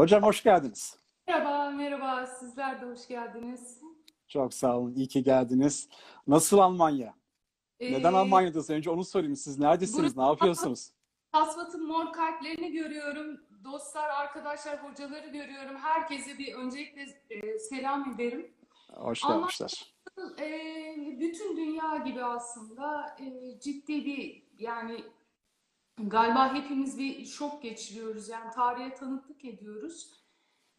Hocam hoş geldiniz. Merhaba, merhaba. Sizler de hoş geldiniz. Çok sağ olun. İyi ki geldiniz. Nasıl Almanya? Neden Ee, Almanya'dasınız? Önce onu sorayım. Siz neredesiniz? Ne yapıyorsunuz? Hasbat'ın mor kalplerini görüyorum. Dostlar, arkadaşlar, hocaları görüyorum. Herkese bir öncelikle e, selam ederim. Hoş Almanya- gelmişler. E, bütün dünya gibi aslında e, ciddi bir yani galiba hepimiz bir şok geçiriyoruz. Yani tarihe tanıklık ediyoruz.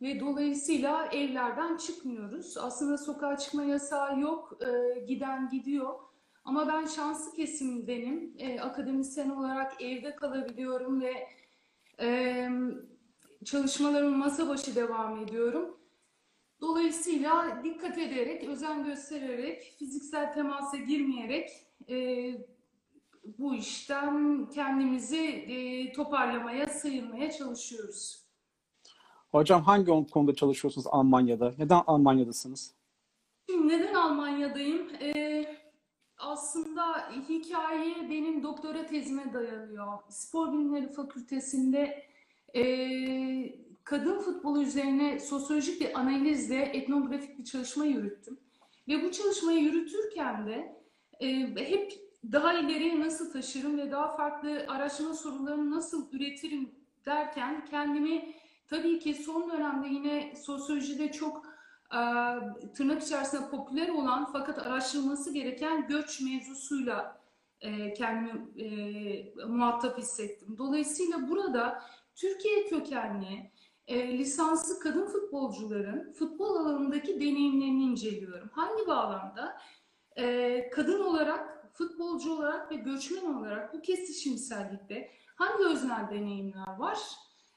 Ve dolayısıyla evlerden çıkmıyoruz. Aslında sokağa çıkma yasağı yok. E, giden gidiyor. Ama ben şanslı kesimdenim. E, akademisyen olarak evde kalabiliyorum ve e, çalışmalarımı masa başı devam ediyorum. Dolayısıyla dikkat ederek, özen göstererek, fiziksel temasa girmeyerek e, bu işten kendimizi e, toparlamaya, sıyırmaya çalışıyoruz. Hocam hangi konuda çalışıyorsunuz Almanya'da? Neden Almanya'dasınız? Şimdi neden Almanya'dayım? Ee, aslında hikaye benim doktora tezime dayanıyor. Spor Bilimleri Fakültesi'nde ee, kadın futbolu üzerine sosyolojik bir analizle etnografik bir çalışma yürüttüm. Ve bu çalışmayı yürütürken de ee, hep daha ileriye nasıl taşırım ve daha farklı araştırma sorularını nasıl üretirim derken kendimi tabii ki son dönemde yine sosyolojide çok e, tırnak içerisinde popüler olan fakat araştırılması gereken göç mevzusuyla e, kendimi e, muhatap hissettim. Dolayısıyla burada Türkiye kökenli e, lisanslı kadın futbolcuların futbol alanındaki deneyimlerini inceliyorum. Hangi bağlamda? E, kadın olarak, futbolcu olarak ve göçmen olarak bu kesişimsellikte hangi öznel deneyimler var?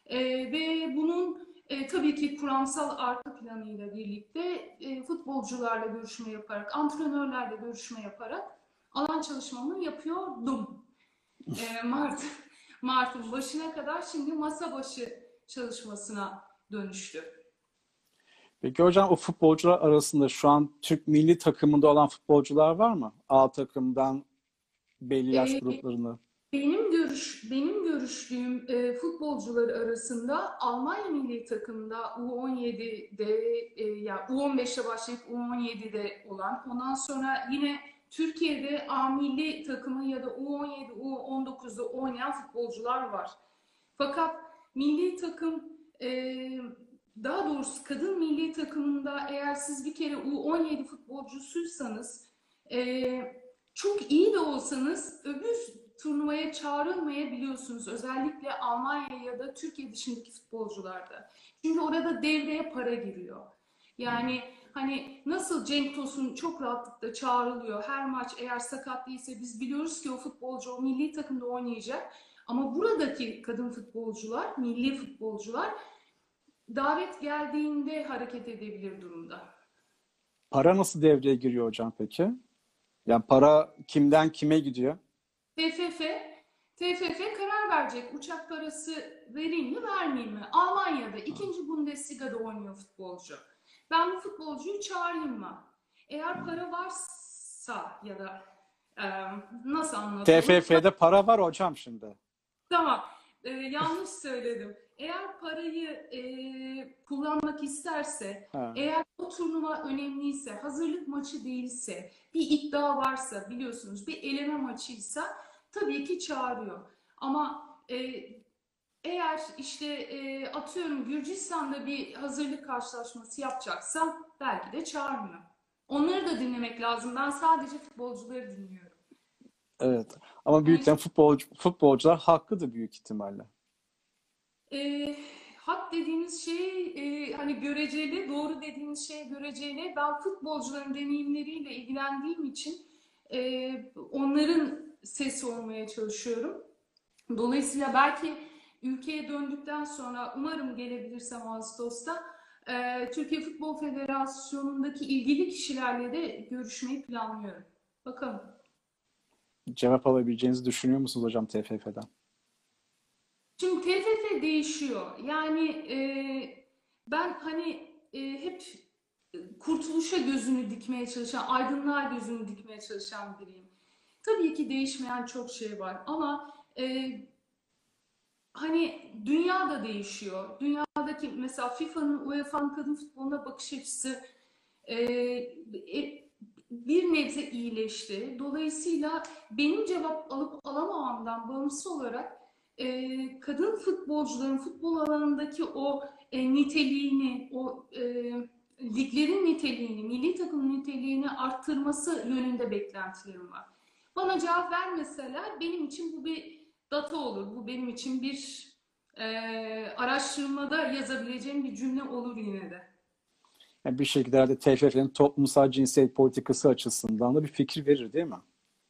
E, ve bunun e, tabii ki kuramsal arka planıyla birlikte e, futbolcularla görüşme yaparak, antrenörlerle görüşme yaparak alan çalışmamı yapıyordum. E, Mart, Mart'ın başına kadar şimdi masa başı çalışmasına dönüştü. Peki hocam o futbolcular arasında şu an Türk milli takımında olan futbolcular var mı? A takımdan belli yaş Ee, gruplarını. Benim görüş benim görüştüğüm e, futbolcular arasında Almanya milli takımında U17'de e, ya U15'te başlayıp U17'de olan ondan sonra yine Türkiye'de A milli takımı ya da U17, U19'da oynayan futbolcular var. Fakat milli takım e, daha doğrusu kadın milli takımında eğer siz bir kere U17 futbolcusuysanız e, çok iyi de olsanız öbür turnuvaya çağrılmayabiliyorsunuz. Özellikle Almanya ya da Türkiye dışındaki futbolcularda. Çünkü orada devreye para giriyor. Yani hani nasıl Cenk Tosun çok rahatlıkla çağrılıyor. Her maç eğer sakat değilse biz biliyoruz ki o futbolcu o milli takımda oynayacak. Ama buradaki kadın futbolcular, milli futbolcular davet geldiğinde hareket edebilir durumda. Para nasıl devreye giriyor hocam peki? Yani para kimden kime gidiyor? TFF, TFF karar verecek uçak parası vereyim mi vermeyeyim mi? Almanya'da ikinci Bundesliga'da oynuyor futbolcu. Ben bu futbolcuyu çağırayım mı? Eğer para varsa ya da e, nasıl anlatayım? TFF'de para var hocam şimdi. Tamam. Ee, yanlış söyledim. Eğer parayı e, kullanmak isterse, Ha. eğer o turnuva önemliyse, hazırlık maçı değilse, bir iddia varsa biliyorsunuz bir eleme maçıysa tabii ki çağırıyor. Ama e, eğer işte e, atıyorum Gürcistan'da bir hazırlık karşılaşması yapacaksa belki de çağırmıyor. Onları da dinlemek lazım. Ben sadece futbolcuları dinliyorum. Evet. Ama büyükten futbolcu, futbolcular haklıdır büyük ihtimalle. E, hak dediğiniz şey e, hani göreceli, doğru dediğiniz şey göreceli. Ben futbolcuların deneyimleriyle ilgilendiğim için e, onların sesi olmaya çalışıyorum. Dolayısıyla belki ülkeye döndükten sonra umarım gelebilirsem Ağustos'ta e, Türkiye Futbol Federasyonu'ndaki ilgili kişilerle de görüşmeyi planlıyorum. Bakalım. Cevap alabileceğinizi düşünüyor musunuz hocam TFF'den? Şimdi TFF değişiyor. Yani e, ben hani e, hep kurtuluşa gözünü dikmeye çalışan, aydınlığa gözünü dikmeye çalışan biriyim. Tabii ki değişmeyen çok şey var ama e, hani dünya da değişiyor. Dünya dünyadaki mesela FIFA'nın UEFA'nın kadın futboluna bakış açısı e, e, bir nebze iyileşti. Dolayısıyla benim cevap alıp alamamamdan bağımsız olarak e, kadın futbolcuların futbol alanındaki o e, niteliğini, o e, liglerin niteliğini, milli takım niteliğini arttırması yönünde beklentilerim var. Bana cevap vermeseler benim için bu bir data olur. Bu benim için bir e, araştırmada yazabileceğim bir cümle olur yine de. Yani bir şekilde herhalde TFF'nin toplumsal cinsiyet politikası açısından da bir fikir verir değil mi?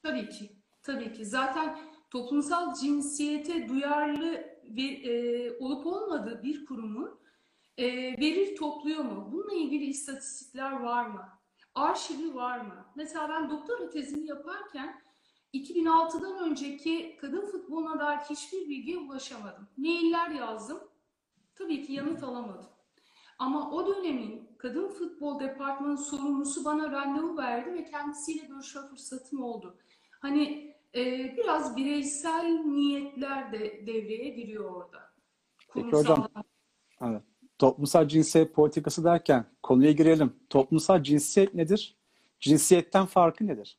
Tabii ki. Tabii ki. Zaten toplumsal cinsiyete duyarlı bir, e, olup olmadığı bir kurumun e, veri topluyor mu? Bununla ilgili istatistikler var mı? Arşivi var mı? Mesela ben doktora tezimi yaparken 2006'dan önceki kadın futboluna dair hiçbir bilgiye ulaşamadım. Mailler yazdım. Tabii ki yanıt alamadım. Ama o dönemin kadın futbol departmanı sorumlusu bana randevu verdi ve kendisiyle görüşme fırsatım oldu. Hani e, biraz bireysel niyetler de devreye giriyor orada. Peki Kurumsal hocam. Evet. Toplumsal cinsiyet politikası derken konuya girelim. Toplumsal cinsiyet nedir? Cinsiyetten farkı nedir?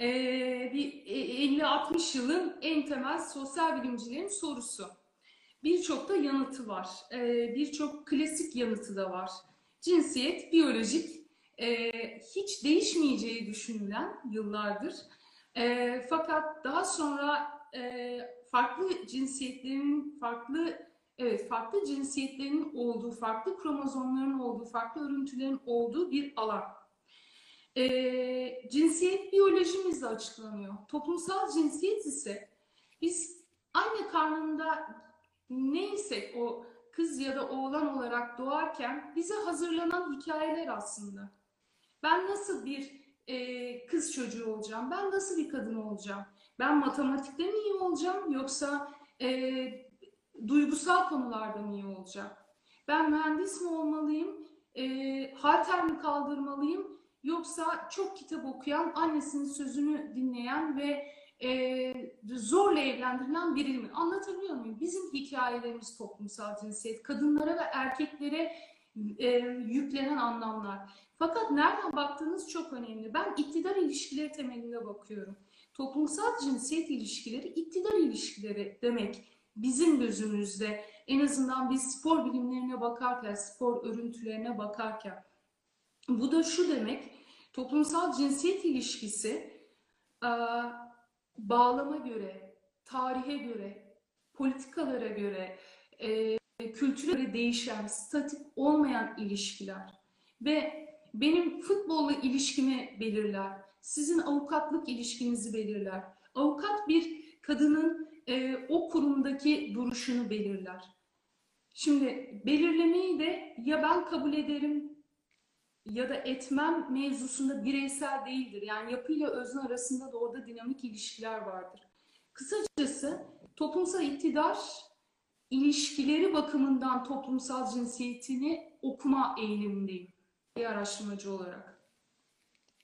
Ee, bir 50-60 yılın en temel sosyal bilimcilerin sorusu. Birçok da yanıtı var. Ee, Birçok klasik yanıtı da var. Cinsiyet biyolojik, e, hiç değişmeyeceği düşünülen yıllardır. E, fakat daha sonra e, farklı cinsiyetlerin farklı evet farklı cinsiyetlerin olduğu, farklı kromozomların olduğu, farklı örüntülerin olduğu bir alan. E, cinsiyet biyolojimizle açıklanıyor. Toplumsal cinsiyet ise biz anne karnında neysek o kız ya da oğlan olarak doğarken bize hazırlanan hikayeler aslında. Ben nasıl bir e, kız çocuğu olacağım? Ben nasıl bir kadın olacağım? Ben matematikte mi iyi olacağım yoksa e, duygusal konularda mı iyi olacağım? Ben mühendis mi olmalıyım? E, halter mi kaldırmalıyım? Yoksa çok kitap okuyan, annesinin sözünü dinleyen ve e, zorla evlendirilen biri mi? Anlatabiliyor muyum? Bizim hikayelerimiz toplumsal cinsiyet, kadınlara ve erkeklere e, yüklenen anlamlar. Fakat nereden baktığınız çok önemli. Ben iktidar ilişkileri temelinde bakıyorum. Toplumsal cinsiyet ilişkileri iktidar ilişkileri demek bizim gözümüzde. En azından biz spor bilimlerine bakarken, spor örüntülerine bakarken. Bu da şu demek, toplumsal cinsiyet ilişkisi bağlama göre, tarihe göre, politikalara göre, kültüre değişen, statik olmayan ilişkiler. Ve benim futbolla ilişkimi belirler. Sizin avukatlık ilişkinizi belirler. Avukat bir kadının e, o kurumdaki duruşunu belirler. Şimdi belirlemeyi de ya ben kabul ederim ya da etmem mevzusunda bireysel değildir. Yani yapıyla özne arasında da orada dinamik ilişkiler vardır. Kısacası toplumsal iktidar ilişkileri bakımından toplumsal cinsiyetini okuma eğilimindeyim bir araştırmacı olarak.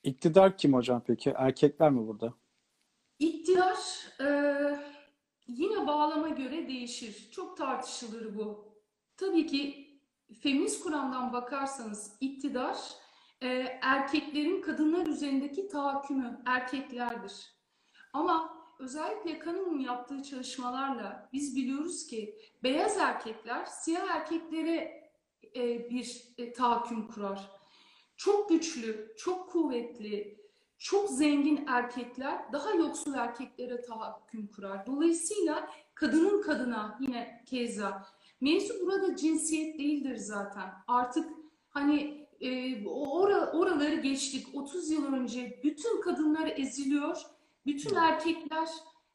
İktidar kim hocam peki? Erkekler mi burada? İktidar e, yine bağlama göre değişir. Çok tartışılır bu. Tabii ki feminist kuramdan bakarsanız iktidar e, erkeklerin kadınlar üzerindeki tahakkümü erkeklerdir. Ama özellikle Kanon'un yaptığı çalışmalarla biz biliyoruz ki beyaz erkekler siyah erkeklere e, bir e, tahakküm kurar. Çok güçlü, çok kuvvetli, çok zengin erkekler daha yoksul erkeklere tahakküm kurar. Dolayısıyla kadının kadına yine keza. Mevzu burada cinsiyet değildir zaten. Artık hani e, or oraları geçtik. 30 yıl önce bütün kadınlar eziliyor. Bütün erkekler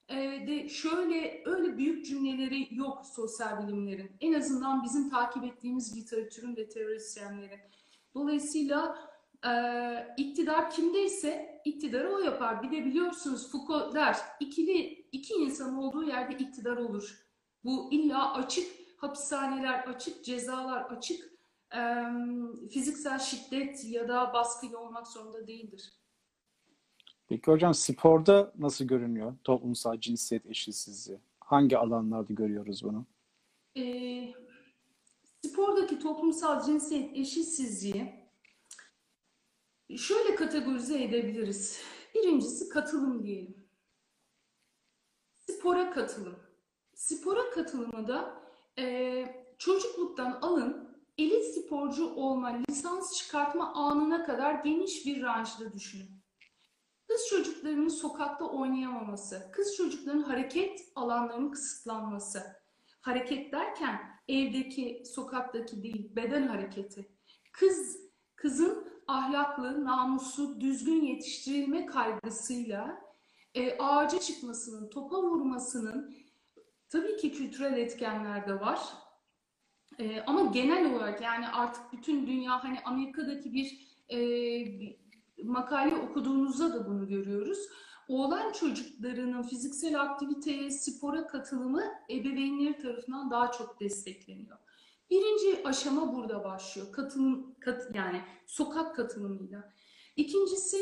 e, de şöyle öyle büyük cümleleri yok sosyal bilimlerin. En azından bizim takip ettiğimiz literatürün ve teorisyenlerin. Dolayısıyla e, iktidar kimdeyse iktidarı o yapar. Bir de biliyorsunuz Foucault der ikili iki insan olduğu yerde iktidar olur. Bu illa açık hapishaneler, açık cezalar, açık e, fiziksel şiddet ya da baskı olmak zorunda değildir. Peki hocam sporda nasıl görünüyor toplumsal cinsiyet eşitsizliği? Hangi alanlarda görüyoruz bunu? e, spordaki toplumsal cinsiyet eşitsizliği şöyle kategorize edebiliriz. Birincisi katılım diyelim. Spora katılım. Spora katılımı da e, çocukluktan alın elit sporcu olma, lisans çıkartma anına kadar geniş bir ranjda düşünün. Kız çocuklarının sokakta oynayamaması, kız çocuklarının hareket alanlarının kısıtlanması. Hareket derken evdeki, sokaktaki değil, beden hareketi. Kız, kızın ahlaklı, namuslu, düzgün yetiştirilme kaygısıyla e, ağaca çıkmasının, topa vurmasının tabii ki kültürel etkenler de var. E, ama genel olarak yani artık bütün dünya hani Amerika'daki bir e, makale okuduğunuzda da bunu görüyoruz. Oğlan çocuklarının fiziksel aktiviteye, spora katılımı ebeveynleri tarafından daha çok destekleniyor. Birinci aşama burada başlıyor. Katılım, kat, yani sokak katılımıyla. İkincisi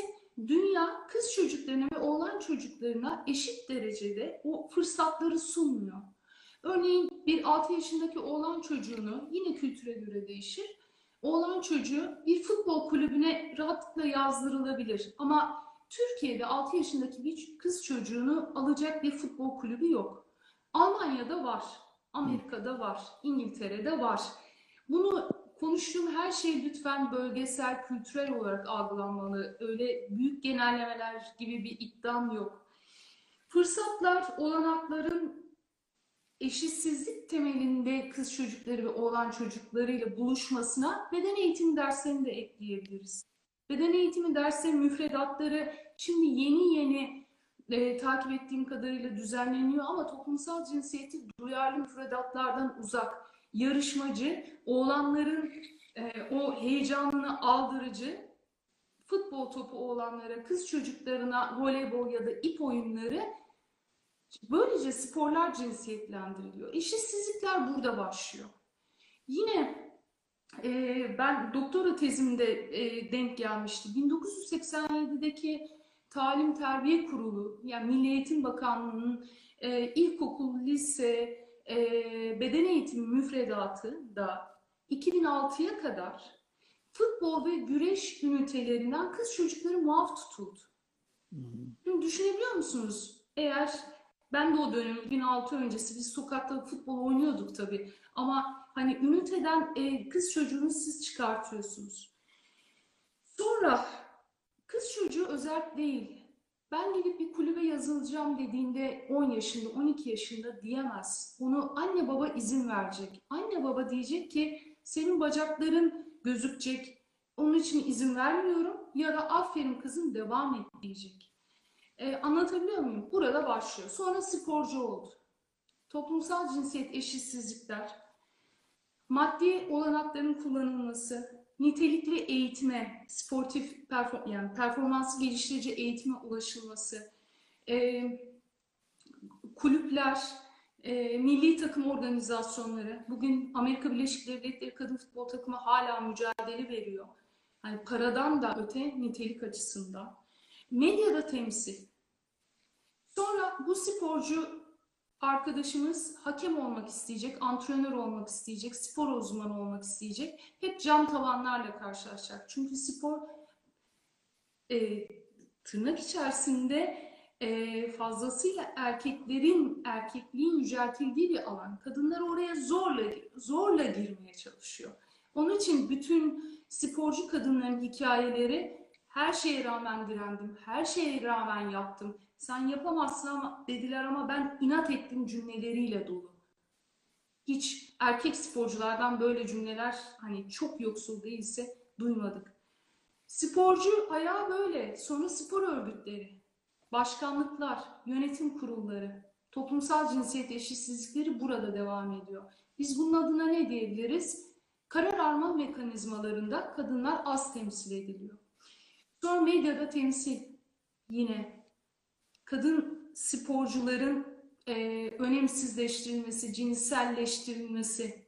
dünya kız çocuklarına ve oğlan çocuklarına eşit derecede o fırsatları sunmuyor. Örneğin bir 6 yaşındaki oğlan çocuğunu yine kültüre göre değişir. Oğlan çocuğu bir futbol kulübüne rahatlıkla yazdırılabilir. Ama Türkiye'de 6 yaşındaki bir kız çocuğunu alacak bir futbol kulübü yok. Almanya'da var, Amerika'da var, İngiltere'de var. Bunu konuştuğum her şey lütfen bölgesel, kültürel olarak algılanmalı. Öyle büyük genellemeler gibi bir iddiam yok. Fırsatlar, olanakların eşitsizlik temelinde kız çocukları ve oğlan çocuklarıyla buluşmasına beden eğitimi derslerini de ekleyebiliriz. Beden eğitimi dersleri müfredatları şimdi yeni yeni e, takip ettiğim kadarıyla düzenleniyor ama toplumsal cinsiyeti duyarlı müfredatlardan uzak, yarışmacı, oğlanların e, o heyecanını aldırıcı, futbol topu oğlanlara, kız çocuklarına voleybol ya da ip oyunları Böylece sporlar cinsiyetlendiriliyor. Eşitsizlikler burada başlıyor. Yine e, ben doktora tezimde e, denk gelmişti. 1987'deki Talim Terbiye Kurulu, yani Milli Eğitim Bakanlığı'nın e, ilkokul, lise, e, beden eğitimi müfredatı da 2006'ya kadar futbol ve güreş ünitelerinden kız çocukları muaf tutuldu. Şimdi düşünebiliyor musunuz? Eğer ben de o dönem 2006 öncesi biz sokakta futbol oynuyorduk tabii. Ama hani üniteden e, kız çocuğunu siz çıkartıyorsunuz. Sonra kız çocuğu özel değil. Ben gidip bir kulübe yazılacağım dediğinde 10 yaşında, 12 yaşında diyemez. Onu anne baba izin verecek. Anne baba diyecek ki senin bacakların gözükecek. Onun için izin vermiyorum ya da aferin kızım devam et diyecek. Ee, anlatabiliyor muyum? Burada başlıyor. Sonra sporcu oldu. Toplumsal cinsiyet eşitsizlikler, maddi olanakların kullanılması, nitelikli eğitime, sportif perform yani performansı geliştirici eğitime ulaşılması, e, kulüpler, e, milli takım organizasyonları, bugün Amerika Birleşik Devletleri kadın futbol takımı hala mücadele veriyor. Yani paradan da öte nitelik açısından. Medyada temsil. Sonra bu sporcu arkadaşımız hakem olmak isteyecek, antrenör olmak isteyecek, spor uzmanı olmak isteyecek. Hep cam tavanlarla karşılaşacak. Çünkü spor e, tırnak içerisinde e, fazlasıyla erkeklerin, erkekliğin yüceltildiği bir alan. Kadınlar oraya zorla zorla girmeye çalışıyor. Onun için bütün sporcu kadınların hikayeleri her şeye rağmen direndim, her şeye rağmen yaptım. Sen yapamazsın ama dediler ama ben inat ettim cümleleriyle dolu. Hiç erkek sporculardan böyle cümleler hani çok yoksul değilse duymadık. Sporcu ayağı böyle. Sonra spor örgütleri, başkanlıklar, yönetim kurulları, toplumsal cinsiyet eşitsizlikleri burada devam ediyor. Biz bunun adına ne diyebiliriz? Karar alma mekanizmalarında kadınlar az temsil ediliyor. Sonra medyada temsil yine kadın sporcuların e, önemsizleştirilmesi, cinselleştirilmesi,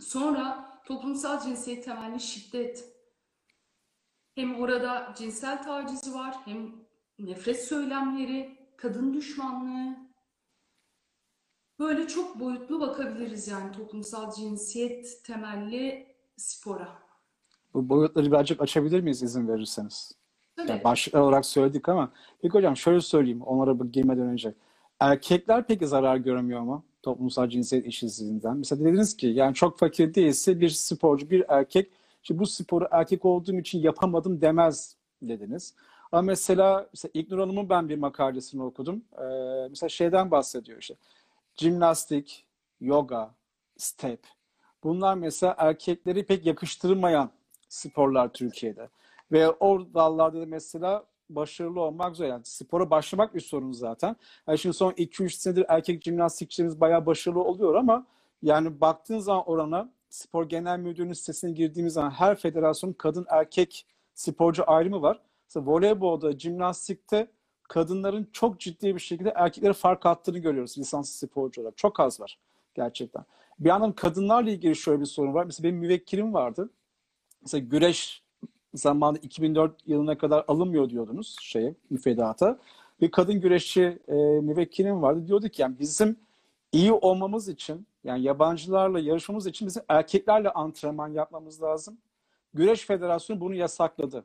sonra toplumsal cinsiyet temelli şiddet. Hem orada cinsel tacizi var, hem nefret söylemleri, kadın düşmanlığı. Böyle çok boyutlu bakabiliriz yani toplumsal cinsiyet temelli spora. Bu boyutları birazcık açabilir miyiz izin verirseniz? Tabii. Yani başlıklar olarak söyledik ama peki hocam şöyle söyleyeyim onlara bu girmeden önce. Erkekler peki zarar görmüyor mu toplumsal cinsiyet eşitsizliğinden? Mesela dediniz ki yani çok fakir değilse bir sporcu, bir erkek işte bu sporu erkek olduğum için yapamadım demez dediniz. Ama mesela, mesela İlknur Hanım'ın ben bir makalesini okudum. Ee, mesela şeyden bahsediyor işte. Jimnastik, yoga, step. Bunlar mesela erkekleri pek yakıştırmayan sporlar Türkiye'de. Ve o dallarda da mesela başarılı olmak zor. Yani spora başlamak bir sorun zaten. Yani şimdi son 2-3 senedir erkek jimnastikçilerimiz bayağı başarılı oluyor ama yani baktığın zaman orana spor genel müdürlüğünün sitesine girdiğimiz zaman her federasyonun kadın erkek sporcu ayrımı var. Mesela voleybolda, jimnastikte kadınların çok ciddi bir şekilde erkeklere fark attığını görüyoruz lisanslı sporcu olarak. Çok az var gerçekten. Bir yandan kadınlarla ilgili şöyle bir sorun var. Mesela benim müvekkilim vardı. Mesela güreş zamanında 2004 yılına kadar alınmıyor diyordunuz şeye, müfredata. Bir kadın güreşçi e, müvekkilim vardı. Diyordu ki yani bizim iyi olmamız için yani yabancılarla yarışmamız için bizim erkeklerle antrenman yapmamız lazım. Güreş Federasyonu bunu yasakladı.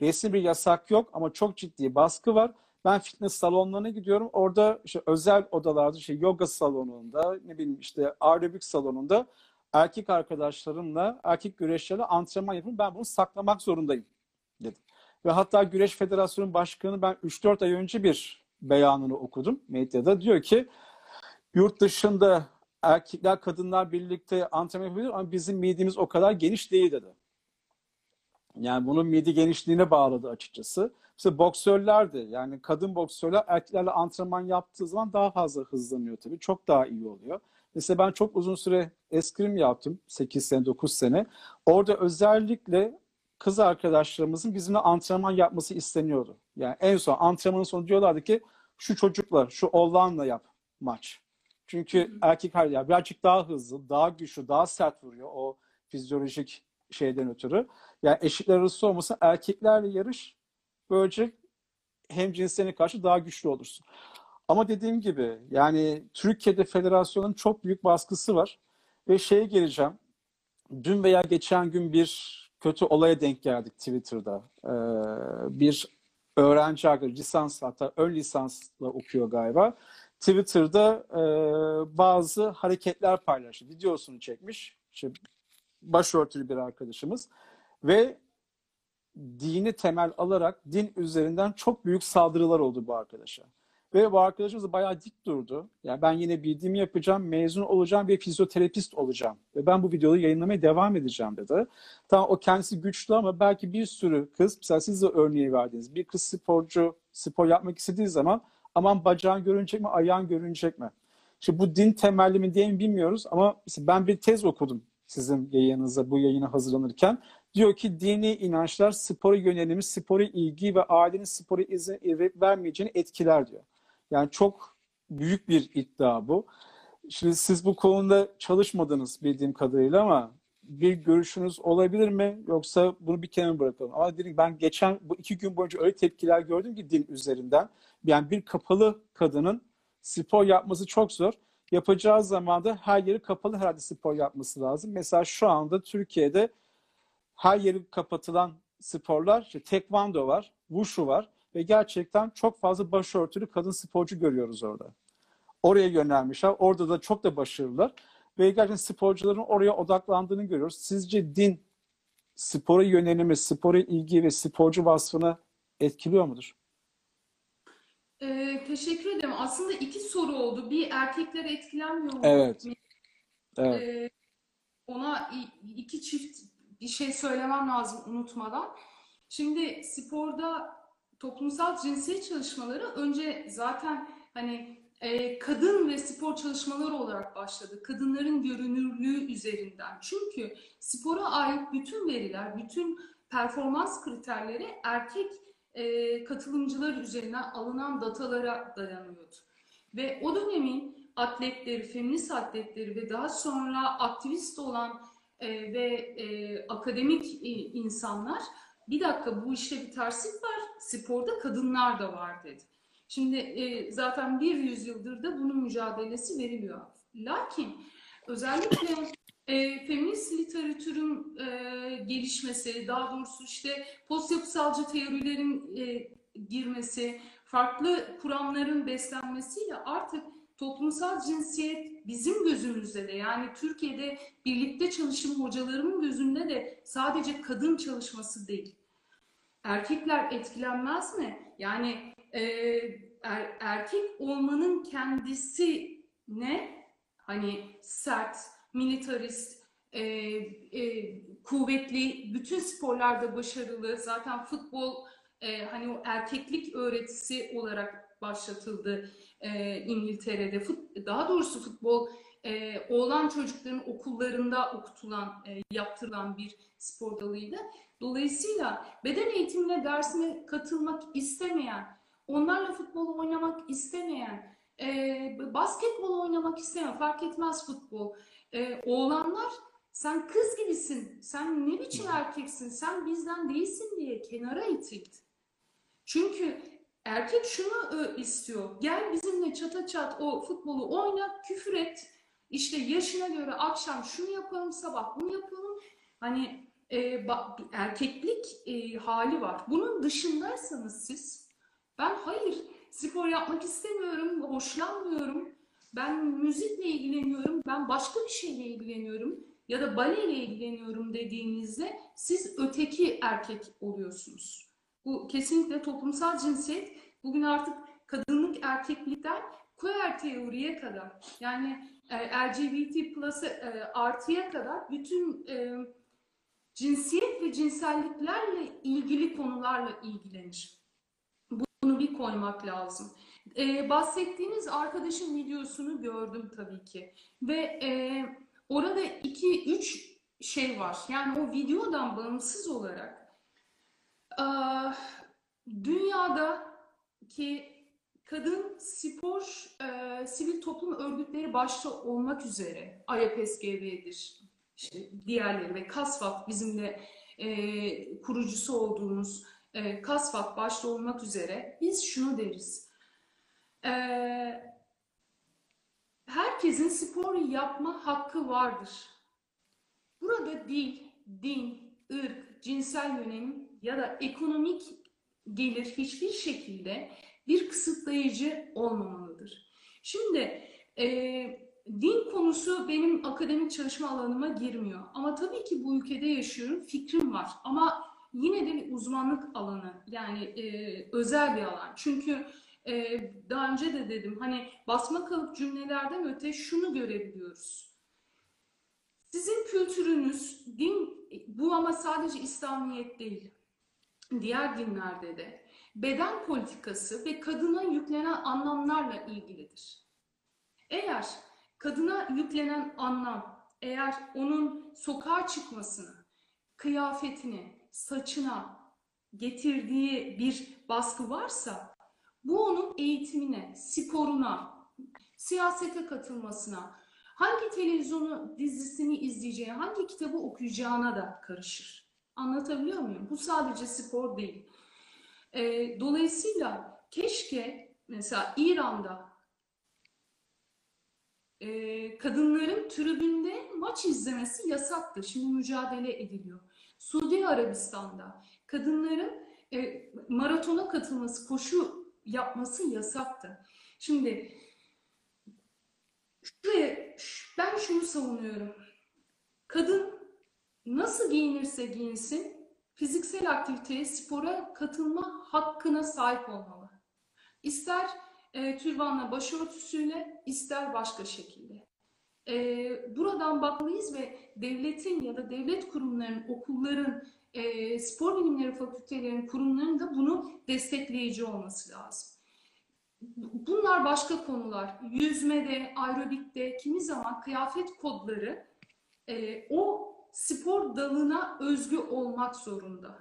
Resmi bir yasak yok ama çok ciddi baskı var. Ben fitness salonlarına gidiyorum. Orada işte özel odalarda, işte yoga salonunda, ne bileyim işte aerobik salonunda erkek arkadaşlarımla, erkek güreşçilerle antrenman yapıyorum. Ben bunu saklamak zorundayım dedim. Ve hatta Güreş Federasyonu Başkanı ben 3-4 ay önce bir beyanını okudum medyada. Diyor ki yurt dışında erkekler kadınlar birlikte antrenman yapabilir ama bizim midemiz o kadar geniş değil dedi. Yani bunun midi genişliğine bağladı açıkçası. Mesela boksörler de yani kadın boksörler erkeklerle antrenman yaptığı zaman daha fazla hızlanıyor tabii. Çok daha iyi oluyor. Mesela ben çok uzun süre eskrim yaptım. 8 sene, 9 sene. Orada özellikle kız arkadaşlarımızın bizimle antrenman yapması isteniyordu. Yani en son antrenmanın sonu diyorlardı ki şu çocukla, şu oğlanla yap maç. Çünkü erkek her ya birazcık daha hızlı, daha güçlü, daha sert vuruyor o fizyolojik şeyden ötürü. Yani eşitler arası olmasa erkeklerle yarış böylece hem cinslerine karşı daha güçlü olursun. Ama dediğim gibi yani Türkiye'de federasyonun çok büyük baskısı var. Ve şeye geleceğim. Dün veya geçen gün bir kötü olaya denk geldik Twitter'da. Ee, bir öğrenci arkadaş lisans hatta ön lisansla okuyor galiba. Twitter'da e, bazı hareketler paylaştı. Videosunu çekmiş. İşte başörtülü bir arkadaşımız. Ve dini temel alarak din üzerinden çok büyük saldırılar oldu bu arkadaşa. Ve bu arkadaşımız da bayağı dik durdu. Yani ben yine bildiğimi yapacağım, mezun olacağım ve fizyoterapist olacağım. Ve ben bu videoyu yayınlamaya devam edeceğim dedi. Tamam o kendisi güçlü ama belki bir sürü kız, mesela siz de örneği verdiniz. Bir kız sporcu, spor yapmak istediği zaman aman bacağın görünecek mi, ayağın görünecek mi? İşte bu din temelli mi diye mi bilmiyoruz ama ben bir tez okudum sizin yayınınıza bu yayına hazırlanırken. Diyor ki dini inançlar spora yönelimi, spora ilgi ve ailenin spora izin vermeyeceğini etkiler diyor. Yani çok büyük bir iddia bu. Şimdi siz bu konuda çalışmadınız bildiğim kadarıyla ama bir görüşünüz olabilir mi? Yoksa bunu bir kenara bırakalım. Ama dedim ben geçen bu iki gün boyunca öyle tepkiler gördüm ki din üzerinden. Yani bir kapalı kadının spor yapması çok zor. Yapacağı zaman da her yeri kapalı herhalde spor yapması lazım. Mesela şu anda Türkiye'de her yeri kapatılan sporlar, işte tekvando var, wushu var ve gerçekten çok fazla başörtülü kadın sporcu görüyoruz orada. Oraya yönelmişler. Orada da çok da başarılılar. Ve gerçekten sporcuların oraya odaklandığını görüyoruz. Sizce din spora yönelimi, spora ilgi ve sporcu vasfını etkiliyor mudur? Ee, teşekkür ederim. Aslında iki soru oldu. Bir erkekler etkilenmiyor mu? Evet. Evet. Ee, ona iki çift bir şey söylemem lazım unutmadan. Şimdi sporda toplumsal cinsiyet çalışmaları önce zaten hani e, kadın ve spor çalışmaları olarak başladı. Kadınların görünürlüğü üzerinden. Çünkü spora ait bütün veriler, bütün performans kriterleri erkek e, katılımcılar üzerinden alınan datalara dayanıyordu. Ve o dönemin atletleri, feminist atletleri ve daha sonra aktivist olan e, ve e, akademik e, insanlar bir dakika bu işte bir terslik var, sporda kadınlar da var dedi. Şimdi e, zaten bir yüzyıldır da bunun mücadelesi veriliyor. Lakin özellikle e, feminist literatürün e, gelişmesi, daha doğrusu işte post yapısalcı teorilerin e, girmesi, farklı kuramların beslenmesiyle artık toplumsal cinsiyet bizim gözümüzde de yani Türkiye'de birlikte çalışım hocalarımın gözünde de sadece kadın çalışması değil. Erkekler etkilenmez mi? Yani e, er- erkek olmanın kendisi ne? Hani sert, militarist, e, e, kuvvetli, bütün sporlarda başarılı. Zaten futbol e, hani o erkeklik öğretisi olarak başlatıldı e, İngiltere'de. Fut, daha doğrusu futbol e, oğlan çocukların okullarında okutulan, e, yaptırılan bir spor dalıydı. Dolayısıyla beden eğitimine dersine katılmak istemeyen, onlarla futbol oynamak istemeyen, e, basketbol oynamak istemeyen, fark etmez futbol, e, oğlanlar sen kız gibisin, sen ne biçim erkeksin, sen bizden değilsin diye kenara itildi. Çünkü erkek şunu e, istiyor, gel bizimle çata çat o futbolu oyna, küfür et, işte yaşına göre akşam şunu yapalım, sabah bunu yapalım. Hani e, erkeklik e, hali var. Bunun dışındaysanız siz, ben hayır spor yapmak istemiyorum, hoşlanmıyorum, ben müzikle ilgileniyorum, ben başka bir şeyle ilgileniyorum ya da baleyle ilgileniyorum dediğinizde siz öteki erkek oluyorsunuz. Bu kesinlikle toplumsal cinsiyet bugün artık kadınlık erkeklikten queer teoriye kadar yani e, LGBT plus e, artıya kadar bütün e, cinsiyet ve cinselliklerle ilgili konularla ilgilenir. Bunu bir koymak lazım. Ee, bahsettiğiniz arkadaşın videosunu gördüm tabii ki. Ve e, orada iki, üç şey var. Yani o videodan bağımsız olarak e, dünyadaki kadın spor, e, sivil toplum örgütleri başta olmak üzere IFSGV'dir, işte diğerleri ve KASVAK bizim de e, kurucusu olduğumuz e, KASVAK başta olmak üzere biz şunu deriz. E, herkesin spor yapma hakkı vardır. Burada dil, din, ırk, cinsel yönelim ya da ekonomik gelir hiçbir şekilde bir kısıtlayıcı olmamalıdır. Şimdi e, din konusu benim akademik çalışma alanıma girmiyor. Ama tabii ki bu ülkede yaşıyorum, fikrim var. Ama yine de bir uzmanlık alanı, yani e, özel bir alan. Çünkü e, daha önce de dedim, hani basma kalıp cümlelerden öte şunu görebiliyoruz. Sizin kültürünüz, din, bu ama sadece İslamiyet değil, diğer dinlerde de beden politikası ve kadına yüklenen anlamlarla ilgilidir. Eğer kadına yüklenen anlam, eğer onun sokağa çıkmasını, kıyafetini, saçına getirdiği bir baskı varsa, bu onun eğitimine, sporuna, siyasete katılmasına, hangi televizyonu dizisini izleyeceği, hangi kitabı okuyacağına da karışır. Anlatabiliyor muyum? Bu sadece spor değil. E, dolayısıyla keşke mesela İran'da e, kadınların tribünde maç izlemesi yasaktır. Şimdi mücadele ediliyor. Suudi Arabistan'da kadınların e, maratona katılması, koşu yapması yasaktı. Şimdi şuraya, ben şunu savunuyorum. Kadın nasıl giyinirse giyinsin, fiziksel aktiviteye, spora katılma hakkına sahip olmalı. İster e, türbanla, başörtüsüyle, ister başka şekilde. E, buradan bakmalıyız ve devletin ya da devlet kurumlarının, okulların, e, spor bilimleri fakültelerinin, kurumlarının da bunu destekleyici olması lazım. Bunlar başka konular. Yüzmede, aerobikte, kimi zaman kıyafet kodları e, o spor dalına özgü olmak zorunda.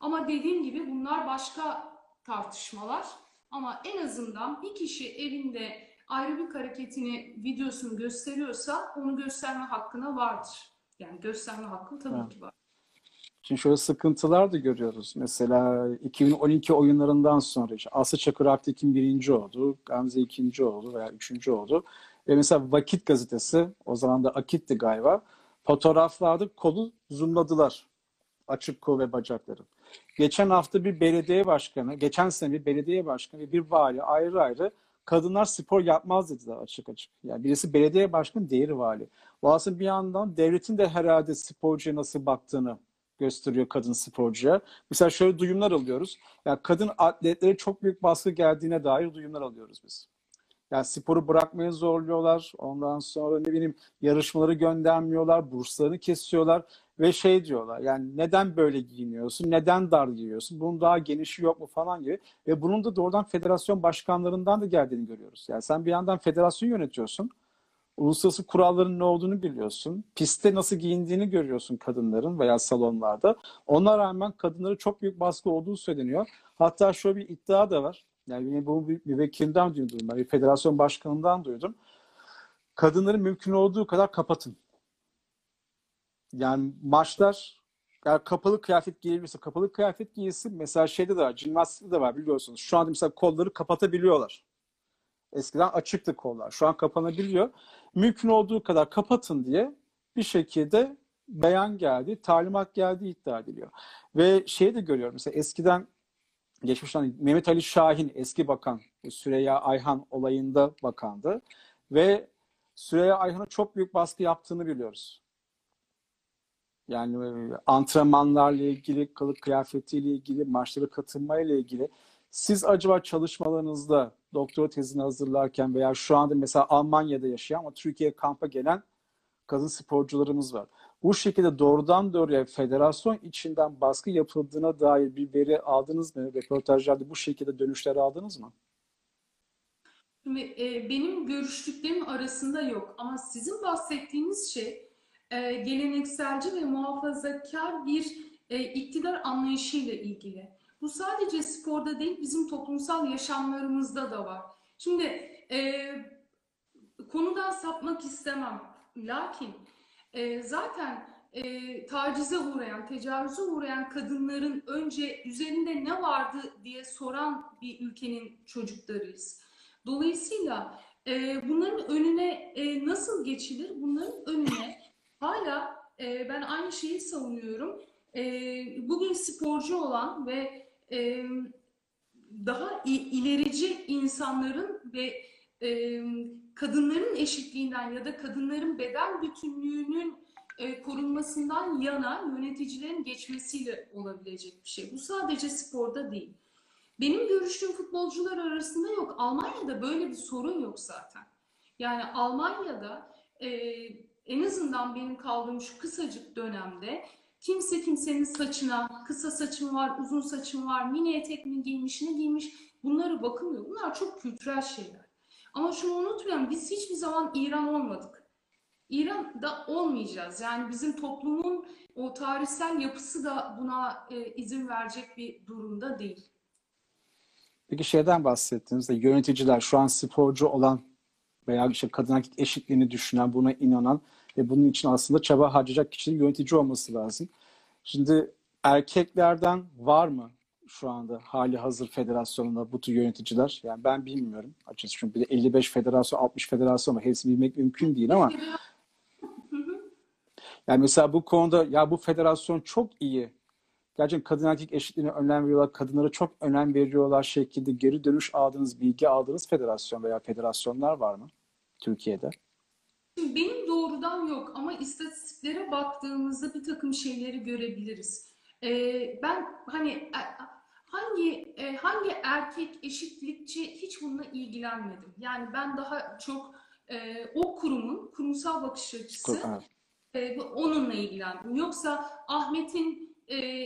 Ama dediğim gibi bunlar başka tartışmalar. Ama en azından bir kişi evinde aerobik hareketini, videosunu gösteriyorsa onu gösterme hakkına vardır. Yani gösterme hakkı tabii Evet. ki var. Şimdi şöyle sıkıntılar da görüyoruz. Mesela 2012 oyunlarından sonra işte Aslı Çakır Aktekin birinci oldu, Gamze ikinci oldu veya üçüncü oldu. Ve mesela Vakit gazetesi, o zaman da Akit'ti galiba, fotoğraflarda kolu zoomladılar. Açık kol ve bacakları. Geçen hafta bir belediye başkanı, geçen sene bir belediye başkanı ve bir vali ayrı ayrı kadınlar spor yapmaz dediler açık açık. Yani birisi belediye başkanı, diğeri vali. Bu aslında bir yandan devletin de herhalde sporcuya nasıl baktığını gösteriyor kadın sporcuya. Mesela şöyle duyumlar alıyoruz. Yani kadın atletlere çok büyük baskı geldiğine dair duyumlar alıyoruz biz. Yani sporu bırakmaya zorluyorlar. Ondan sonra ne bileyim yarışmaları göndermiyorlar, burslarını kesiyorlar ve şey diyorlar. Yani neden böyle giyiniyorsun? Neden dar giyiyorsun? Bunun daha genişi yok mu falan gibi. Ve bunun da doğrudan federasyon başkanlarından da geldiğini görüyoruz. Yani sen bir yandan federasyon yönetiyorsun. Uluslararası kuralların ne olduğunu biliyorsun. Pistte nasıl giyindiğini görüyorsun kadınların veya salonlarda. Ona rağmen kadınlara çok büyük baskı olduğu söyleniyor. Hatta şöyle bir iddia da var. Yani yine bu bir, vekilden duydum bir federasyon başkanından duydum. Kadınları mümkün olduğu kadar kapatın. Yani maçlar yani kapalı kıyafet giyilirse kapalı kıyafet giyilsin. Mesela şeyde de var, jimnastikte de var biliyorsunuz. Şu anda mesela kolları kapatabiliyorlar. Eskiden açıktı kollar. Şu an kapanabiliyor. Mümkün olduğu kadar kapatın diye bir şekilde beyan geldi, talimat geldi iddia ediliyor. Ve şeyi de görüyorum. Mesela eskiden geçmişten Mehmet Ali Şahin eski bakan Süreyya Ayhan olayında bakandı ve Süreyya Ayhan'a çok büyük baskı yaptığını biliyoruz. Yani antrenmanlarla ilgili, kılık kıyafetiyle ilgili, maçlara katılmayla ilgili. Siz acaba çalışmalarınızda doktora tezini hazırlarken veya şu anda mesela Almanya'da yaşayan ama Türkiye kampa gelen kadın sporcularımız var. Bu şekilde doğrudan doğruya federasyon içinden baskı yapıldığına dair bir veri aldınız mı? Röportajlarda bu şekilde dönüşler aldınız mı? Şimdi, e, benim görüştüklerim arasında yok ama sizin bahsettiğiniz şey e, gelenekselci ve muhafazakar bir e, iktidar anlayışıyla ilgili. Bu sadece sporda değil, bizim toplumsal yaşamlarımızda da var. Şimdi e, konudan sapmak istemem. Lakin e, zaten e, tacize uğrayan, tecavüze uğrayan kadınların önce üzerinde ne vardı diye soran bir ülkenin çocuklarıyız. Dolayısıyla e, bunların önüne e, nasıl geçilir? Bunların önüne hala e, ben aynı şeyi savunuyorum. E, bugün sporcu olan ve e, daha ilerici insanların ve e, kadınların eşitliğinden ya da kadınların beden bütünlüğünün e, korunmasından yana yöneticilerin geçmesiyle olabilecek bir şey. Bu sadece sporda değil. Benim görüştüğüm futbolcular arasında yok. Almanya'da böyle bir sorun yok zaten. Yani Almanya'da e, en azından benim kaldığım şu kısacık dönemde kimse kimsenin saçına kısa saçım var, uzun saçım var, mini etek mi giymiş, ne giymiş bunlara bakılmıyor. Bunlar çok kültürel şeyler. Ama şunu unutmayalım biz hiçbir zaman İran olmadık. İran'da olmayacağız. Yani bizim toplumun o tarihsel yapısı da buna e, izin verecek bir durumda değil. Peki şeyden bahsettiğinizde yöneticiler şu an sporcu olan veya işte kadın erkek eşitliğini düşünen, buna inanan ve bunun için aslında çaba harcayacak kişinin yönetici olması lazım. Şimdi erkeklerden var mı şu anda hali hazır federasyonunda bu tür yöneticiler? Yani ben bilmiyorum açıkçası. Çünkü bir de 55 federasyon, 60 federasyon var. Hepsini bilmek mümkün değil ama yani mesela bu konuda ya bu federasyon çok iyi. Gerçekten kadın erkek eşitliğine önem veriyorlar. Kadınlara çok önem veriyorlar şekilde geri dönüş aldığınız, bilgi aldığınız federasyon veya federasyonlar var mı Türkiye'de? Benim doğrudan yok ama istatistiklere baktığımızda bir takım şeyleri görebiliriz. Ee, ben hani e, hangi e, hangi erkek eşitlikçi hiç bununla ilgilenmedim. Yani ben daha çok e, o kurumun kurumsal bakış açısı evet. onunla ilgilendim. Yoksa Ahmet'in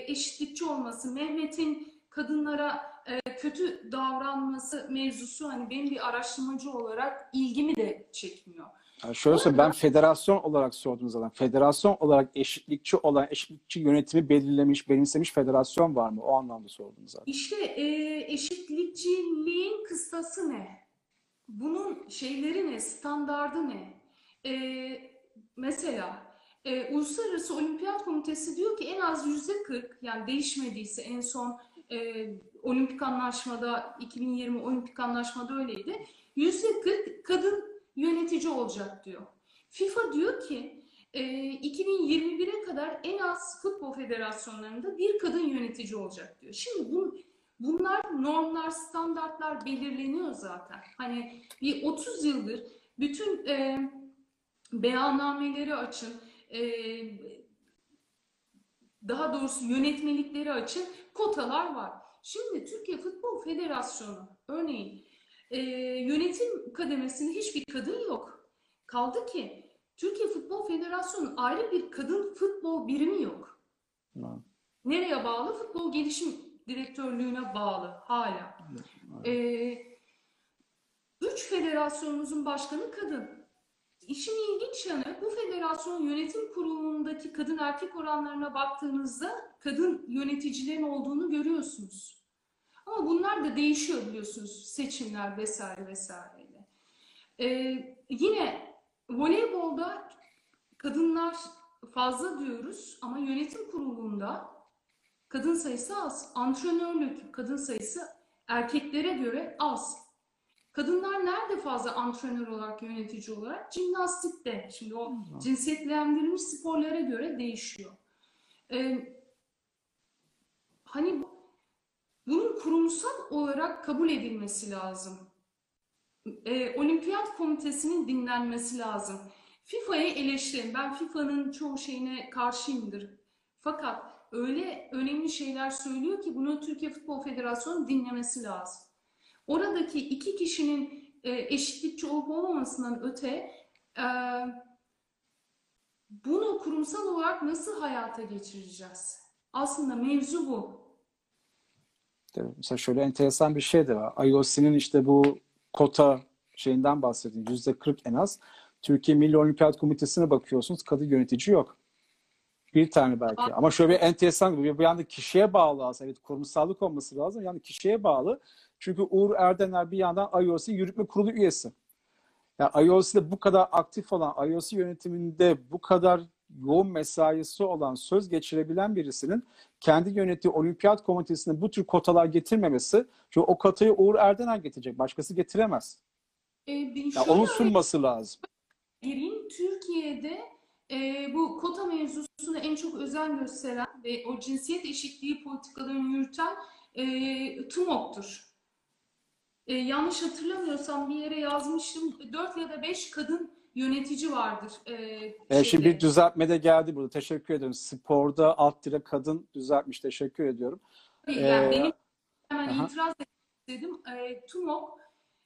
eşitlikçi olması, Mehmet'in kadınlara kötü davranması mevzusu hani benim bir araştırmacı olarak ilgimi de çekmiyor. Yani şöyle söyleyeyim, ben federasyon olarak sordum zaten. Federasyon olarak eşitlikçi olan, eşitlikçi yönetimi belirlemiş, benimsemiş federasyon var mı? O anlamda sordum zaten. İşte e, eşitlikçiliğin kıstası ne? Bunun şeyleri ne? Standardı ne? E, mesela e, Uluslararası Olimpiyat Komitesi diyor ki en az yüzde 40 yani değişmediyse en son e, olimpik anlaşmada 2020 olimpik anlaşmada öyleydi. Yüzde 40 kadın yönetici olacak diyor. FIFA diyor ki e, 2021'e kadar en az futbol federasyonlarında bir kadın yönetici olacak diyor. Şimdi bu bunlar normlar, standartlar belirleniyor zaten. Hani bir 30 yıldır bütün e, beyannameleri açın, e, daha doğrusu yönetmelikleri açın, kotalar var. Şimdi Türkiye Futbol Federasyonu örneğin e, yönetim kademesinde hiçbir kadın yok. Kaldı ki Türkiye Futbol Federasyonu ayrı bir kadın futbol birimi yok. Evet. Nereye bağlı? Futbol Gelişim Direktörlüğü'ne bağlı hala. Ee, üç federasyonumuzun başkanı kadın. İşin ilginç yanı bu federasyon yönetim kurulundaki kadın erkek oranlarına baktığınızda kadın yöneticilerin olduğunu görüyorsunuz. Ama bunlar da değişiyor biliyorsunuz seçimler vesaire vesaireyle. Ee, yine voleybolda kadınlar fazla diyoruz ama yönetim kurulunda kadın sayısı az. Antrenörlük kadın sayısı erkeklere göre az. Kadınlar nerede fazla antrenör olarak, yönetici olarak? Jimnastikte. Şimdi o cinsiyetlendirilmiş sporlara göre değişiyor. Ee, hani bunun kurumsal olarak kabul edilmesi lazım. Ee, Olimpiyat Komitesi'nin dinlenmesi lazım. FIFA'yı eleştirin. Ben FIFA'nın çoğu şeyine karşıyımdır. Fakat öyle önemli şeyler söylüyor ki bunu Türkiye Futbol Federasyonu dinlemesi lazım. Oradaki iki kişinin e, eşitlikçi olup olmamasından öte e, bunu kurumsal olarak nasıl hayata geçireceğiz? Aslında mevzu bu. Mesela şöyle enteresan bir şey de var. IOC'nin işte bu kota şeyinden bahsedin. Yüzde 40 en az. Türkiye Milli Olimpiyat Komitesi'ne bakıyorsunuz. Kadın yönetici yok. Bir tane belki. Aa. Ama şöyle bir enteresan bir bir yanda kişiye bağlı aslında. Evet kurumsallık olması lazım. Yani kişiye bağlı. Çünkü Uğur Erdener bir yandan IOC Yürütme Kurulu üyesi. Yani IOC'de bu kadar aktif olan, IOC yönetiminde bu kadar yoğun mesaisi olan, söz geçirebilen birisinin kendi yönettiği olimpiyat komitesine bu tür kotalar getirmemesi, çünkü o kotayı Uğur Erdener getirecek, başkası getiremez. E, Yani onun sunması lazım. gireyim. Türkiye'de e, bu kota mevzusuna en çok özen gösteren ve o cinsiyet eşitliği politikalarını yürüten e, TUMOK'tur. E, yanlış hatırlamıyorsam bir yere yazmıştım. 4 ya da 5 kadın yönetici vardır. E, E, şimdi bir düzeltme de geldi burada. Teşekkür ediyorum. Sporda alt dire kadın düzeltmiş. Teşekkür ediyorum. Tabii, Ee, yani benim hemen aha. itiraz istedim. E, TUMOK,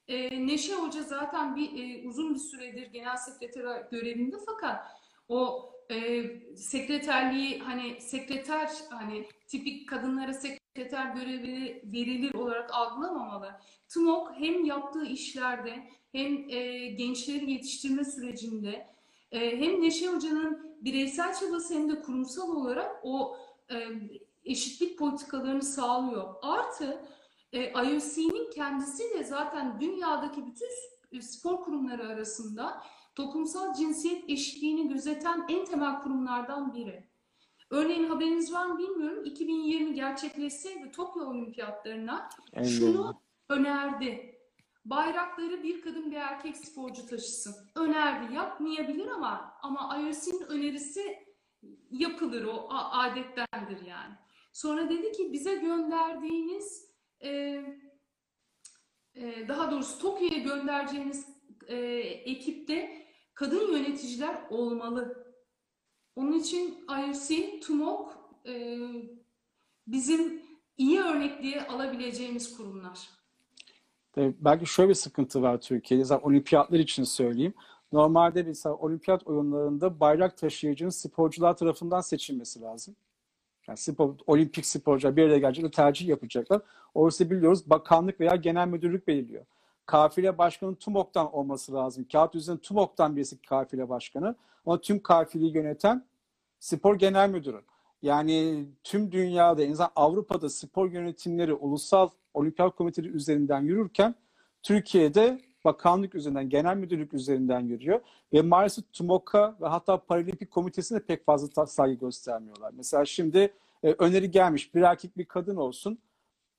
e, Neşe Hoca zaten bir e, uzun bir süredir genel sekreter görevinde fakat o e, sekreterliği hani sekreter hani tipik kadınlara sekreter görevi verilir olarak algılamamalı. TUMOK hem yaptığı işlerde hem e, gençleri yetiştirme sürecinde e, hem Neşe Hoca'nın bireysel çabası hem de kurumsal olarak o e, eşitlik politikalarını sağlıyor. Artı e, IOC'nin kendisi de zaten dünyadaki bütün spor kurumları arasında toplumsal cinsiyet eşitliğini gözeten en temel kurumlardan biri. Örneğin haberiniz var mı bilmiyorum. 2020 gerçekleşseydi Tokyo Olimpiyatlarına En şunu önerdi. Bayrakları bir kadın bir erkek sporcu taşısın. Önerdi. Yapmayabilir ama ama IOC'nin önerisi yapılır o adettendir yani. Sonra dedi ki bize gönderdiğiniz e, e, daha doğrusu Tokyo'ya göndereceğiniz e, ekipte kadın yöneticiler olmalı. Onun için IOC, TUMOK e, bizim iyi örnek diye alabileceğimiz kurumlar. Belki şöyle bir sıkıntı var Türkiye'de. Zaten olimpiyatlar için söyleyeyim. Normalde mesela olimpiyat oyunlarında bayrak taşıyıcının sporcular tarafından seçilmesi lazım. Yani spor, olimpik sporcular bir araya gelecekler, tercih yapacaklar. Oysa biliyoruz bakanlık veya genel müdürlük belirliyor. Kafile başkanı TUMOK'tan olması lazım. Kağıt üzerinde TUMOK'tan birisi kafile başkanı. Ama tüm kafileyi yöneten spor genel müdürü. Yani tüm dünyada, en azından Avrupa'da spor yönetimleri ulusal olimpiyat komiteleri üzerinden yürürken Türkiye'de bakanlık üzerinden, genel müdürlük üzerinden yürüyor. Ve maalesef TUMOK'a ve hatta Paralimpik Komitesi'ne pek fazla saygı göstermiyorlar. Mesela şimdi e, öneri gelmiş bir erkek bir kadın olsun.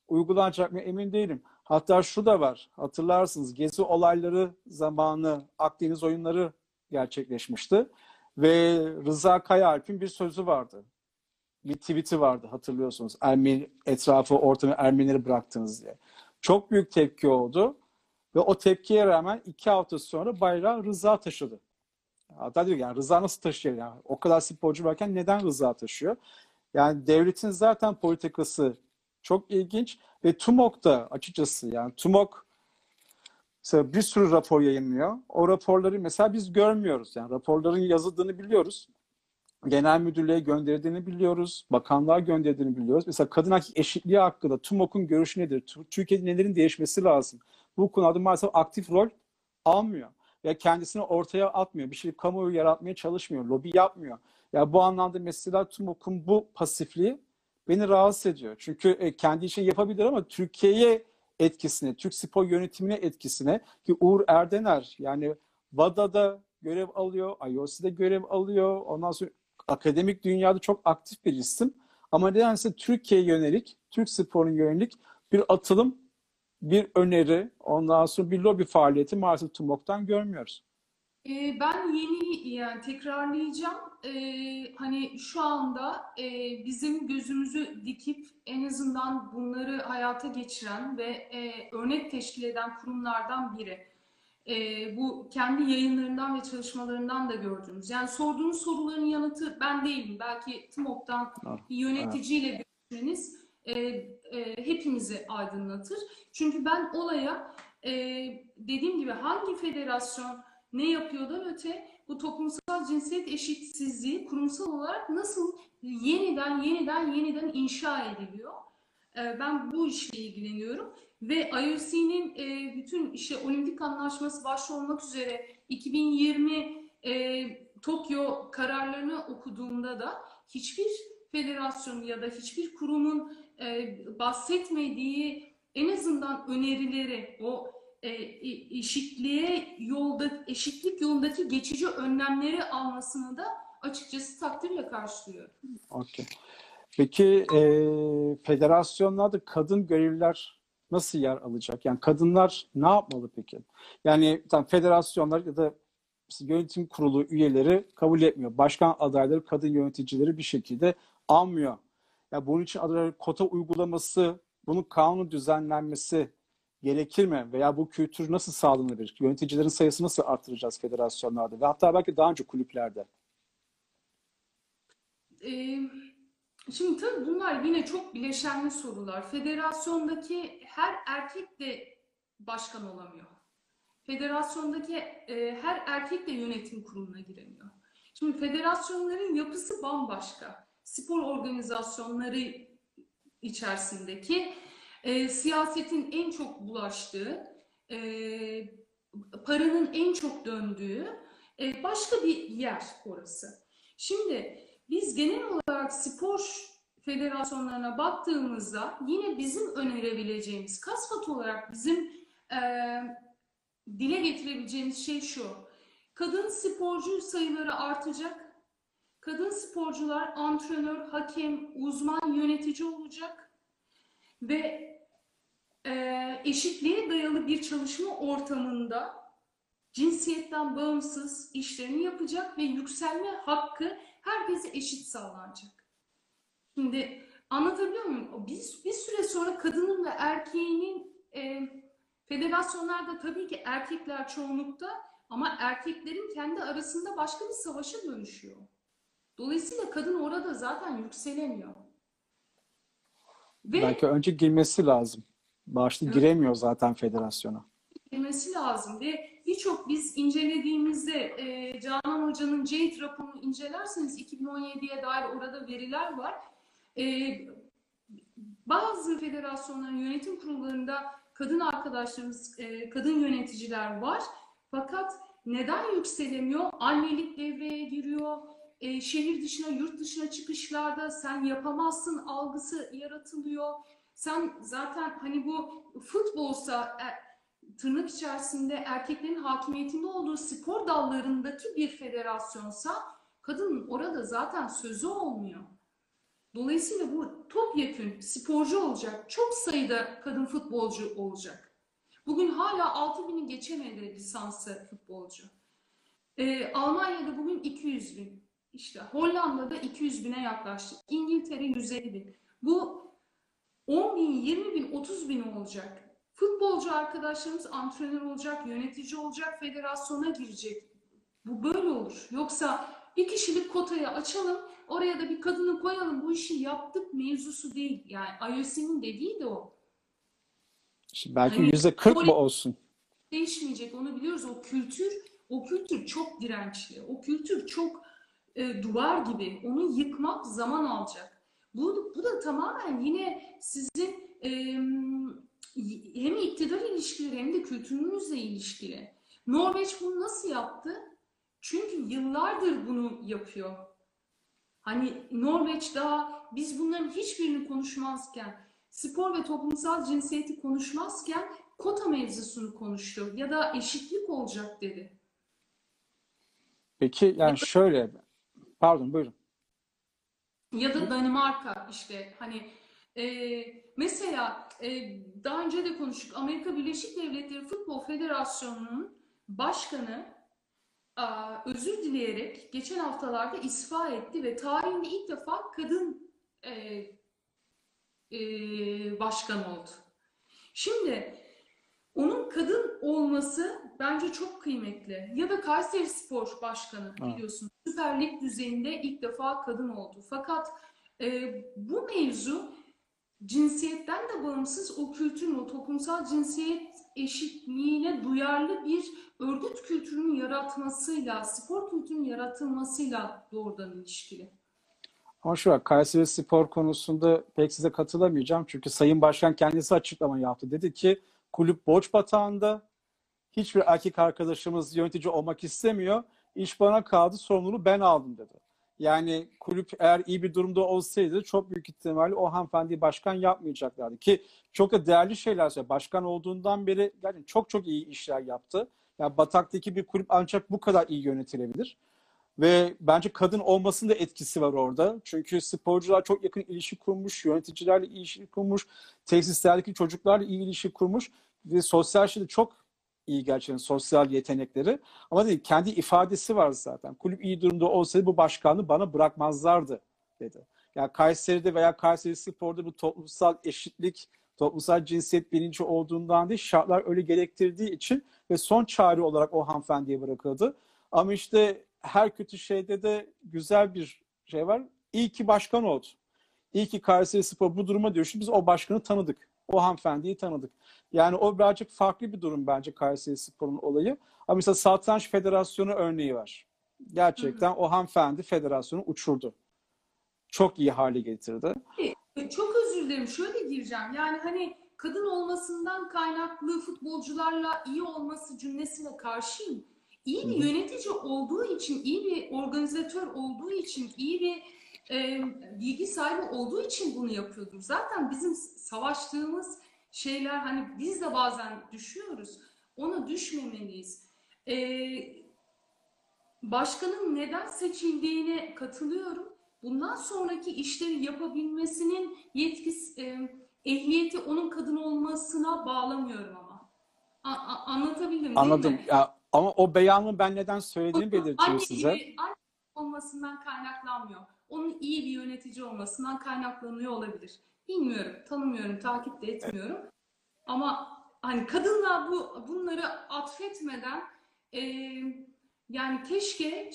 Uygulanacak mı emin değilim. Hatta şu da var. Hatırlarsınız gezi olayları zamanı Akdeniz oyunları gerçekleşmişti. Ve Rıza Kayaalp'in bir sözü vardı. Bir tweet'i vardı hatırlıyorsunuz. Ermeni etrafı ortamı Ermenileri bıraktınız diye. Çok büyük tepki oldu. Ve o tepkiye rağmen iki hafta sonra bayrağı Rıza taşıdı. Hatta diyor yani Rıza nasıl taşıyor? Yani o kadar sporcu varken neden Rıza taşıyor? Yani devletin zaten politikası çok ilginç ve TUMOK da açıkçası yani TUMOK bir sürü rapor yayınlıyor. O raporları mesela biz görmüyoruz. Yani raporların yazıldığını biliyoruz. Genel müdürlüğe gönderildiğini biliyoruz. Bakanlığa gönderildiğini biliyoruz. Mesela kadın erkek eşitliği hakkında TUMOK'un görüşü nedir? Türkiye'de nelerin değişmesi lazım? Bu konuda maalesef aktif rol almıyor. Ya kendisini ortaya atmıyor. Bir şey kamuoyu yaratmaya çalışmıyor. Lobi yapmıyor. Ya bu anlamda mesela TUMOK'un bu pasifliği beni rahatsız ediyor. Çünkü e, kendi işini yapabilir ama Türkiye'ye etkisine, Türk spor yönetimine etkisine ki Uğur Erdener yani WADA'da görev alıyor, IOC'de görev alıyor. Ondan sonra akademik dünyada çok aktif bir isim. Ama nedense Türkiye'ye yönelik, Türk sporun yönelik bir atılım, bir öneri, ondan sonra bir lobi faaliyeti maalesef TUMOK'tan görmüyoruz. Ee, ben yeni yani tekrarlayacağım. Ee, hani şu anda e, bizim gözümüzü dikip en azından bunları hayata geçiren ve e, örnek teşkil eden kurumlardan biri. E, bu kendi yayınlarından ve çalışmalarından da gördüğümüz. Yani sorduğunuz soruların yanıtı ben değilim. Belki TMOK'tan bir yöneticiyle görüşmeniz e, e, hepimizi aydınlatır. Çünkü ben olaya e, dediğim gibi hangi federasyon ne yapıyordan öte bu toplumsal cinsiyet eşitsizliği kurumsal olarak nasıl yeniden yeniden yeniden inşa ediliyor? Ben bu işle ilgileniyorum ve IOC'nin bütün işte olimpik anlaşması başta olmak üzere 2020 Tokyo kararlarını okuduğumda da hiçbir federasyon ya da hiçbir kurumun bahsetmediği en azından önerileri, o e, eşitliğe yolda eşitlik yolundaki geçici önlemleri almasını da açıkçası takdirle karşılıyorum. Okay. Peki e, federasyonlarda kadın görevliler nasıl yer alacak? Yani kadınlar ne yapmalı peki? Yani tam federasyonlar ya da yönetim kurulu üyeleri kabul etmiyor. Başkan adayları, kadın yöneticileri bir şekilde almıyor. Ya yani bunun için adaylar kota uygulaması, bunun kanun düzenlenmesi gerekir mi? Veya bu kültür nasıl sağlanabilir? Yöneticilerin sayısı nasıl artıracağız federasyonlarda ve hatta belki daha önce kulüplerde? Ee, şimdi tabii bunlar yine çok bileşenli sorular. Federasyondaki her erkek de başkan olamıyor. Federasyondaki e, her erkek de yönetim kuruluna giremiyor. Şimdi federasyonların yapısı bambaşka. Spor organizasyonları içerisindeki e, siyasetin en çok bulaştığı, e, paranın en çok döndüğü e, başka bir yer orası. Şimdi biz genel olarak spor federasyonlarına baktığımızda yine bizim önerebileceğimiz, kasvat olarak bizim e, dile getirebileceğimiz şey şu. Kadın sporcu sayıları artacak. Kadın sporcular antrenör, hakem, uzman, yönetici olacak ve e, eşitliğe dayalı bir çalışma ortamında cinsiyetten bağımsız işlerini yapacak ve yükselme hakkı herkese eşit sağlanacak. Şimdi anlatabiliyor muyum? Bir, bir süre sonra kadının ve erkeğinin e, federasyonlarda tabii ki erkekler çoğunlukta ama erkeklerin kendi arasında başka bir savaşa dönüşüyor. Dolayısıyla kadın orada zaten yükselemiyor. Ve, Belki önce girmesi lazım. Başta evet. giremiyor zaten federasyona. Girmesi lazım ve birçok biz incelediğimizde e, Canan Hoca'nın CEYT raporunu incelerseniz 2017'ye dair orada veriler var. E, bazı federasyonların yönetim kurullarında kadın arkadaşlarımız, e, kadın yöneticiler var. Fakat neden yükselemiyor? Annelik devreye giriyor. E, şehir dışına, yurt dışına çıkışlarda sen yapamazsın algısı yaratılıyor sen zaten hani bu futbolsa e, tırnak içerisinde erkeklerin hakimiyetinde olduğu spor dallarındaki bir federasyonsa kadının orada zaten sözü olmuyor. Dolayısıyla bu topyekün sporcu olacak. Çok sayıda kadın futbolcu olacak. Bugün hala 6000'i geçemedi lisanslı futbolcu. Ee, Almanya'da bugün 200 bin. İşte Hollanda'da 200 bine yaklaştı. İngiltere 150 bin. Bu 10 bin, 20 bin, 30 bin olacak. Futbolcu arkadaşlarımız antrenör olacak, yönetici olacak, federasyona girecek. Bu böyle olur. Yoksa bir kişilik kotayı açalım, oraya da bir kadını koyalım, bu işi yaptık mevzusu değil. Yani IOC'nin dediği de o. Şimdi belki Hani yüzde 40 mı olsun? Değişmeyecek, onu biliyoruz. O kültür, o kültür çok dirençli. O kültür çok e, duvar gibi. Onu yıkmak zaman alacak. Bu, bu da tamamen yine sizin e, hem iktidar ilişkileri hem de kültürünüzle ilişkili. Norveç bunu nasıl yaptı? Çünkü yıllardır bunu yapıyor. Hani Norveç daha biz bunların hiçbirini konuşmazken, spor ve toplumsal cinsiyeti konuşmazken kota mevzusunu konuştu ya da eşitlik olacak dedi. Peki yani şöyle, pardon buyurun. Ya da Danimarka işte hani e, mesela e, daha önce de konuştuk Amerika Birleşik Devletleri Futbol Federasyonu'nun başkanı a, özür dileyerek geçen haftalarda istifa etti ve tarihinde ilk defa kadın e, e, başkan oldu. Şimdi onun kadın olması bence çok kıymetli. Ya da Kayseri Spor Başkanı Evet. biliyorsun Süper Lig düzeyinde ilk defa kadın oldu. Fakat e, bu mevzu cinsiyetten de bağımsız o kültürün, o toplumsal cinsiyet eşitliğine duyarlı bir örgüt kültürünün yaratmasıyla, spor kültürünün yaratılmasıyla doğrudan ilişkili. Ama şu var, Kayseri Spor konusunda pek size katılamayacağım. Çünkü Sayın Başkan kendisi açıklama yaptı. Dedi ki kulüp borç batağında. Hiçbir erkek arkadaşımız yönetici olmak istemiyor. İş bana kaldı, sorumluluğu ben aldım dedi. Yani kulüp eğer iyi bir durumda olsaydı çok büyük ihtimalle o hanımefendiyi başkan yapmayacaklardı. Ki çok da değerli şeyler söyledi. Başkan olduğundan beri yani çok çok iyi işler yaptı. Yani Batak'taki bir kulüp ancak bu kadar iyi yönetilebilir. Ve bence kadın olmasının da etkisi var orada. Çünkü sporcular çok yakın ilişki kurmuş, yöneticilerle ilişki kurmuş, tesislerdeki çocuklarla iyi ilişki kurmuş ve sosyal şeyde çok iyi gerçekten sosyal yetenekleri. Ama değil, kendi ifadesi var zaten. Kulüp iyi durumda olsaydı bu başkanlığı bana bırakmazlardı dedi. Yani Kayseri'de veya Kayseri Spor'da bu toplumsal eşitlik, toplumsal cinsiyet bilinci olduğundan değil, şartlar öyle gerektirdiği için ve son çare olarak o hanımefendiye bırakıldı. Ama işte her kötü şeyde de güzel bir şey var. İyi ki başkan oldu. İyi ki Kayseri Spor bu duruma düştü. Biz o başkanı tanıdık. O hanımefendiyi tanıdık. Yani o birazcık farklı bir durum bence Kayseri Spor'un olayı. Ama mesela Satranç Federasyonu örneği var. Gerçekten o hanımefendi federasyonu uçurdu. Çok iyi hale getirdi. E, Çok özür dilerim. Şöyle gireceğim. Yani hani kadın olmasından kaynaklı futbolcularla iyi olması cümlesine karşıyım. İyi bir yönetici olduğu için, iyi bir organizatör olduğu için, iyi bir e, bilgi sahibi olduğu için bunu yapıyordur. Zaten bizim savaştığımız şeyler hani biz de bazen düşüyoruz. Ona düşmemeliyiz. E, başkanın neden seçildiğine katılıyorum. Bundan sonraki işleri yapabilmesinin yetkisi, e, ehliyeti onun kadın olmasına bağlamıyorum ama. A- a- anlatabildim değil Anladım. mi? Ya, ama o beyanı ben neden söylediğimi belirtiyor Anne size. gibi anne olmasından kaynaklanmıyor. Onun iyi bir yönetici olmasından kaynaklanıyor olabilir. Bilmiyorum, tanımıyorum, takip de etmiyorum. Ama hani kadınlar bu bunları atfetmeden e, yani keşke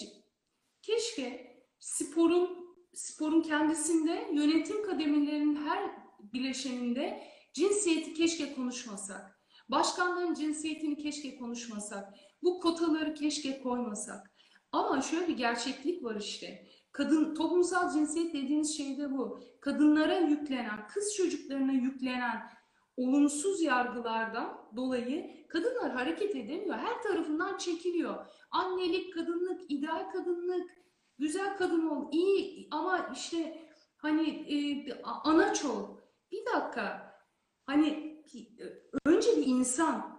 keşke sporun sporun kendisinde yönetim kademelerinin her bileşeninde cinsiyeti keşke konuşmasak. Başkanların cinsiyetini keşke konuşmasak. Bu kotaları keşke koymasak. Ama şöyle bir gerçeklik var işte. Kadın toplumsal cinsiyet dediğiniz şey de bu. Kadınlara yüklenen, kız çocuklarına yüklenen olumsuz yargılardan dolayı kadınlar hareket edemiyor. Her tarafından çekiliyor. Annelik, kadınlık, ideal kadınlık, güzel kadın ol, iyi ama işte hani e, anaç ol. Bir dakika. Hani önce bir insan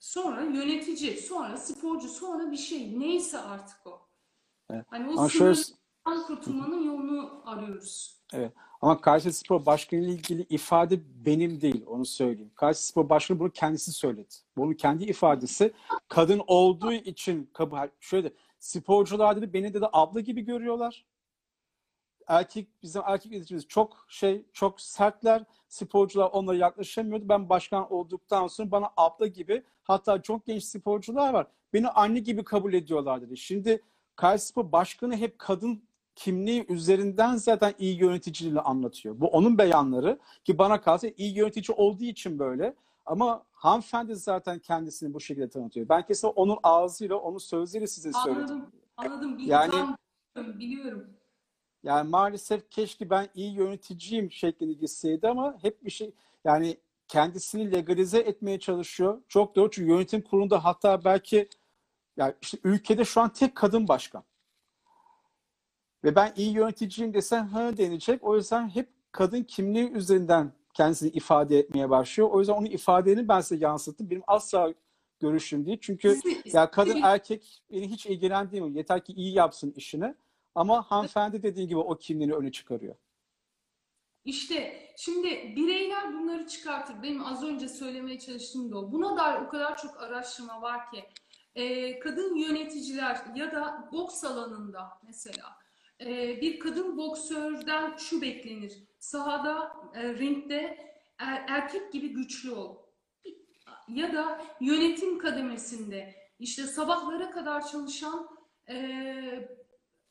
sonra yönetici, sonra sporcu, sonra bir şey. Neyse artık o. Evet. Hani o Ama şöyle kurtulmanın yolunu arıyoruz. Evet. Ama Kayseri Spor Başkanı ile ilgili ifade benim değil, onu söyleyeyim. Kayseri Spor Başkanı bunu kendisi söyledi. Bunu kendi ifadesi. Kadın olduğu için kabul. Şöyle sporcular dedi beni dedi abla gibi görüyorlar. Erkek bizim erkek yöneticimiz çok şey çok sertler. Sporcular onlara yaklaşamıyordu. Ben başkan olduktan sonra bana abla gibi hatta çok genç sporcular var. Beni anne gibi kabul ediyorlar dedi. Şimdi Kayseri Başkanı hep kadın kimliği üzerinden zaten iyi yöneticiliğini anlatıyor. Bu onun beyanları ki bana kalsa iyi yönetici olduğu için böyle. Ama hanımefendi zaten kendisini bu şekilde tanıtıyor. Ben kesin onun ağzıyla, onun sözleriyle size söyledim. Anladım, anladım. Yani- Yani, biliyorum. Yani maalesef keşke ben iyi yöneticiyim şeklinde gitseydi ama hep bir şey yani kendisini legalize etmeye çalışıyor. Çok doğru çünkü yönetim kurulunda hatta belki yani işte ülkede şu an tek kadın başkan. Ve ben iyi yöneticiyim desem ha denecek. O yüzden hep kadın kimliği üzerinden kendisini ifade etmeye başlıyor. O yüzden onun ifadelerini ben size yansıttım. Benim asla görüşüm değil. Çünkü ya kadın erkek beni hiç ilgilendirmiyor. Yeter ki iyi yapsın işini. Ama hanımefendi dediği gibi o kimliğini öne çıkarıyor. İşte şimdi bireyler bunları çıkartır. Benim az önce söylemeye çalıştığım da o. Buna dair o kadar çok araştırma var ki. Ee, kadın yöneticiler ya da boks alanında mesela e, bir kadın boksörden şu beklenir. Sahada, e, ringde er- erkek gibi güçlü ol. Ya da yönetim kademesinde işte sabahlara kadar çalışan e,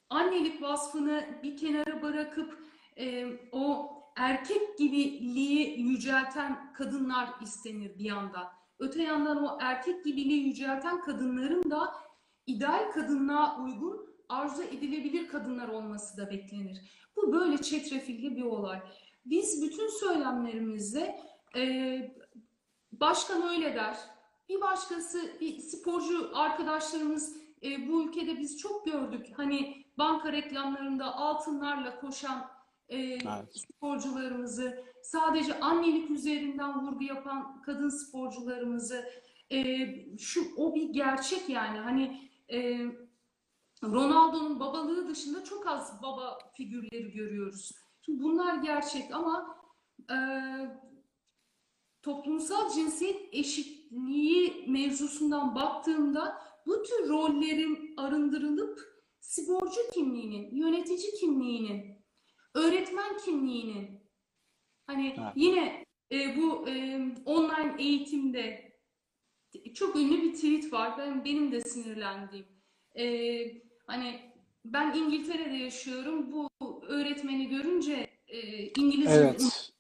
annelik vasfını bir kenara bırakıp e, o erkek gibiliği yücelten kadınlar istenir bir yandan. Öte yandan o erkek gibiliği yücelten kadınların da ideal kadınlığa uygun arzu edilebilir kadınlar olması da beklenir. Bu böyle çetrefilli bir olay. Biz bütün söylemlerimizde e, başkan öyle der. Bir başkası, bir sporcu arkadaşlarımız e, bu ülkede biz çok gördük. Hani banka reklamlarında altınlarla koşan e, Evet. sporcularımızı, sadece annelik üzerinden vurgu yapan kadın sporcularımızı, e, şu o bir gerçek yani. Hani e, Ronaldo'nun babalığı dışında çok az baba figürleri görüyoruz. Şimdi bunlar gerçek ama e, toplumsal cinsiyet eşitliği mevzusundan baktığımda bu tür rollerin arındırılıp sporcu kimliğinin, yönetici kimliğinin, öğretmen kimliğinin hani Evet. yine e, bu e, online eğitimde çok ünlü bir tweet var. Ben benim de sinirlendiğim. E, hani ben İngiltere'de yaşıyorum. Bu öğretmeni görünce e, İngilizce Evet.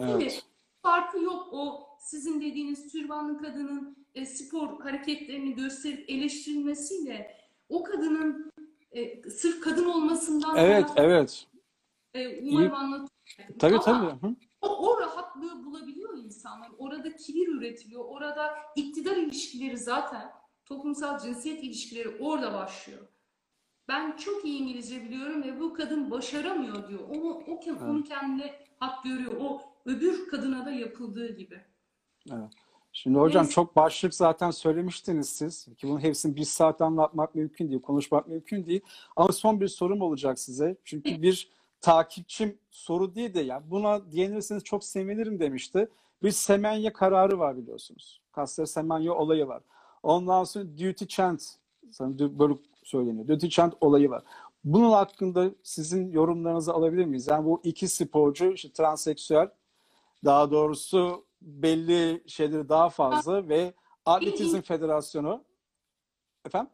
Evet. farkı yok o sizin dediğiniz türbanlı kadının e, spor hareketlerini gösterip eleştirilmesiyle o kadının e, sırf kadın olmasından Evet, kaynaklı- evet. e, umarım anlatıyorum. Tabii Ama tabii. Hı. O, o rahatlığı bulabiliyor insanlar. Orada kibir üretiliyor. Orada iktidar ilişkileri zaten toplumsal cinsiyet ilişkileri orada başlıyor. Ben çok iyi İngilizce biliyorum ve bu kadın başaramıyor diyor. Onu, o, onu kendine hak görüyor. O öbür kadına da yapıldığı gibi. Şimdi hocam Neyse. çok başlık zaten söylemiştiniz siz ki bunun hepsini bir saat anlatmak mümkün değil, konuşmak mümkün değil. Ama son bir sorum olacak size. Çünkü bir takipçim soru değil de ya buna diyebilirsiniz çok sevinirim demişti. Bir Semenya kararı var biliyorsunuz. Kasper Semenya olayı var. Ondan sonra Duty Chant sanırım böyle söyleniyor. Duty Chant olayı var. Bunun hakkında sizin yorumlarınızı alabilir miyiz? Yani bu iki sporcu işte transseksüel daha doğrusu belli şeyleri daha fazla ve Atletizm Federasyonu efendim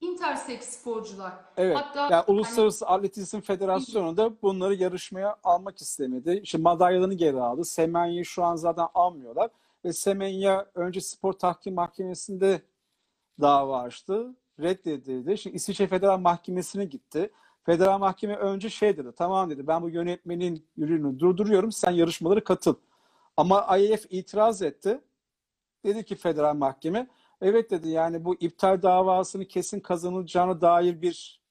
Intersex sporcular. evet Hatta yani Uluslararası Atletizm Federasyonu da bunları yarışmaya almak istemedi. İşte madalyalarını geri aldı. Semenya'yı şu an zaten almıyorlar ve Semenya önce spor tahkim mahkemesinde dava açtı. Reddedildi. Şimdi İsviçre Federal Mahkemesi'ne gitti. Federal Mahkeme önce şey dedi. Tamam dedi. Ben bu yönetmenin yürüyüşünü durduruyorum. Sen yarışmalara katıl. Ama IAF itiraz etti. Dedi ki Federal Mahkeme evet dedi yani bu iptal davasını kesin kazanılacağına dair bir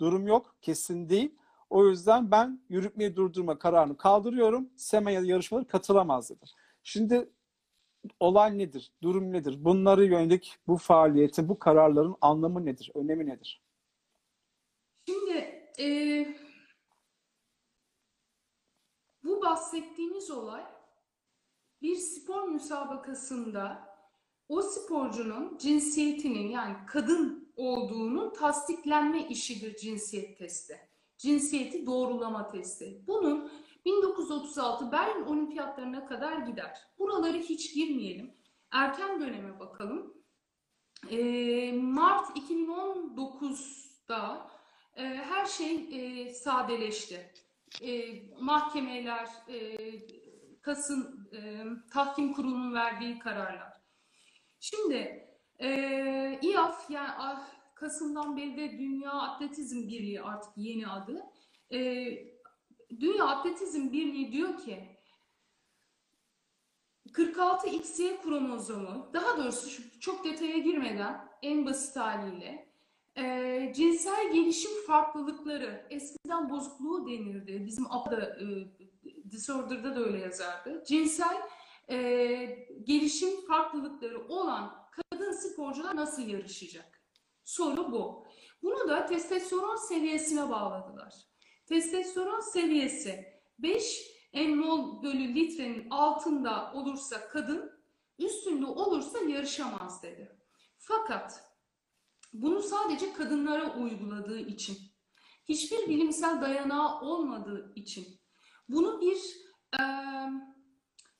durum yok. Kesin değil. O yüzden ben yürütmeyi durdurma kararını kaldırıyorum. Semenya yarışmaları katılamaz dedi. Şimdi olay nedir? Durum nedir? Bunları yönelik bu faaliyetin, bu kararların anlamı nedir? Önemi nedir? Şimdi e, bu bahsettiğiniz olay bir spor müsabakasında o sporcunun cinsiyetinin yani kadın olduğunun tasdiklenme işidir cinsiyet testi. Cinsiyeti doğrulama testi. Bunun 1936 Berlin Olimpiyatlarına kadar gider. Buraları hiç girmeyelim. Erken döneme bakalım. Ee, Mart 2019'da e, her şey e, sadeleşti. E, mahkemeler, e, Kasım e, Tahkim Kurulu'nun verdiği kararlar. Şimdi e, İAF yani ah, Kasım'dan beri de Dünya Atletizm Birliği artık yeni adı. E, Dünya Atletizm Birliği diyor ki 46 XY kromozomu, daha doğrusu çok detaya girmeden en basit haliyle e, cinsel gelişim farklılıkları eskiden bozukluğu denirdi. Bizim APA'da e, Disorder'da da öyle yazardı. Cinsel e, gelişim farklılıkları olan kadın sporcular nasıl yarışacak? Soru bu. Bunu da testosteron seviyesine bağladılar. Testosteron seviyesi 5 mol bölü litrenin altında olursa kadın, üstünde olursa yarışamaz dedi. Fakat bunu sadece kadınlara uyguladığı için, hiçbir bilimsel dayanağı olmadığı için, bunu bir eee,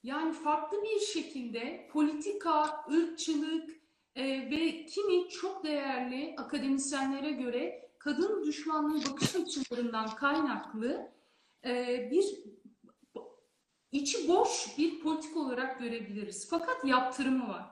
yani farklı bir şekilde politika, ırkçılık e, ve kimi çok değerli akademisyenlere göre kadın düşmanlığı bakış açılarından kaynaklı e, bir içi boş bir politik olarak görebiliriz. Fakat yaptırımı var.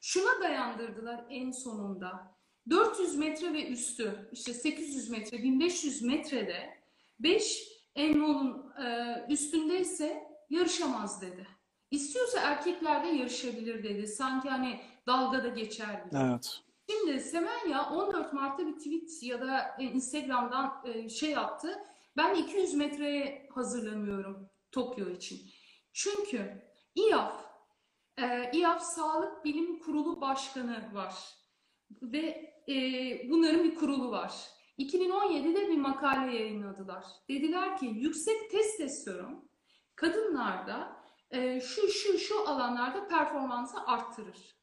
Şuna dayandırdılar en sonunda. 400 metre ve üstü, işte 800 metre, 1500 metrede 5 enrolun e, üstündeyse yarışamaz dedi. İstiyorsa erkeklerde yarışabilir dedi. Sanki hani dalgada geçer gibi. Evet. Şimdi Semenya 14 Mart'ta bir tweet ya da e, Instagram'dan e, şey yaptı. Ben 200 metreye hazırlanıyorum Tokyo için. Çünkü İAF, e, İAF Sağlık Bilim Kurulu Başkanı var ve bunların bir kurulu var. 2017'de bir makale yayınladılar. Dediler ki yüksek testosteron kadınlarda e, şu şu şu alanlarda performansı arttırır.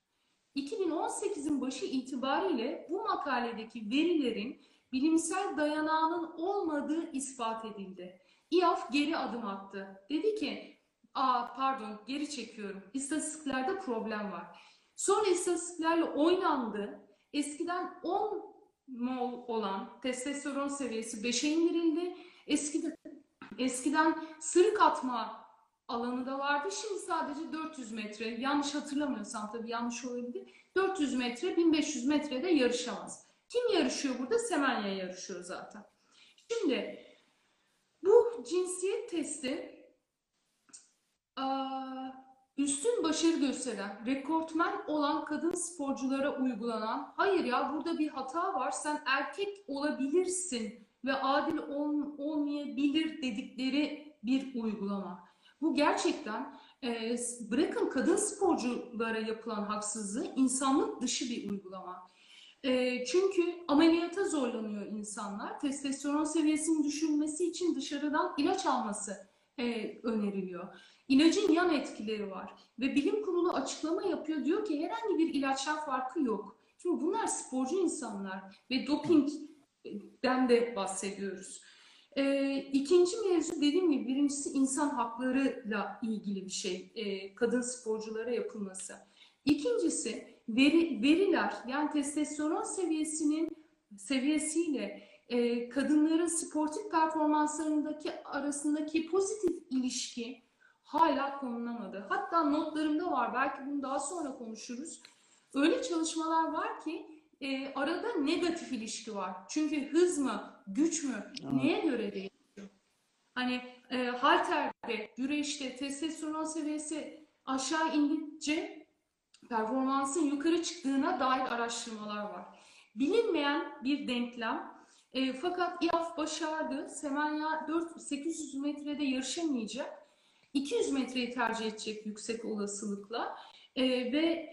2018'in başı itibariyle bu makaledeki verilerin bilimsel dayanağının olmadığı ispat edildi. İAF geri adım attı. Dedi ki, aa pardon geri çekiyorum. İstatistiklerde problem var. Sonra istatistiklerle oynandı. Eskiden 10 mol olan testosteron seviyesi 5'e indirildi. Eskiden, eskiden sırık atma alanı da vardı. Şimdi sadece 400 metre, yanlış hatırlamıyorsam tabii yanlış olabilir. 400 metre, 1500 metrede yarışamaz. Kim yarışıyor burada? Semenya yarışıyor zaten. Şimdi bu cinsiyet testi üstün başarı gösteren, rekortmen olan kadın sporculara uygulanan, hayır ya burada bir hata var, sen erkek olabilirsin ve adil ol- olmayabilir dedikleri bir uygulama. Bu gerçekten e, bırakın kadın sporculara yapılan haksızlığı insanlık dışı bir uygulama. E, çünkü ameliyata zorlanıyor insanlar. Testosteron seviyesinin düşürülmesi için dışarıdan ilaç alması e, öneriliyor. İlacın yan etkileri var ve bilim kurulu açıklama yapıyor diyor ki herhangi bir ilaçtan farkı yok. Şimdi bunlar sporcu insanlar ve dopingden de bahsediyoruz. Ee, ikinci mevzu dediğim gibi birincisi insan haklarıyla ilgili bir şey. ee, kadın sporculara yapılması. İkincisi veri, veriler yani testosteron seviyesinin seviyesiyle e, kadınların sportif performanslarındaki arasındaki pozitif ilişki hala konulamadı. Hatta notlarımda var. Belki bunu daha sonra konuşuruz. Öyle çalışmalar var ki e, arada negatif ilişki var. Çünkü hız mı, güç mü, neye göre değişiyor? Hani e, halterde, güreşte testosteron seviyesi aşağı indikçe performansın yukarı çıktığına dair araştırmalar var. Bilinmeyen bir denklem. E, fakat İAF başardı. Semenya 4 800 metrede yarışamayacak. 200 metreyi tercih edecek yüksek olasılıkla. E, ve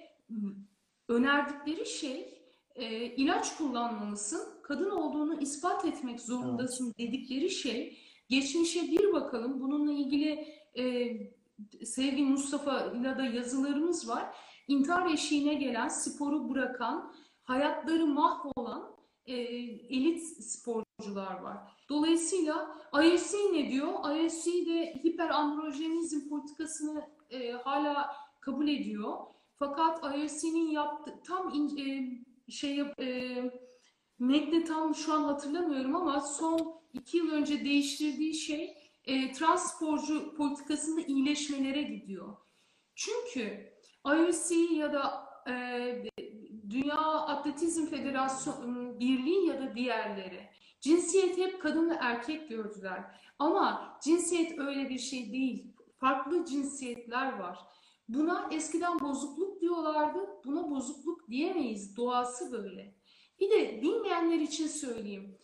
önerdikleri şey e, ilaç kullanmalısın, kadın olduğunu ispat etmek zorundasın evet. dedikleri şey geçmişe bir bakalım. Bununla ilgili e, sevgili Mustafa ile da yazılarımız var. İntihar eşiğine gelen, sporu bırakan, hayatları mahvolan e, elit sporcular var. Dolayısıyla IFC ne diyor? IFC de hiperandrojenizm politikasını e, hala kabul ediyor. Fakat IFC'nin yaptığı tam e, şey e, metni tam şu an hatırlamıyorum ama son iki yıl önce değiştirdiği şey e, trans sporcu politikasında iyileşmelere gidiyor. Çünkü IOC ya da e, Dünya Atletizm Federasyonu Birliği ya da diğerleri cinsiyet hep kadın ve erkek gördüler. Ama cinsiyet öyle bir şey değil. Farklı cinsiyetler var. Buna eskiden bozukluk diyorlardı. Buna bozukluk diyemeyiz. Doğası böyle. Bir de bilmeyenler için söyleyeyim.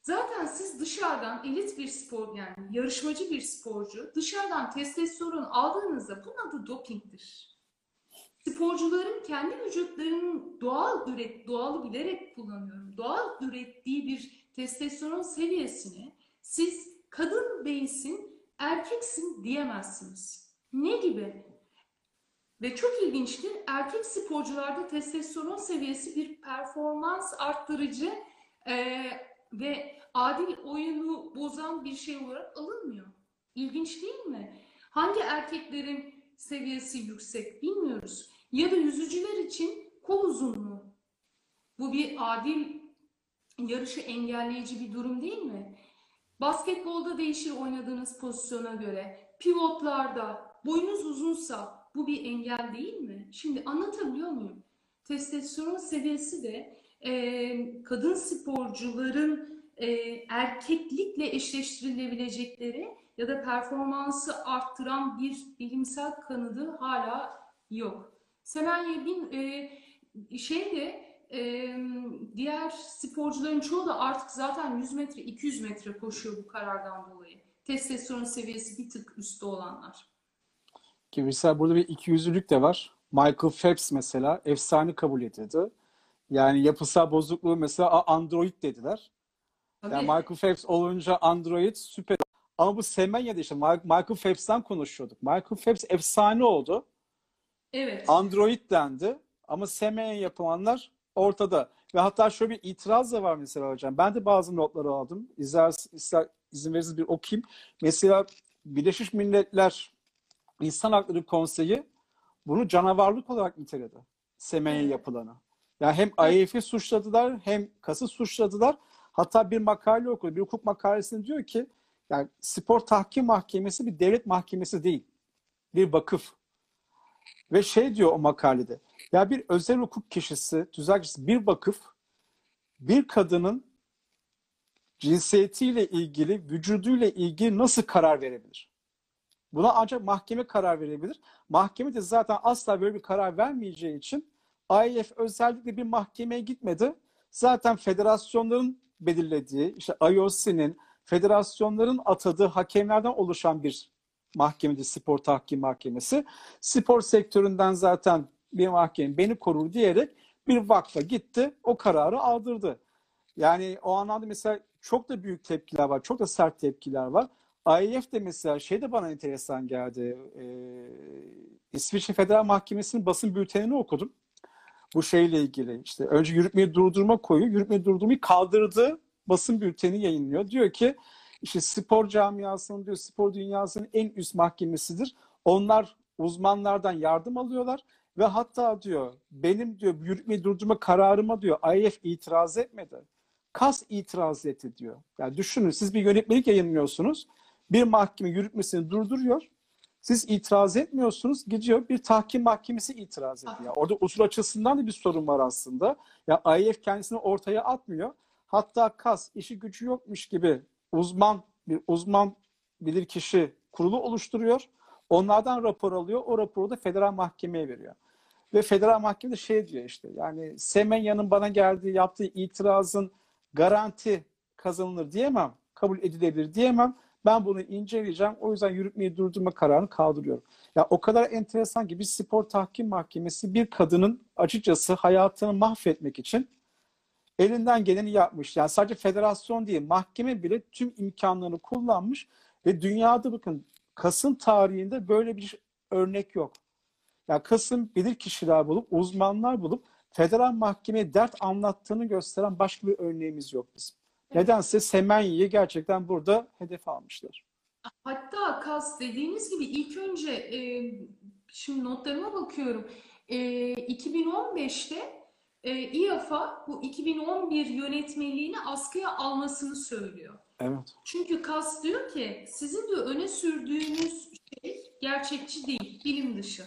Zaten siz dışarıdan elit bir spor yani yarışmacı bir sporcu dışarıdan testosteron aldığınızda bunun adı dopingdir. Sporcuların kendi vücutlarının doğal üret doğalı bilerek kullanıyorum. Doğal ürettiği bir testosteron seviyesini siz kadın değilsin, erkeksin diyemezsiniz. Ne gibi? Ve çok ilginçtir, erkek sporcularda testosteron seviyesi bir performans arttırıcı e, ve adil oyunu bozan bir şey olarak alınmıyor. İlginç değil mi? Hangi erkeklerin seviyesi yüksek bilmiyoruz. Ya da yüzücüler için kol uzunluğu. Bu bir adil yarışı engelleyici bir durum değil mi? Basketbolda değişir oynadığınız pozisyona göre. Pivotlarda boyunuz uzunsa bu bir engel değil mi? Şimdi anlatabiliyor muyum? Testosteron seviyesi de e, kadın sporcuların e, erkeklikle eşleştirilebilecekleri ya da performansı arttıran bir bilimsel kanıdı hala yok. Semenye bin e, şey de e, diğer sporcuların çoğu da artık zaten 100 metre 200 metre koşuyor bu karardan dolayı. Testosteron seviyesi bir tık üstte olanlar. Ki mesela burada bir 200'lük de var. Michael Phelps mesela efsane kabul edildi. Yani yapısal bozukluğu mesela android dediler. Tabii. Yani Michael Phelps olunca android süper. Ama bu Semenya'da işte Michael Phelps'ten konuşuyorduk. Michael Phelps efsane oldu. Evet. Android dendi. Ama Semenya yapılanlar ortada. Ve hatta şöyle bir itiraz da var mesela hocam. Ben de bazı notları aldım. İzler, ister, izin verirseniz bir okuyayım. Mesela Birleşmiş Milletler İnsan Hakları Konseyi bunu canavarlık olarak niteledi. Evet. yapılanı. Yani hem IMF'i suçladılar hem KAS'ı suçladılar. Hatta bir makale okudu. Bir hukuk makalesinde diyor ki yani spor tahkim mahkemesi bir devlet mahkemesi değil. Bir vakıf. Ve şey diyor o makalede. Ya bir özel hukuk kişisi, tüzelcisi bir vakıf bir kadının cinsiyetiyle ilgili, vücuduyla ilgili nasıl karar verebilir? Buna ancak mahkeme karar verebilir. Mahkeme de zaten asla böyle bir karar vermeyeceği için IF özellikle bir mahkemeye gitmedi. Zaten federasyonların belirlediği, işte IOC'nin, federasyonların atadığı hakemlerden oluşan bir mahkemede spor tahkim mahkemesi. Spor sektöründen zaten bir mahkeme beni korur diyerek bir vakfa gitti o kararı aldırdı. Yani o anlamda mesela çok da büyük tepkiler var. Çok da sert tepkiler var. IF de mesela şey de bana enteresan geldi. Ee, İsviçre Federal Mahkemesi'nin basın bültenini okudum bu şeyle ilgili işte önce yürütmeyi durdurma koyu, yürütmeyi durdurmayı kaldırdı basın bülteni yayınlıyor. Diyor ki işte spor camiasının diyor spor dünyasının en üst mahkemesidir. Onlar uzmanlardan yardım alıyorlar ve hatta diyor benim diyor yürütmeyi durdurma kararıma diyor IF itiraz etmedi. KAS itiraz etti diyor. Yani düşünün siz bir yönetmelik yayınlıyorsunuz. Bir mahkeme yürütmesini durduruyor siz itiraz etmiyorsunuz. Gidiyor bir tahkim mahkemesi itiraz ediyor. Orada usul açısından da bir sorun var aslında. Ya IF kendisini ortaya atmıyor. Hatta KAS işi gücü yokmuş gibi uzman bir uzman bilir kişi kurulu oluşturuyor. Onlardan rapor alıyor. O raporu da federal mahkemeye veriyor. Ve federal mahkeme de şey diyor işte yani Semenya'nın bana geldiği yaptığı itirazın garanti kazanılır diyemem. Kabul edilebilir diyemem. Ben bunu inceleyeceğim. O yüzden yürütmeyi durdurma kararını kaldırıyorum. Ya o kadar enteresan ki bir spor tahkim mahkemesi bir kadının açıkçası hayatını mahvetmek için elinden geleni yapmış. Yani sadece federasyon değil, mahkeme bile tüm imkanlarını kullanmış ve dünyada bakın Kasım tarihinde böyle bir örnek yok. Yani Kasım bilir kişiler bulup, uzmanlar bulup federal mahkemeye dert anlattığını gösteren başka bir örneğimiz yok bizim. Nedense Semenyi'yi gerçekten burada hedef almışlar. Hatta kas dediğiniz gibi ilk önce e, şimdi notlarıma bakıyorum. E, 2015'te e, İAFA bu 2011 yönetmeliğini askıya almasını söylüyor. Evet. Çünkü kas diyor ki sizin diyor öne sürdüğünüz şey gerçekçi değil, bilim dışı.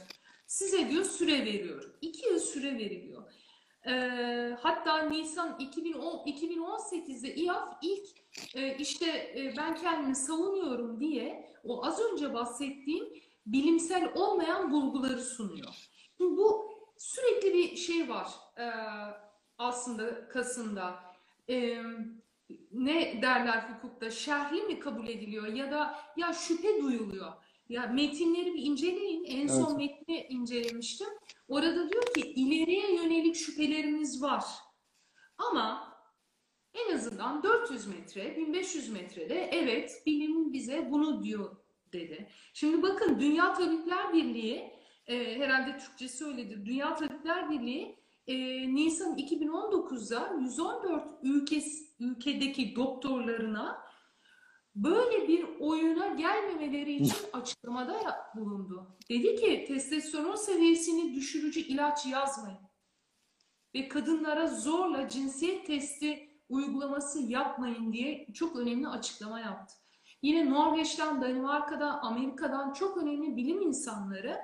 Size diyor süre veriyorum. İki yıl süre veriliyor. Ee, hatta Nisan 2010, 2018'de İAF ilk e, işte e, ben kendimi savunuyorum diye o az önce bahsettiğim bilimsel olmayan bulguları sunuyor. Şimdi bu sürekli bir şey var e, aslında kasında. E, ne derler hukukta? Şerhli mi kabul ediliyor ya da ya şüphe duyuluyor. Ya metinleri bir inceleyin. En son Evet. metni incelemiştim. Orada diyor ki ileriye yönelik şüphelerimiz var. Ama en azından 400 metre, 1500 metrede evet bilim bize bunu diyor dedi. Şimdi bakın Dünya Tabipler Birliği e, herhalde Türkçesi öyledir. Dünya Tabipler Birliği e, Nisan 2019'da 114 ülkes, ülkedeki doktorlarına böyle bir oyuna gelmemeleri için açıklamada bulundu. Dedi ki testosteron seviyesini düşürücü ilaç yazmayın. Ve kadınlara zorla cinsiyet testi uygulaması yapmayın diye çok önemli açıklama yaptı. Yine Norveç'ten, Danimarka'dan, Amerika'dan çok önemli bilim insanları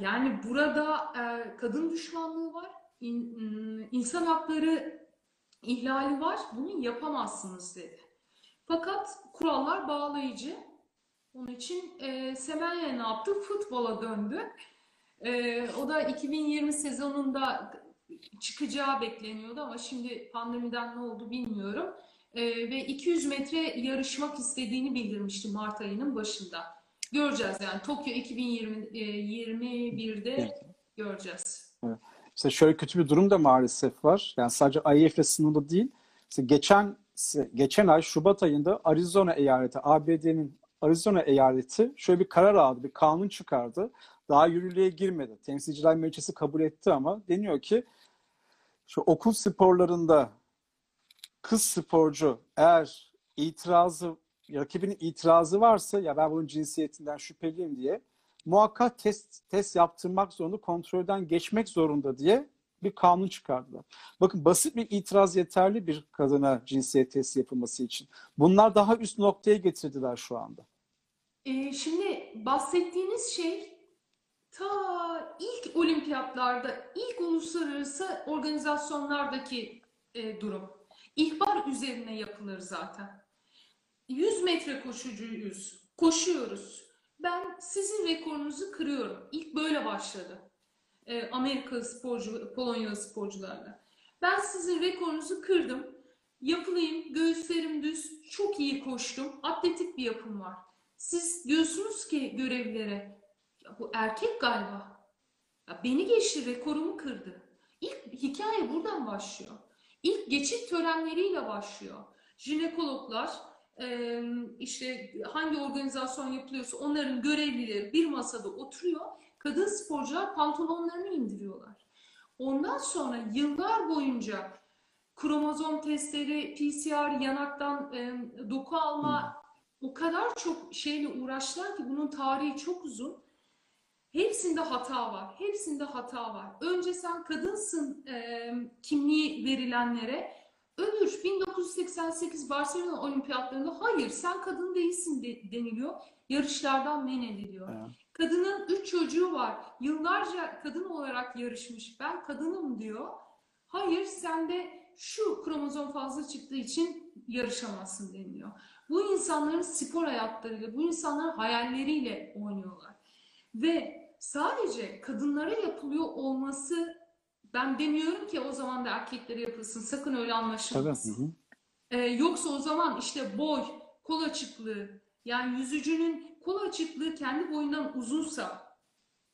yani burada e, kadın düşmanlığı var, ım, insan hakları ihlali var, bunu yapamazsınız dedi. Fakat kurallar bağlayıcı. Onun için e, Semenye ne yaptı? Futbola döndü. E, o da 2020 sezonunda çıkacağı bekleniyordu ama şimdi pandemiden ne oldu bilmiyorum. E, ve 200 metre yarışmak istediğini bildirmişti Mart ayının başında. Göreceğiz yani Tokyo 2021'de göreceğiz. İşte şöyle kötü bir durum da maalesef var. Yani sadece IEF sınırlı değil. İşte geçen geçen ay Şubat ayında Arizona eyaleti, ABD'nin Arizona eyaleti şöyle bir karar aldı, bir kanun çıkardı. Daha yürürlüğe girmedi. Temsilciler Meclisi kabul etti ama deniyor ki şu okul sporlarında kız sporcu eğer itirazı rakibinin itirazı varsa ya ben bunun cinsiyetinden şüpheliyim diye muhakkak test test yaptırmak zorunda, kontrolden geçmek zorunda diye bir kanun çıkardılar. Bakın basit bir itiraz yeterli bir kadına cinsiyet testi yapılması için. Bunlar daha üst noktaya getirdiler şu anda. E, şimdi bahsettiğiniz şey ta ilk olimpiyatlarda, ilk uluslararası organizasyonlardaki e, durum. İhbar üzerine yapılır zaten. 100 metre koşucuyuz, koşuyoruz. Ben sizin rekorunuzu kırıyorum. İlk böyle başladı. E, Amerika sporcu, Polonyalı sporcularla. Ben sizin rekorunuzu kırdım. Yapılayım, göğüslerim düz, çok iyi koştum. Atletik bir yapım var. Siz diyorsunuz ki görevlilere, ya bu erkek galiba. Ya beni geçti, rekorumu kırdı. İlk hikaye buradan başlıyor. İlk geçit törenleriyle başlıyor. Jinekologlar, işte hangi organizasyon yapılıyorsa onların görevlileri bir masada oturuyor. Kadın sporcular pantolonlarını indiriyorlar. Ondan sonra yıllar boyunca kromozom testleri, PCR, yanaktan e, doku alma o kadar çok şeyle uğraştılar ki bunun tarihi çok uzun. Hepsinde hata var. Hepsinde hata var. Önce sen kadınsın e, kimliği verilenlere. Öbür 1988 Barcelona Olimpiyatlarında hayır sen kadın değilsin de- deniliyor. Yarışlardan men ediliyor. Evet. Kadının üç çocuğu var. Yıllarca kadın olarak yarışmış. Ben kadınım diyor. Hayır sende şu kromozom fazla çıktığı için yarışamazsın deniliyor. Bu insanların spor hayatlarıyla, bu insanların hayalleriyle oynuyorlar. Ve sadece kadınlara yapılıyor olması ben demiyorum ki o zaman da erkeklere yapılsın. Sakın öyle anlaşılmasın. Ee, yoksa o zaman işte boy, kol açıklığı yani yüzücünün kol açıklığı kendi boyundan uzunsa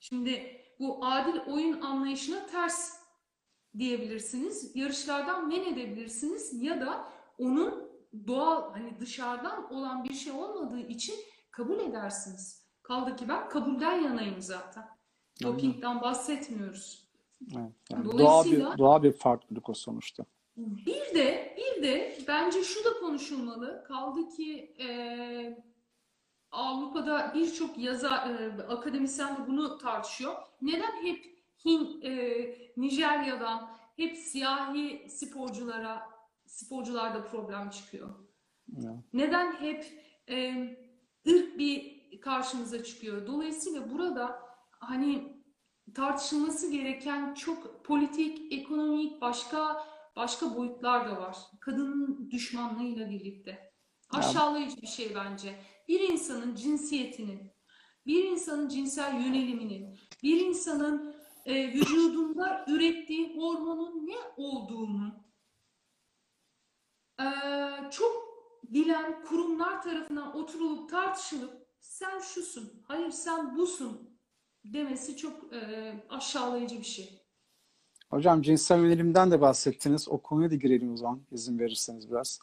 şimdi bu adil oyun anlayışına ters diyebilirsiniz. Yarışlardan men edebilirsiniz ya da onun doğal hani dışarıdan olan bir şey olmadığı için kabul edersiniz. Kaldı ki ben kabulden yanayım zaten. Dopingden bahsetmiyoruz. Evet, yani Dolayısıyla bir doğal bir farklılık o sonuçta. bir de bir de bence şu da konuşulmalı. Kaldı ki e, Avrupa'da birçok yazar, e, akademisyen de bunu tartışıyor. Neden hep Hin, e, Nijerya'dan hep siyahi sporculara sporcularda problem çıkıyor? Yani. Neden hep e, ırk bir karşımıza çıkıyor? Dolayısıyla burada hani tartışılması gereken çok politik, ekonomik, başka başka boyutlar da var. Kadının düşmanlığıyla birlikte. Aşağılayıcı bir şey bence. Bir insanın cinsiyetinin, bir insanın cinsel yöneliminin, bir insanın e, vücudunda ürettiği hormonun ne olduğunu e, çok bilen kurumlar tarafından oturulup tartışılıp sen şusun, hayır sen busun demesi çok e, aşağılayıcı bir şey. Hocam cinsel yönelimden de bahsettiniz. O konuya da girelim o zaman izin verirseniz biraz.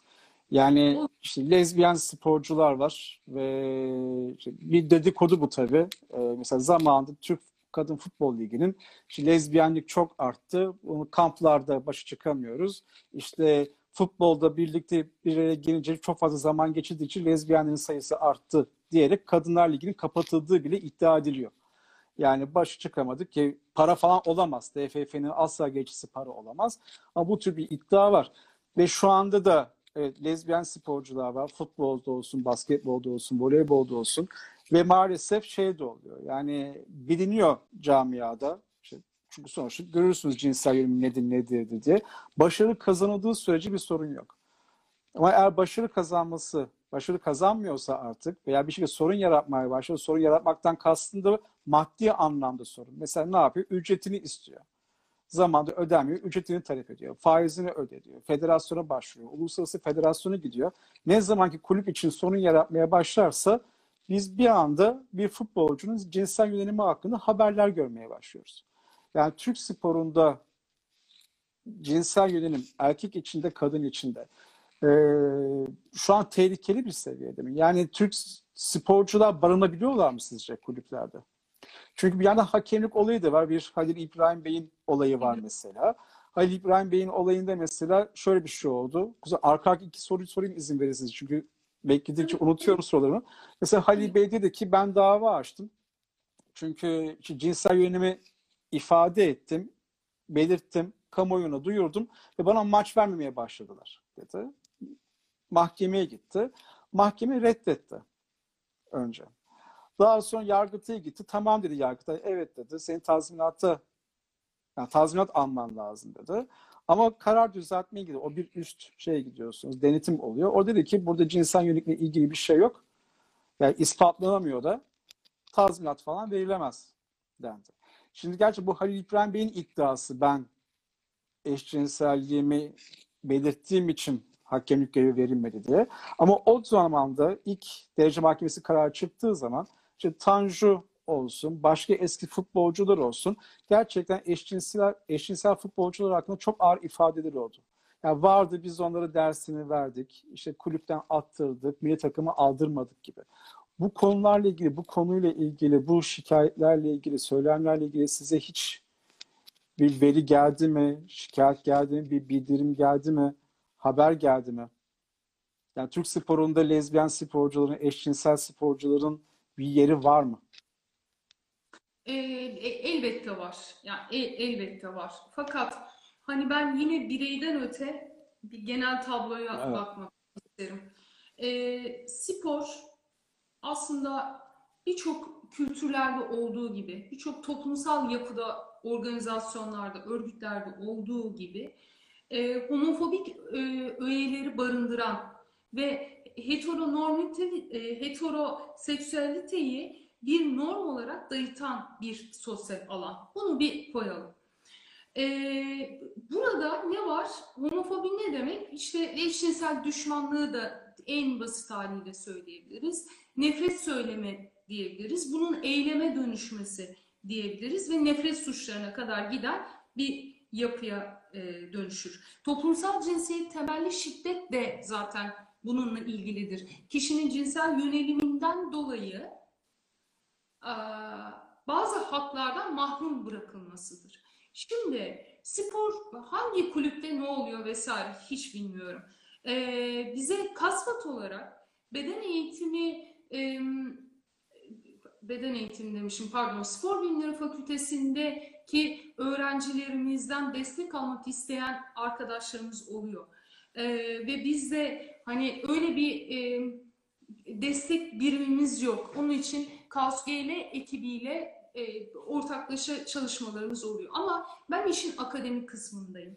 Yani işte lezbiyen sporcular var ve işte bir dedikodu bu tabii. Ee, mesela zamanında Türk Kadın Futbol Ligi'nin işte lezbiyenlik çok arttı. Bunu kamplarda başa çıkamıyoruz. İşte futbolda birlikte bir araya gelince çok fazla zaman geçirdiği için lezbiyenlerin sayısı arttı diyerek Kadınlar Ligi'nin kapatıldığı bile iddia ediliyor. Yani başı çıkamadık ki para falan olamaz. TFF'nin asla geçisi para olamaz. Ama bu tür bir iddia var. Ve şu anda da evet, lezbiyen sporcular var. Futbolda olsun, basketbolda olsun, voleybolda olsun. Ve maalesef şey de oluyor. Yani biliniyor camiada. İşte çünkü sonuçta görürsünüz cinsel yönelim nedir nedir diye. Başarı kazanıldığı sürece bir sorun yok. Ama eğer başarı kazanması, başarı kazanmıyorsa artık veya bir şekilde sorun yaratmaya başlıyor. Sorun yaratmaktan kastım da maddi anlamda sorun. Mesela ne yapıyor? Ücretini istiyor. Zamanında ödemiyor, ücretini talep ediyor. Faizini öde diyor. Federasyona başvuruyor. Uluslararası federasyona gidiyor. Ne zaman ki kulüp için sorun yaratmaya başlarsa biz bir anda bir futbolcunun cinsel yönelimi hakkında haberler görmeye başlıyoruz. Yani Türk sporunda cinsel yönelim erkek içinde, kadın içinde ee, şu an tehlikeli bir seviyede mi? Yani Türk sporcular barınabiliyorlar mı sizce kulüplerde? Çünkü bir yandan hakemlik olayı da var. Bir Halil İbrahim Bey'in olayı var mesela. Halil İbrahim Bey'in olayında mesela şöyle bir şey oldu. Arka arka iki soruyu sorayım izin verirseniz. Çünkü bekledikçe unutuyorum sorularımı. Mesela Halil Bey dedi ki ben dava açtım. Çünkü cinsel yönelimi ifade ettim, belirttim, kamuoyuna duyurdum ve bana maç vermemeye başladılar dedi. Mahkemeye gitti. Mahkeme reddetti önce. Daha sonra Yargıtay'a gitti. Tamam dedi Yargıtay. Evet dedi. Senin tazminatı yani tazminat alman lazım dedi. Ama karar düzeltmeye gidiyor. O bir üst şeye gidiyorsunuz. Denetim oluyor. O dedi ki burada cinsel yönelikle ilgili bir şey yok. Yani ispatlanamıyor da tazminat falan verilemez dendi. Şimdi gerçi bu Halil İbrahim Bey'in iddiası ben eşcinselliğimi belirttiğim için hakemlik görevi verilmedi diye. Ama o zaman da ilk derece mahkemesi kararı çıktığı zaman işte Tanju olsun, başka eski futbolcular olsun gerçekten eşcinsel, eşcinsel futbolcular hakkında çok ağır ifadeler oldu. Yani vardı biz onlara dersini verdik, işte kulüpten attırdık, milli takımı aldırmadık gibi. Bu konularla ilgili, bu konuyla ilgili, bu şikayetlerle ilgili, söylemlerle ilgili size hiç bir veri geldi mi, şikayet geldi mi, bir bildirim geldi mi, haber geldi mi? Yani Türk sporunda lezbiyen sporcuların, eşcinsel sporcuların bir yeri var mı? E, e, elbette var. Yani e, elbette var. Fakat hani ben yine bireyden öte bir genel tabloya Evet. bakmak isterim. E, spor aslında birçok kültürlerde olduğu gibi, birçok toplumsal yapıda, organizasyonlarda, örgütlerde olduğu gibi e, homofobik e, öğeleri barındıran ve heteronormite, e, heteroseksüeliteyi bir norm olarak dayıtan bir sosyal alan. Bunu bir koyalım. Ee, burada ne var? Homofobi ne demek? İşte eşcinsel düşmanlığı da en basit haliyle söyleyebiliriz. Nefret söyleme diyebiliriz. Bunun eyleme dönüşmesi diyebiliriz ve nefret suçlarına kadar giden bir yapıya e, dönüşür. Toplumsal cinsiyet temelli şiddet de zaten bununla ilgilidir. Kişinin cinsel yöneliminden dolayı e, bazı haklardan mahrum bırakılmasıdır. Şimdi spor hangi kulüpte ne oluyor vesaire hiç bilmiyorum. Ee, bize kasvat olarak beden eğitimi e, beden eğitimi demişim pardon spor bilimleri fakültesindeki öğrencilerimizden destek almak isteyen arkadaşlarımız oluyor. Ee, ve bizde hani öyle bir e, destek birimimiz yok. Onun için KSG ile ekibiyle e, ortaklaşa çalışmalarımız oluyor. Ama ben işin akademik kısmındayım.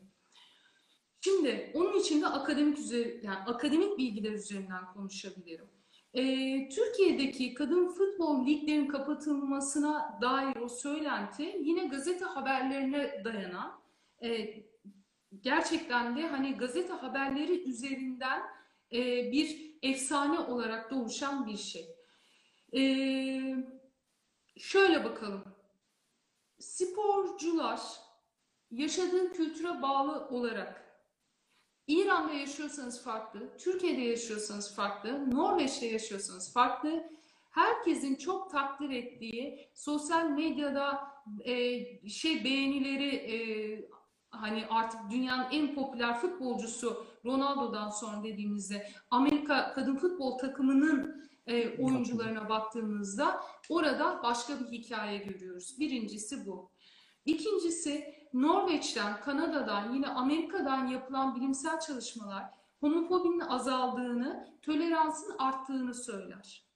Şimdi onun için de akademik üzeri, yani akademik bilgiler üzerinden konuşabilirim. E, Türkiye'deki kadın futbol liglerinin kapatılmasına dair o söylenti yine gazete haberlerine dayanan e, gerçekten de hani gazete haberleri üzerinden e, bir efsane olarak doğuşan bir şey. E, şöyle bakalım. Sporcular yaşadığı kültüre bağlı olarak İran'da yaşıyorsanız farklı, Türkiye'de yaşıyorsanız farklı, Norveç'te yaşıyorsanız farklı. Herkesin çok takdir ettiği sosyal medyada e, şey beğenileri e, hani artık dünyanın en popüler futbolcusu Ronaldo'dan sonra dediğimizde Amerika kadın futbol takımının e, oyuncularına baktığımızda orada başka bir hikaye görüyoruz. Birincisi bu. İkincisi Norveç'ten, Kanada'dan, yine Amerika'dan yapılan bilimsel çalışmalar homofobinin azaldığını, toleransın arttığını söyler.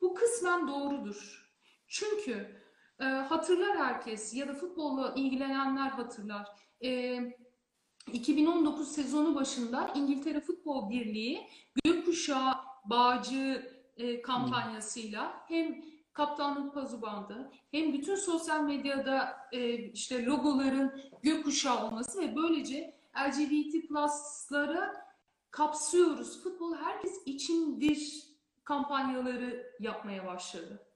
Bu kısmen doğrudur. Çünkü e, hatırlar herkes ya da futbolla ilgilenenler hatırlar. E, 2019 sezonu başında İngiltere Futbol Birliği gökkuşağı bağcı e, kampanyasıyla hem kaptanlık pazu bandı hem bütün sosyal medyada e, işte logoların gökkuşağı olması ve böylece LGBT plus'lara kapsıyoruz. Futbol herkes içindir kampanyaları yapmaya başladı.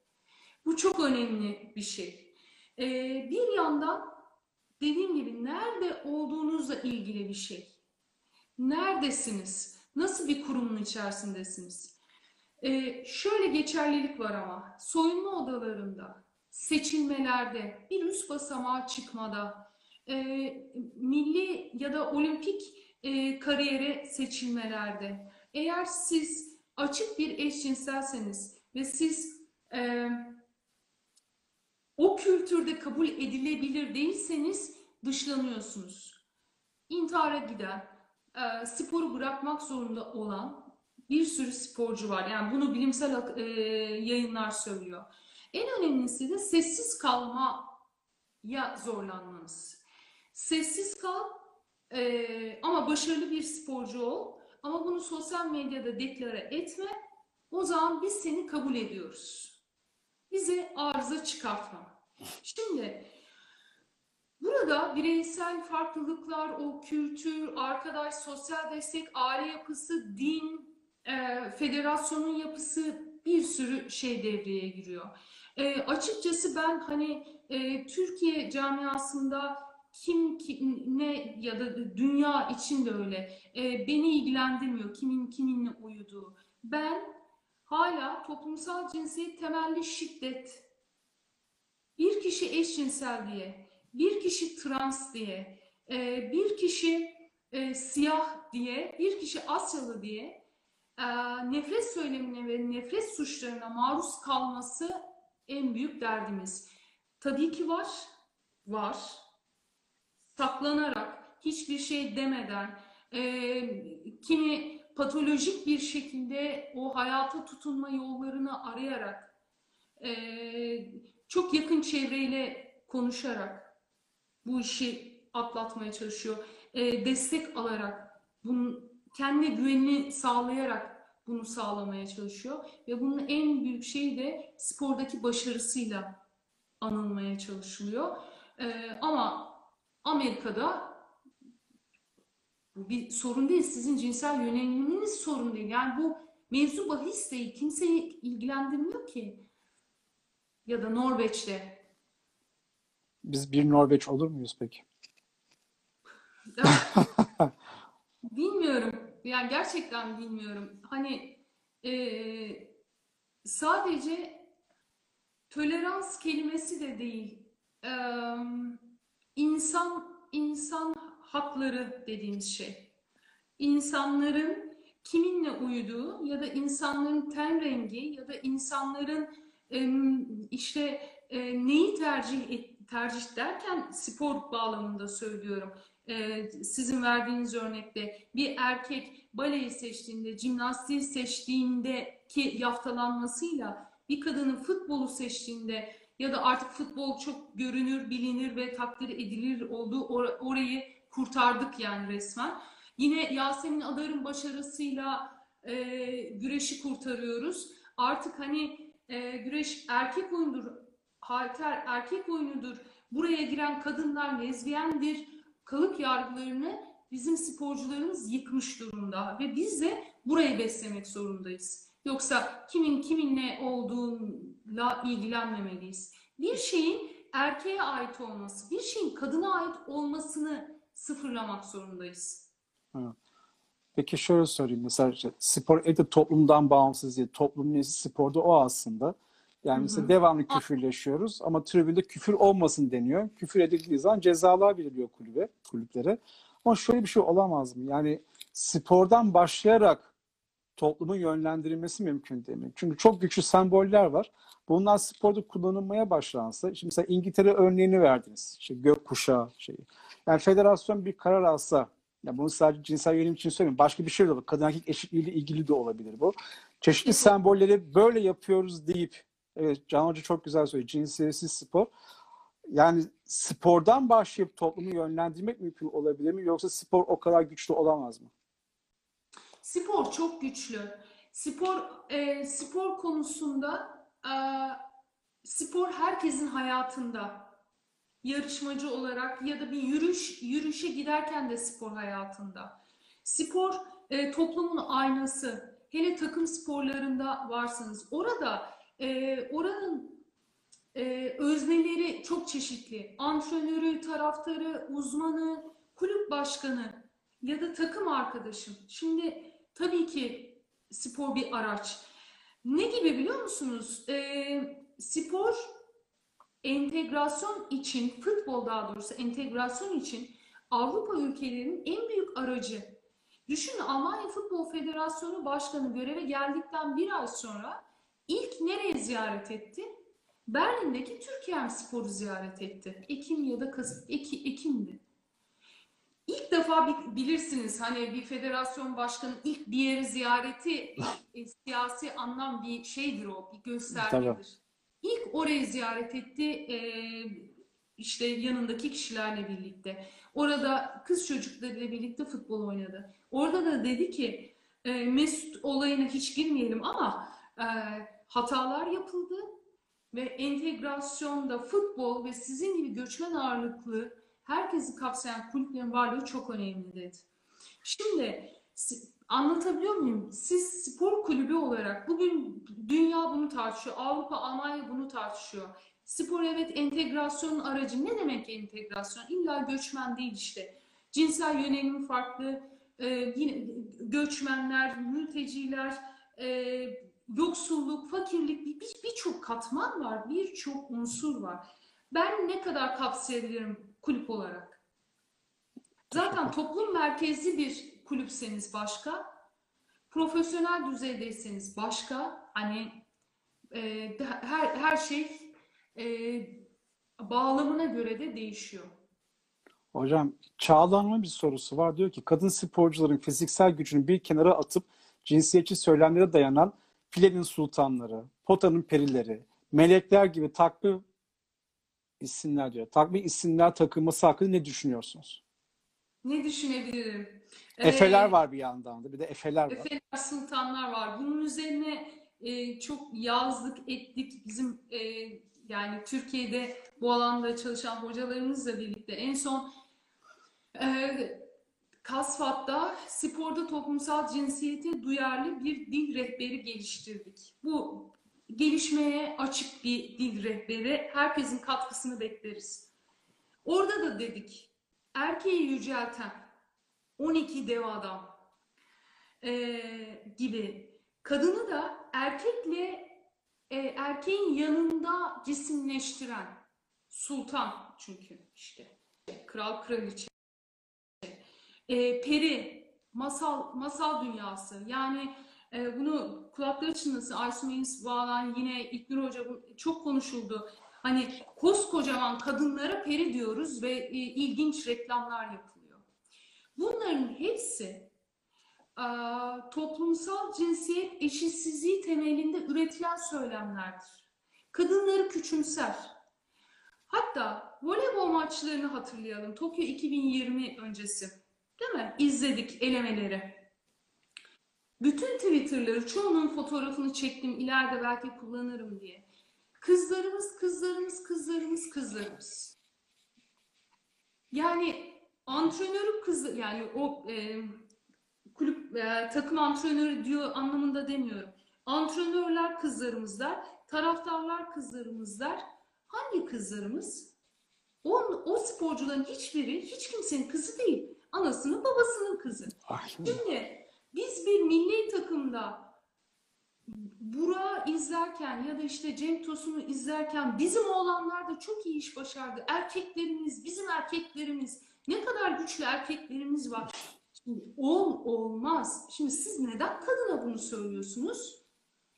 Bu çok önemli bir şey. E, bir yandan dediğim gibi nerede olduğunuzla ilgili bir şey. Neredesiniz? Nasıl bir kurumun içerisindesiniz? Ee, şöyle geçerlilik var ama soyunma odalarında, seçilmelerde, bir üst basamağa çıkmada, e, milli ya da olimpik e, kariyere seçilmelerde eğer siz açık bir eşcinselseniz ve siz e, o kültürde kabul edilebilir değilseniz dışlanıyorsunuz. İntihara giden, e, sporu bırakmak zorunda olan bir sürü sporcu var. Yani bunu bilimsel e, yayınlar söylüyor. En önemlisi de sessiz kalmaya zorlanmanız. Sessiz kal e, ama başarılı bir sporcu ol. Ama bunu sosyal medyada deklare etme. O zaman biz seni kabul ediyoruz. Bize arıza çıkartma. Şimdi burada bireysel farklılıklar, o kültür, arkadaş, sosyal destek, aile yapısı, din, e, federasyonun yapısı bir sürü şey devreye giriyor. E, açıkçası ben hani e, Türkiye camiasında kim, kim ne ya da dünya için de öyle e, beni ilgilendirmiyor kimin kiminle uyuduğu. Ben hala toplumsal cinsiyet temelli şiddet bir kişi eşcinsel diye, bir kişi trans diye, e, bir kişi e, siyah diye, bir kişi Asyalı diye nefret söylemine ve nefret suçlarına maruz kalması en büyük derdimiz. Tabii ki var, var. Saklanarak, hiçbir şey demeden, e, kimi patolojik bir şekilde o hayata tutunma yollarını arayarak, e, çok yakın çevreyle konuşarak bu işi atlatmaya çalışıyor. E, destek alarak, bunun kendi güvenini sağlayarak bunu sağlamaya çalışıyor. Ve bunun en büyük şeyi de spordaki başarısıyla anılmaya çalışılıyor. Ee, ama Amerika'da Bu bir sorun değil. Sizin cinsel yöneliminiz sorun değil. Yani bu mevzu bahis değil. Kimseyi ilgilendirmiyor ki. Ya da Norveç'te. Biz bir Norveç olur muyuz peki? Bilmiyorum. Yani gerçekten bilmiyorum. Hani eee, sadece tolerans kelimesi de değil. Eee, insan insan hakları dediğimiz şey. İnsanların kiminle uyuduğu ya da insanların ten rengi ya da insanların em, işte e, neyi tercih et- tercih derken spor bağlamında söylüyorum. E, sizin verdiğiniz örnekte bir erkek baleyi seçtiğinde, jimnastiği seçtiğindeki yaftalanmasıyla bir kadının futbolu seçtiğinde ya da artık futbol çok görünür, bilinir ve takdir edilir olduğu or- orayı kurtardık yani resmen. Yine Yasemin Adar'ın başarısıyla e, güreşi kurtarıyoruz. Artık hani e, güreş erkek oyundur, halter erkek oyunudur. Buraya giren kadınlar lezbiyendir. Kalıp yargılarını bizim sporcularımız yıkmış durumda ve biz de burayı beslemek zorundayız. Yoksa kimin kiminle olduğuyla ilgilenmemeliyiz. Bir şeyin erkeğe ait olması, bir şeyin kadına ait olmasını sıfırlamak zorundayız. Peki şöyle sorayım. Mesela spor evde toplumdan bağımsız değil. Toplumun nesi sporda o aslında. Yani mesela devamlı küfürleşiyoruz ama tribünde küfür olmasın deniyor. Küfür edildiği zaman cezalar veriliyor kulübe, kulüplere. Ama şöyle bir şey olamaz mı? Yani spordan başlayarak toplumun yönlendirilmesi mümkün değil mi? Çünkü çok güçlü semboller var. Bunlar sporda kullanılmaya başlansa, şimdi mesela İngiltere örneğini verdiniz. İşte gökkuşağı şeyi. Yani federasyon bir karar alsa, ya bunu sadece cinsel yönelim için söylemiyorum. Başka bir şey de olabilir. Kadın erkek eşitliğiyle ilgili de olabilir bu. Çeşitli sembolleri böyle yapıyoruz deyip, evet Can Hoca çok güzel söyledi. Cinsiyetsiz spor. Yani spordan başlayıp toplumu yönlendirmek mümkün olabilir mi? Yoksa spor o kadar güçlü olamaz mı? Spor çok güçlü. Spor e, spor konusunda e, spor herkesin hayatında. Yarışmacı olarak ya da bir yürüyüş yürüyüşe giderken de spor hayatında. Spor e, toplumun aynası. Hele takım sporlarında varsınız. Orada e, oranın e, özneleri çok çeşitli. Antrenörü, taraftarı, uzmanı, kulüp başkanı ya da takım arkadaşım. Şimdi tabii ki spor bir araç. Ne gibi biliyor musunuz? Ee, spor entegrasyon için, futbol daha doğrusu entegrasyon için Avrupa ülkelerinin en büyük aracı. Düşünün Almanya Futbol Federasyonu Başkanı göreve geldikten bir ay sonra ilk nereye ziyaret etti? Berlin'deki Türkiye Spor'u ziyaret etti. Ekim ya da Kasım, Eki, Ekim'di. İlk defa bi- bilirsiniz hani bir federasyon başkanı ilk bir yeri ziyareti e, siyasi anlam bir şeydir o, bir göstergedir. İlk orayı ziyaret etti e, işte yanındaki kişilerle birlikte. Orada kız çocuklarıyla birlikte futbol oynadı. Orada da dedi ki e, Mesut olayına hiç girmeyelim ama e, hatalar yapıldı ve entegrasyonda futbol ve sizin gibi göçmen ağırlıklı herkesi kapsayan kulüplerin varlığı çok önemli dedi. Şimdi anlatabiliyor muyum? Siz spor kulübü olarak bugün dünya bunu tartışıyor, Avrupa, Almanya bunu tartışıyor. Spor evet entegrasyon aracı. Ne demek entegrasyon? İlla göçmen değil işte. Cinsel yönelimi farklı, e, yine göçmenler, mülteciler, e, yoksulluk, fakirlik bir- bir- birçok katman var, birçok unsur var. Ben ne kadar kapsayabilirim kulüp olarak? Zaten toplum merkezli bir kulüpseniz başka, profesyonel düzeydeyseniz başka. Hani e, her her şey e, bağlamına göre de değişiyor. Hocam Çağlan'ın bir sorusu var. Diyor ki kadın sporcuların fiziksel gücünü bir kenara atıp cinsiyetçi söylemlere dayanan filenin sultanları, potanın perileri, melekler gibi takvim isimler diyor. Takvim isimler takılması hakkında ne düşünüyorsunuz? Ne düşünebilirim? Efeler Ee, var bir yandan da. Bir de efeler var. Efeler, sultanlar var. Bunun üzerine e, çok yazdık, ettik. Bizim e, yani Türkiye'de bu alanda çalışan hocalarımızla birlikte en son e, Kasfat'ta sporda toplumsal cinsiyete duyarlı bir dil rehberi geliştirdik. Bu gelişmeye açık bir dil rehberi. Herkesin katkısını bekleriz. Orada da dedik, erkeği yücelten 12 dev adam eee, gibi kadını da erkekle e, erkeğin yanında cisimleştiren sultan çünkü işte kral kraliçe e, peri masal masal dünyası yani e, bunu kulakları çınlasın Aysun Melis Bağlan yine İlknur Hoca çok konuşuldu. Hani koskocaman kadınlara peri diyoruz ve e, ilginç reklamlar yapılıyor. Bunların hepsi e, toplumsal cinsiyet eşitsizliği temelinde üretilen söylemlerdir. Kadınları küçümser. Hatta voleybol maçlarını hatırlayalım. Tokyo 2020 öncesi. Değil mi? İzledik elemeleri. Bütün Twitter'ları çoğunun fotoğrafını çektim. ileride belki kullanırım diye. Kızlarımız, kızlarımız, kızlarımız, kızlarımız. Yani antrenörü kızı yani o e, kulüp e, takım antrenörü diyor anlamında demiyorum. Antrenörler kızlarımızlar, taraftarlar kızlarımızlar. Hangi kızlarımız? O, o sporcuların hiçbiri hiç kimsenin kızı değil. Anasının babasının kızı. Ay, Şimdi biz bir milli takımda Burak'ı izlerken ya da işte Cenk Tosun'u izlerken bizim oğlanlar da çok iyi iş başardı. Erkeklerimiz, bizim erkeklerimiz, ne kadar güçlü erkeklerimiz var. Şimdi ol olmaz. Şimdi siz neden kadına bunu söylüyorsunuz?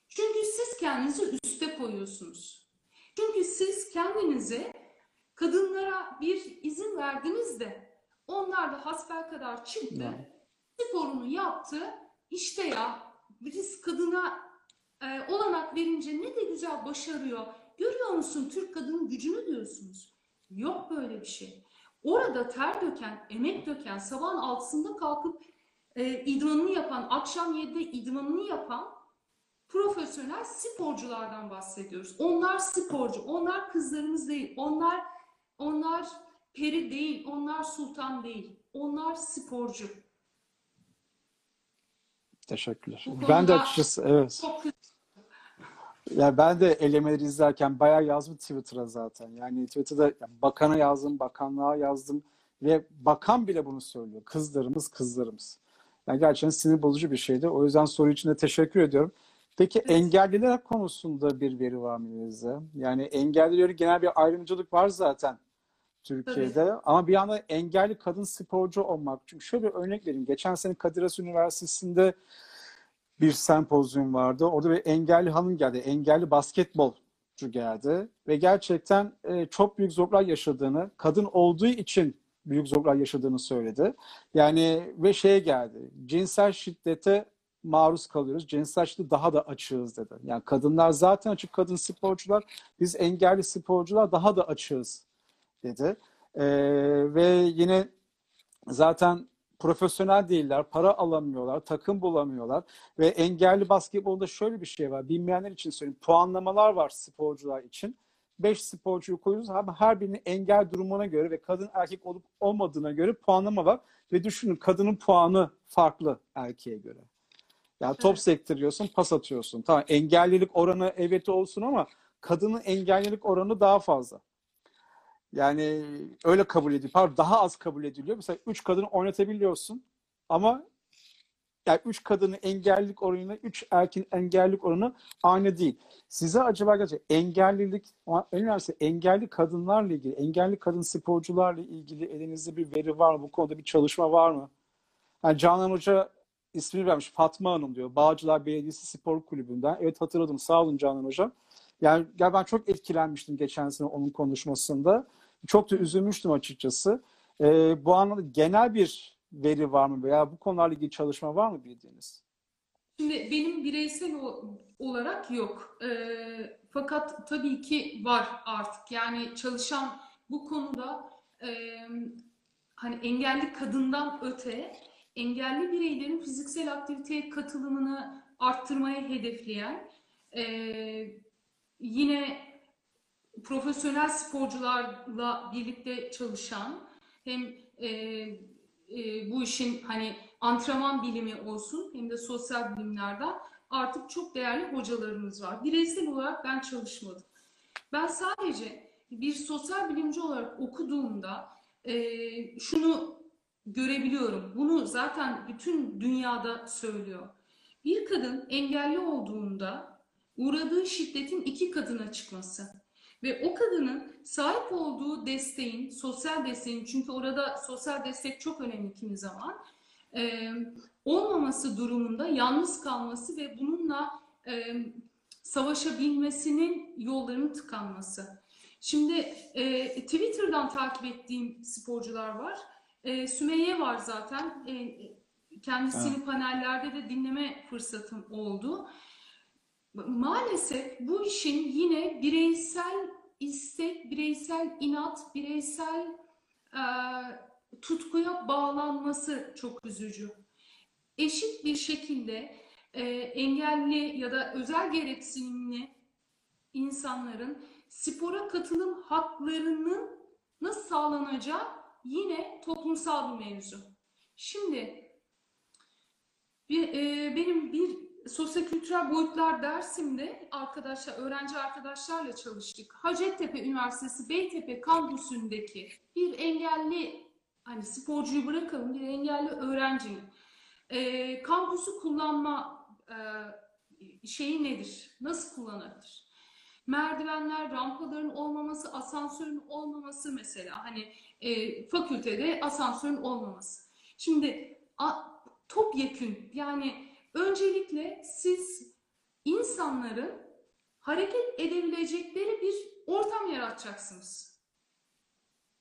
Çünkü siz kendinizi üste koyuyorsunuz. Çünkü siz kendinize kadınlara bir izin verdiniz de onlar da hasbelkader çıktı Ya. sporunu yaptı. İşte ya biz kadına e, olanak verince ne de güzel başarıyor. Görüyor musun Türk kadının gücünü diyorsunuz. Yok böyle bir şey. Orada ter döken, emek döken, sabahın altısında kalkıp e, idmanını yapan, akşam 7'de idmanını yapan profesyonel sporculardan bahsediyoruz. Onlar sporcu, onlar kızlarımız değil, onlar onlar peri değil, onlar sultan değil, onlar sporcu. teşekkürler. Ben de açıkçası evet. Çok. Ya ben de elemeleri izlerken bayağı yazdım Twitter'a zaten. Yani Twitter'da bakana yazdım, bakanlığa yazdım ve bakan bile bunu söylüyor. Kızlarımız, kızlarımız. Yani gerçekten sinir bozucu bir şeydi. O yüzden soru için de teşekkür ediyorum. Peki engelliler konusunda bir veri var mı elinizde? Yani engellileri genel bir ayrımcılık var zaten Türkiye'de. Ama bir yandan engelli kadın sporcu olmak. Çünkü şöyle bir örnek vereyim. Geçen sene Kadir Has Üniversitesi'nde bir sempozyum vardı. Orada bir engelli hanım geldi. Engelli basketbolcu geldi. Ve gerçekten e, çok büyük zorluklar yaşadığını, kadın olduğu için büyük zorluklar yaşadığını söyledi. Yani ve şeye geldi. Cinsel şiddete maruz kalıyoruz. Cinsel şiddete daha da açığız dedi. Yani kadınlar zaten açık kadın sporcular. Biz engelli sporcular daha da açığız dedi. E, ve yine zaten profesyonel değiller, para alamıyorlar, takım bulamıyorlar ve engelli basketbolda şöyle bir şey var. Bilmeyenler için söyleyeyim. Puanlamalar var sporcular için. 5 sporcuyu koyuyoruz ama her birinin engel durumuna göre ve kadın erkek olup olmadığına göre puanlama var. Ve düşünün kadının puanı farklı erkeğe göre. Yani top Evet. sektiriyorsun, pas atıyorsun. Tamam engellilik oranı evet olsun ama kadının engellilik oranı daha fazla. Yani öyle kabul ediliyor. Pardon, daha az kabul ediliyor. Mesela 3 kadını oynatabiliyorsun ama yani 3 kadının engellilik oranıyla 3 erkeğin engellilik oranı aynı değil. Size acaba gerçekten engellilik, en önemlisi engelli kadınlarla ilgili, engelli kadın sporcularla ilgili elinizde bir veri var mı? Bu konuda bir çalışma var mı? Yani Canan Hoca ismini vermiş. Fatma Hanım diyor. Bağcılar Belediyesi Spor Kulübü'nden. Evet hatırladım. Sağ olun Canan Hocam. Yani ya ben çok etkilenmiştim geçen sene onun konuşmasında. Çok da üzülmüştüm açıkçası. Ee, bu anlamda genel bir veri var mı veya bu konularla ilgili çalışma var mı bildiğiniz? Şimdi benim bireysel olarak yok. Ee, fakat tabii ki var artık. Yani çalışan bu konuda e, hani engelli kadından öte engelli bireylerin fiziksel aktiviteye katılımını arttırmaya hedefleyen e, yine profesyonel sporcularla birlikte çalışan hem e, e, bu işin hani antrenman bilimi olsun hem de sosyal bilimlerden artık çok değerli hocalarımız var. Bireysel olarak ben çalışmadım. Ben sadece bir sosyal bilimci olarak okuduğumda e, şunu görebiliyorum. Bunu zaten bütün dünyada söylüyor. Bir kadın engelli olduğunda uğradığı şiddetin iki katına çıkması ve o kadının sahip olduğu desteğin, sosyal desteğin, çünkü orada sosyal destek çok önemli kimi zaman, e, olmaması durumunda yalnız kalması ve bununla e, savaşabilmesinin yollarının tıkanması. Şimdi e, Twitter'dan takip ettiğim sporcular var. E, Sümeyye var zaten. E, kendisini Evet. panellerde de dinleme fırsatım oldu. Maalesef bu işin yine bireysel istek, bireysel inat, bireysel e, tutkuya bağlanması çok üzücü. Eşit bir şekilde e, engelli ya da özel gereksinimli insanların spora katılım haklarının nasıl sağlanacağı yine toplumsal bir mevzu. Şimdi bir, e, benim bir sosyokültürel boyutlar dersimde arkadaşlar, öğrenci arkadaşlarla çalıştık. Hacettepe Üniversitesi Beytepe kampüsündeki bir engelli, hani sporcuyu bırakalım, bir engelli öğrencinin e, kampüsü kullanma e, şeyi nedir? Nasıl kullanılır? Merdivenler, rampaların olmaması, asansörün olmaması mesela. Hani e, fakültede asansörün olmaması. Şimdi a, topyekün yani öncelikle siz insanların hareket edebilecekleri bir ortam yaratacaksınız.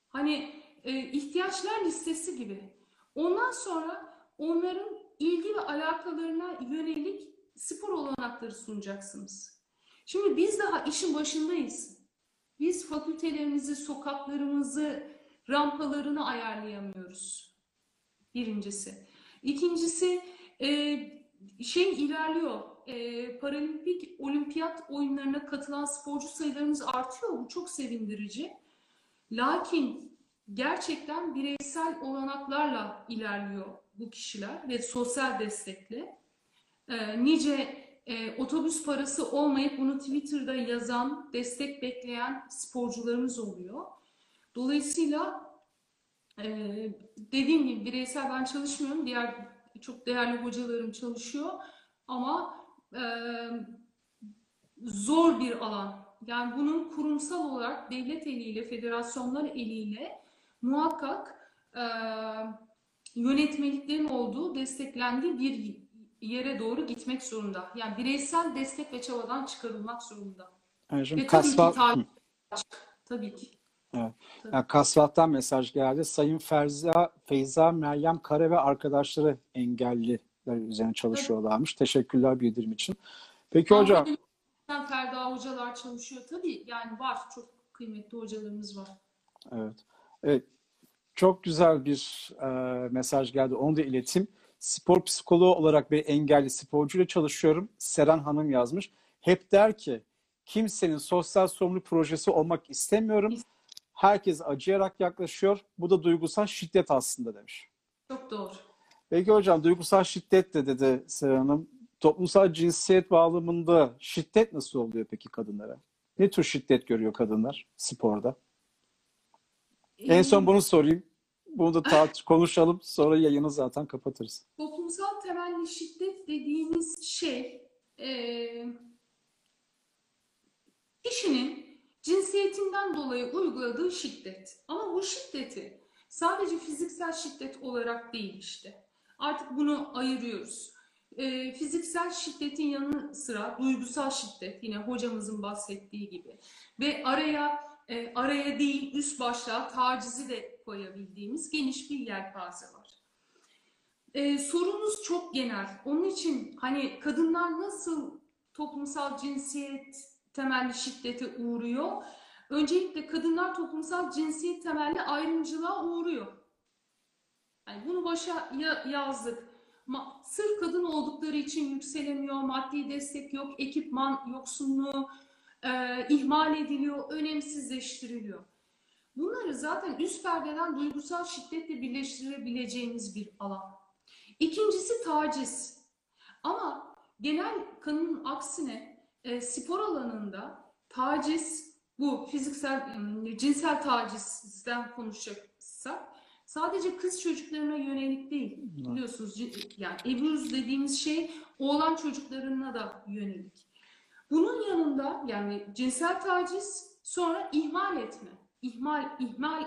Hani e, ihtiyaçlar listesi gibi. Ondan sonra onların ilgi ve alakalarına yönelik spor olanakları sunacaksınız. Şimdi biz daha işin başındayız. Biz fakültelerimizi, sokaklarımızı, rampalarını ayarlayamıyoruz. Birincisi. İkincisi e, şey ilerliyor. E, paralimpik olimpiyat oyunlarına katılan sporcu sayılarımız artıyor. Bu çok sevindirici. Lakin gerçekten bireysel olanaklarla ilerliyor bu kişiler ve sosyal destekle. E, nice e, otobüs parası olmayıp bunu Twitter'da yazan, destek bekleyen sporcularımız oluyor. Dolayısıyla e, dediğim gibi bireysel ben çalışmıyorum. Diğer çok değerli hocalarım çalışıyor. Ama e, zor bir alan. Yani bunun kurumsal olarak devlet eliyle, federasyonlar eliyle muhakkak e, yönetmeliklerin olduğu, desteklendiği bir yere doğru gitmek zorunda. Yani bireysel destek ve çabadan çıkarılmak zorunda. Ayşem, Ve tabii ki Kasva- tabii, Hı. tabii ki. Evet. Tabii. Yani Kasvat'tan mesaj geldi. Sayın Ferza, Feyza, Meryem Kare ve arkadaşları engelliler üzerine çalışıyorlarmış. Teşekkürler bildirim için. Peki hocam, Ankara'da Ferda hocalar çalışıyor. Tabii yani var. Çok kıymetli hocalarımız var. evet. Evet, çok güzel bir e, mesaj geldi. Onu da ileteyim. Spor psikoloğu olarak bir engelli sporcuyla çalışıyorum. Seren Hanım yazmış. Hep der ki kimsenin sosyal sorumluluk projesi olmak istemiyorum. Herkes acıyarak yaklaşıyor. Bu da duygusal şiddet aslında demiş. Çok doğru. Peki hocam duygusal şiddet de dedi Seren Hanım. Toplumsal cinsiyet bağlamında şiddet nasıl oluyor peki kadınlara? Ne tür şiddet görüyor kadınlar sporda? En son bunu sorayım. Bunu da tart konuşalım. Sonra yayını zaten kapatırız. Toplumsal temelli şiddet dediğimiz şey eee, kişinin cinsiyetinden dolayı uyguladığı şiddet. Ama bu şiddeti sadece fiziksel şiddet olarak değil işte. Artık bunu ayırıyoruz. Eee, fiziksel şiddetin yanı sıra duygusal şiddet yine hocamızın bahsettiği gibi ve araya e, araya değil üst başlığa tacizi de koyabildiğimiz geniş bir yelpaze var. Ee, sorunuz çok genel. Onun için hani kadınlar nasıl toplumsal cinsiyet temelli şiddete uğruyor? Öncelikle kadınlar toplumsal cinsiyet temelli ayrımcılığa uğruyor. Yani bunu başa ya- yazdık. Ma- sırf kadın oldukları için yükselemiyor, maddi destek yok, ekipman yoksunluğu e, ihmal ediliyor, önemsizleştiriliyor. Bunları zaten üst perdeden duygusal şiddetle birleştirebileceğimiz bir alan. İkincisi taciz. Ama genel kanının aksine e, spor alanında taciz, bu fiziksel, cinsel tacizden konuşacaksak sadece kız çocuklarına yönelik değil. Biliyorsunuz yani ebruuz dediğimiz şey oğlan çocuklarına da yönelik. Bunun yanında yani cinsel taciz sonra ihmal etme. İhmal, ihmal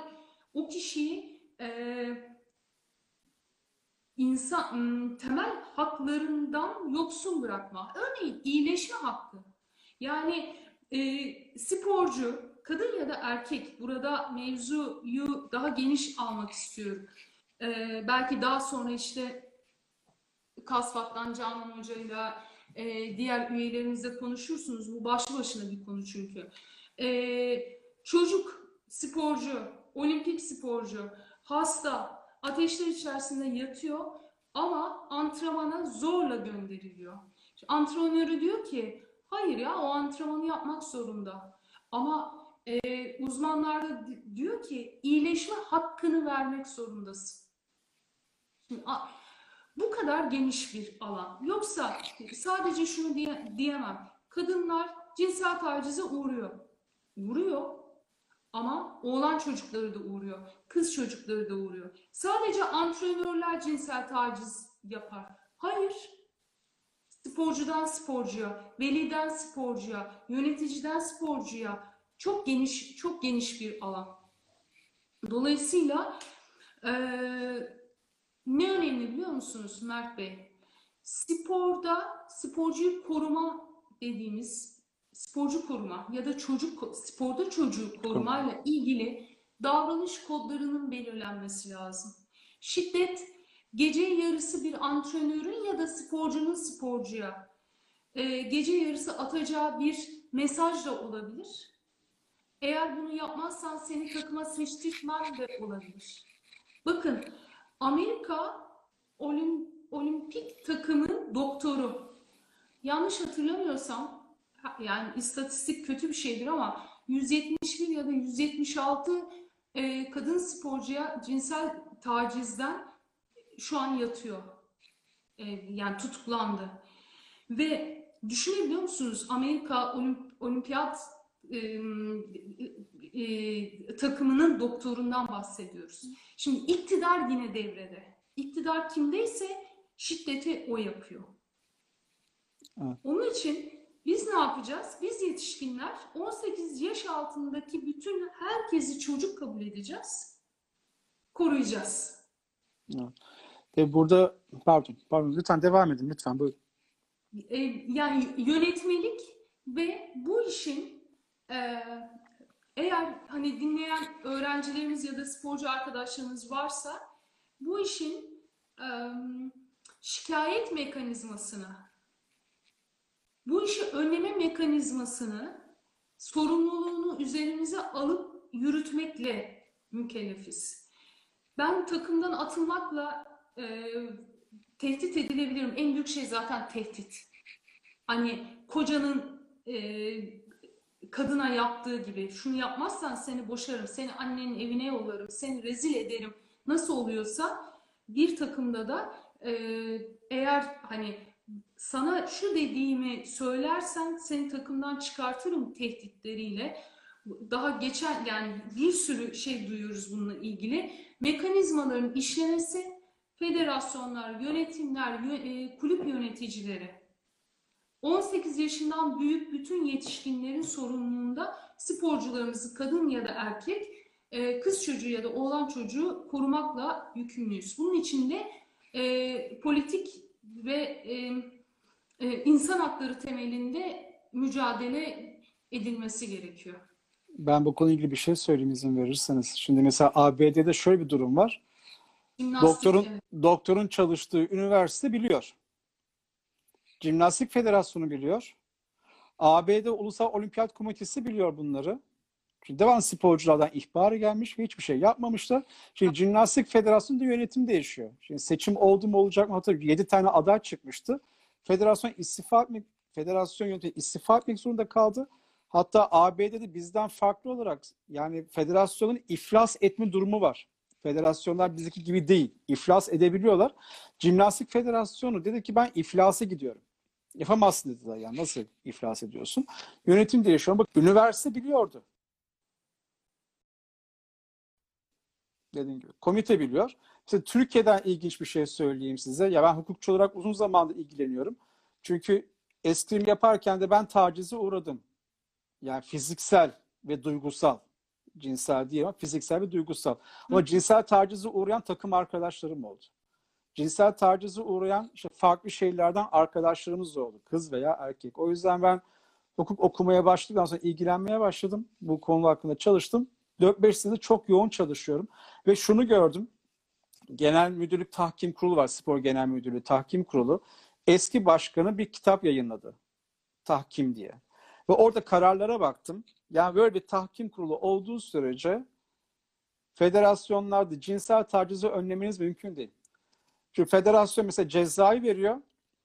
o kişiyi e, insan ım, temel haklarından yoksun bırakma. Örneğin iyileşme hakkı. Yani e, sporcu, kadın ya da erkek, burada mevzuyu daha geniş almak istiyorum. E, belki daha sonra işte Kasfat'tan Canan Hoca'yla e, diğer üyelerimizle konuşursunuz. Bu başlı başına bir konu çünkü. E, çocuk sporcu, olimpik sporcu, hasta, ateşler içerisinde yatıyor ama antrenmana zorla gönderiliyor. Antrenörü diyor ki hayır ya o antrenmanı yapmak zorunda. Ama e, uzmanlar da di- diyor ki iyileşme hakkını vermek zorundasın. Şimdi, bu kadar geniş bir alan. Yoksa sadece şunu diye, diyemem. Kadınlar cinsel tacize uğruyor. Uğruyor. Ama oğlan çocukları da uğruyor. Kız çocukları da uğruyor. Sadece antrenörler cinsel taciz yapar. Hayır. Sporcudan sporcuya, veliden sporcuya, yöneticiden sporcuya çok geniş çok geniş bir alan. Dolayısıyla eee, ne önemli biliyor musunuz Mert Bey? Sporda sporcuyu koruma dediğimiz sporcu koruma ya da çocuk sporda çocuğu korumayla ilgili davranış kodlarının belirlenmesi lazım. Şiddet gece yarısı bir antrenörün ya da sporcunun sporcuya e, gece yarısı atacağı bir mesaj da olabilir. Eğer bunu yapmazsan seni takıma seçtirmem de olabilir. Bakın Amerika olim, olimpik takımın doktoru. Yanlış hatırlamıyorsam ha- yani istatistik kötü bir şeydir ama 171 ya da 176 e, kadın sporcuya cinsel tacizden şu an yatıyor. E, yani tutuklandı. Ve düşünebiliyor musunuz Amerika Olimp- Olimpiyat e, e, takımının doktorundan bahsediyoruz. Şimdi iktidar yine devrede. İktidar kimdeyse şiddeti o yapıyor. Evet. Onun için biz ne yapacağız? Biz yetişkinler 18 yaş altındaki bütün herkesi çocuk kabul edeceğiz. Koruyacağız. Ve burada pardon, pardon lütfen devam edin lütfen. Buyurun. E, yani yönetmelik ve bu işin e, eğer hani dinleyen öğrencilerimiz ya da sporcu arkadaşlarımız varsa bu işin e, şikayet mekanizmasını bu işi önleme mekanizmasını sorumluluğunu üzerimize alıp yürütmekle mükellefiz. Ben takımdan atılmakla e, tehdit edilebilirim. En büyük şey zaten tehdit. Hani kocanın e, kadına yaptığı gibi şunu yapmazsan seni boşarım, seni annenin evine yollarım, seni rezil ederim nasıl oluyorsa bir takımda da e, eğer hani sana şu dediğimi söylersen seni takımdan çıkartırım tehditleriyle. Daha geçen yani bir sürü şey duyuyoruz bununla ilgili. Mekanizmaların işlemesi federasyonlar, yönetimler, yö- e, kulüp yöneticileri. 18 yaşından büyük bütün yetişkinlerin sorumluluğunda sporcularımızı kadın ya da erkek, e, kız çocuğu ya da oğlan çocuğu korumakla yükümlüyüz. Bunun için de e, politik ve e, e, insan hakları temelinde mücadele edilmesi gerekiyor. Ben bu konuyla ilgili bir şey söyleyeyim izin verirseniz. Şimdi mesela ABD'de şöyle bir durum var. Jimnastik, Doktorun evet. doktorun çalıştığı üniversite biliyor. Jimnastik Federasyonu biliyor. ABD Ulusal Olimpiyat Komitesi biliyor bunları. Devam sporculardan ihbarı gelmiş ve hiçbir şey yapmamışlar. Şimdi Jimnastik Federasyonu'nda yönetim değişiyor. Şimdi seçim oldu mu olacak mı hatırlıyorum. 7 tane aday çıkmıştı. Federasyon istifa etmek, federasyon yönetimi istifa etmek zorunda kaldı. Hatta ABD'de bizden farklı olarak yani federasyonun iflas etme durumu var. Federasyonlar bizdeki gibi değil. İflas edebiliyorlar. Jimnastik Federasyonu dedi ki ben iflasa gidiyorum. Yapamazsın dediler yani nasıl iflas ediyorsun? Yönetim değişiyor. Bak üniversite biliyordu. Dediğim gibi. Komite biliyor. İşte Türkiye'den ilginç bir şey söyleyeyim size. Ya ben hukukçu olarak uzun zamandır ilgileniyorum. Çünkü eskrim yaparken de ben tacize uğradım. Yani fiziksel ve duygusal. Cinsel değil ama fiziksel ve duygusal. Ama Hı. cinsel tacize uğrayan takım arkadaşlarım oldu. Cinsel tacize uğrayan işte farklı şeylerden arkadaşlarımız oldu. Kız veya erkek. O yüzden ben hukuk okumaya başladıktan sonra ilgilenmeye başladım. Bu konu hakkında çalıştım. 4-5 senedir çok yoğun çalışıyorum. Ve şunu gördüm. Genel Müdürlük Tahkim Kurulu var. Spor Genel Müdürlüğü Tahkim Kurulu. Eski başkanı bir kitap yayınladı. Tahkim diye. Ve orada kararlara baktım. Yani böyle bir tahkim kurulu olduğu sürece federasyonlarda cinsel tacizi önlemeniz mümkün değil. Çünkü federasyon mesela cezayı veriyor,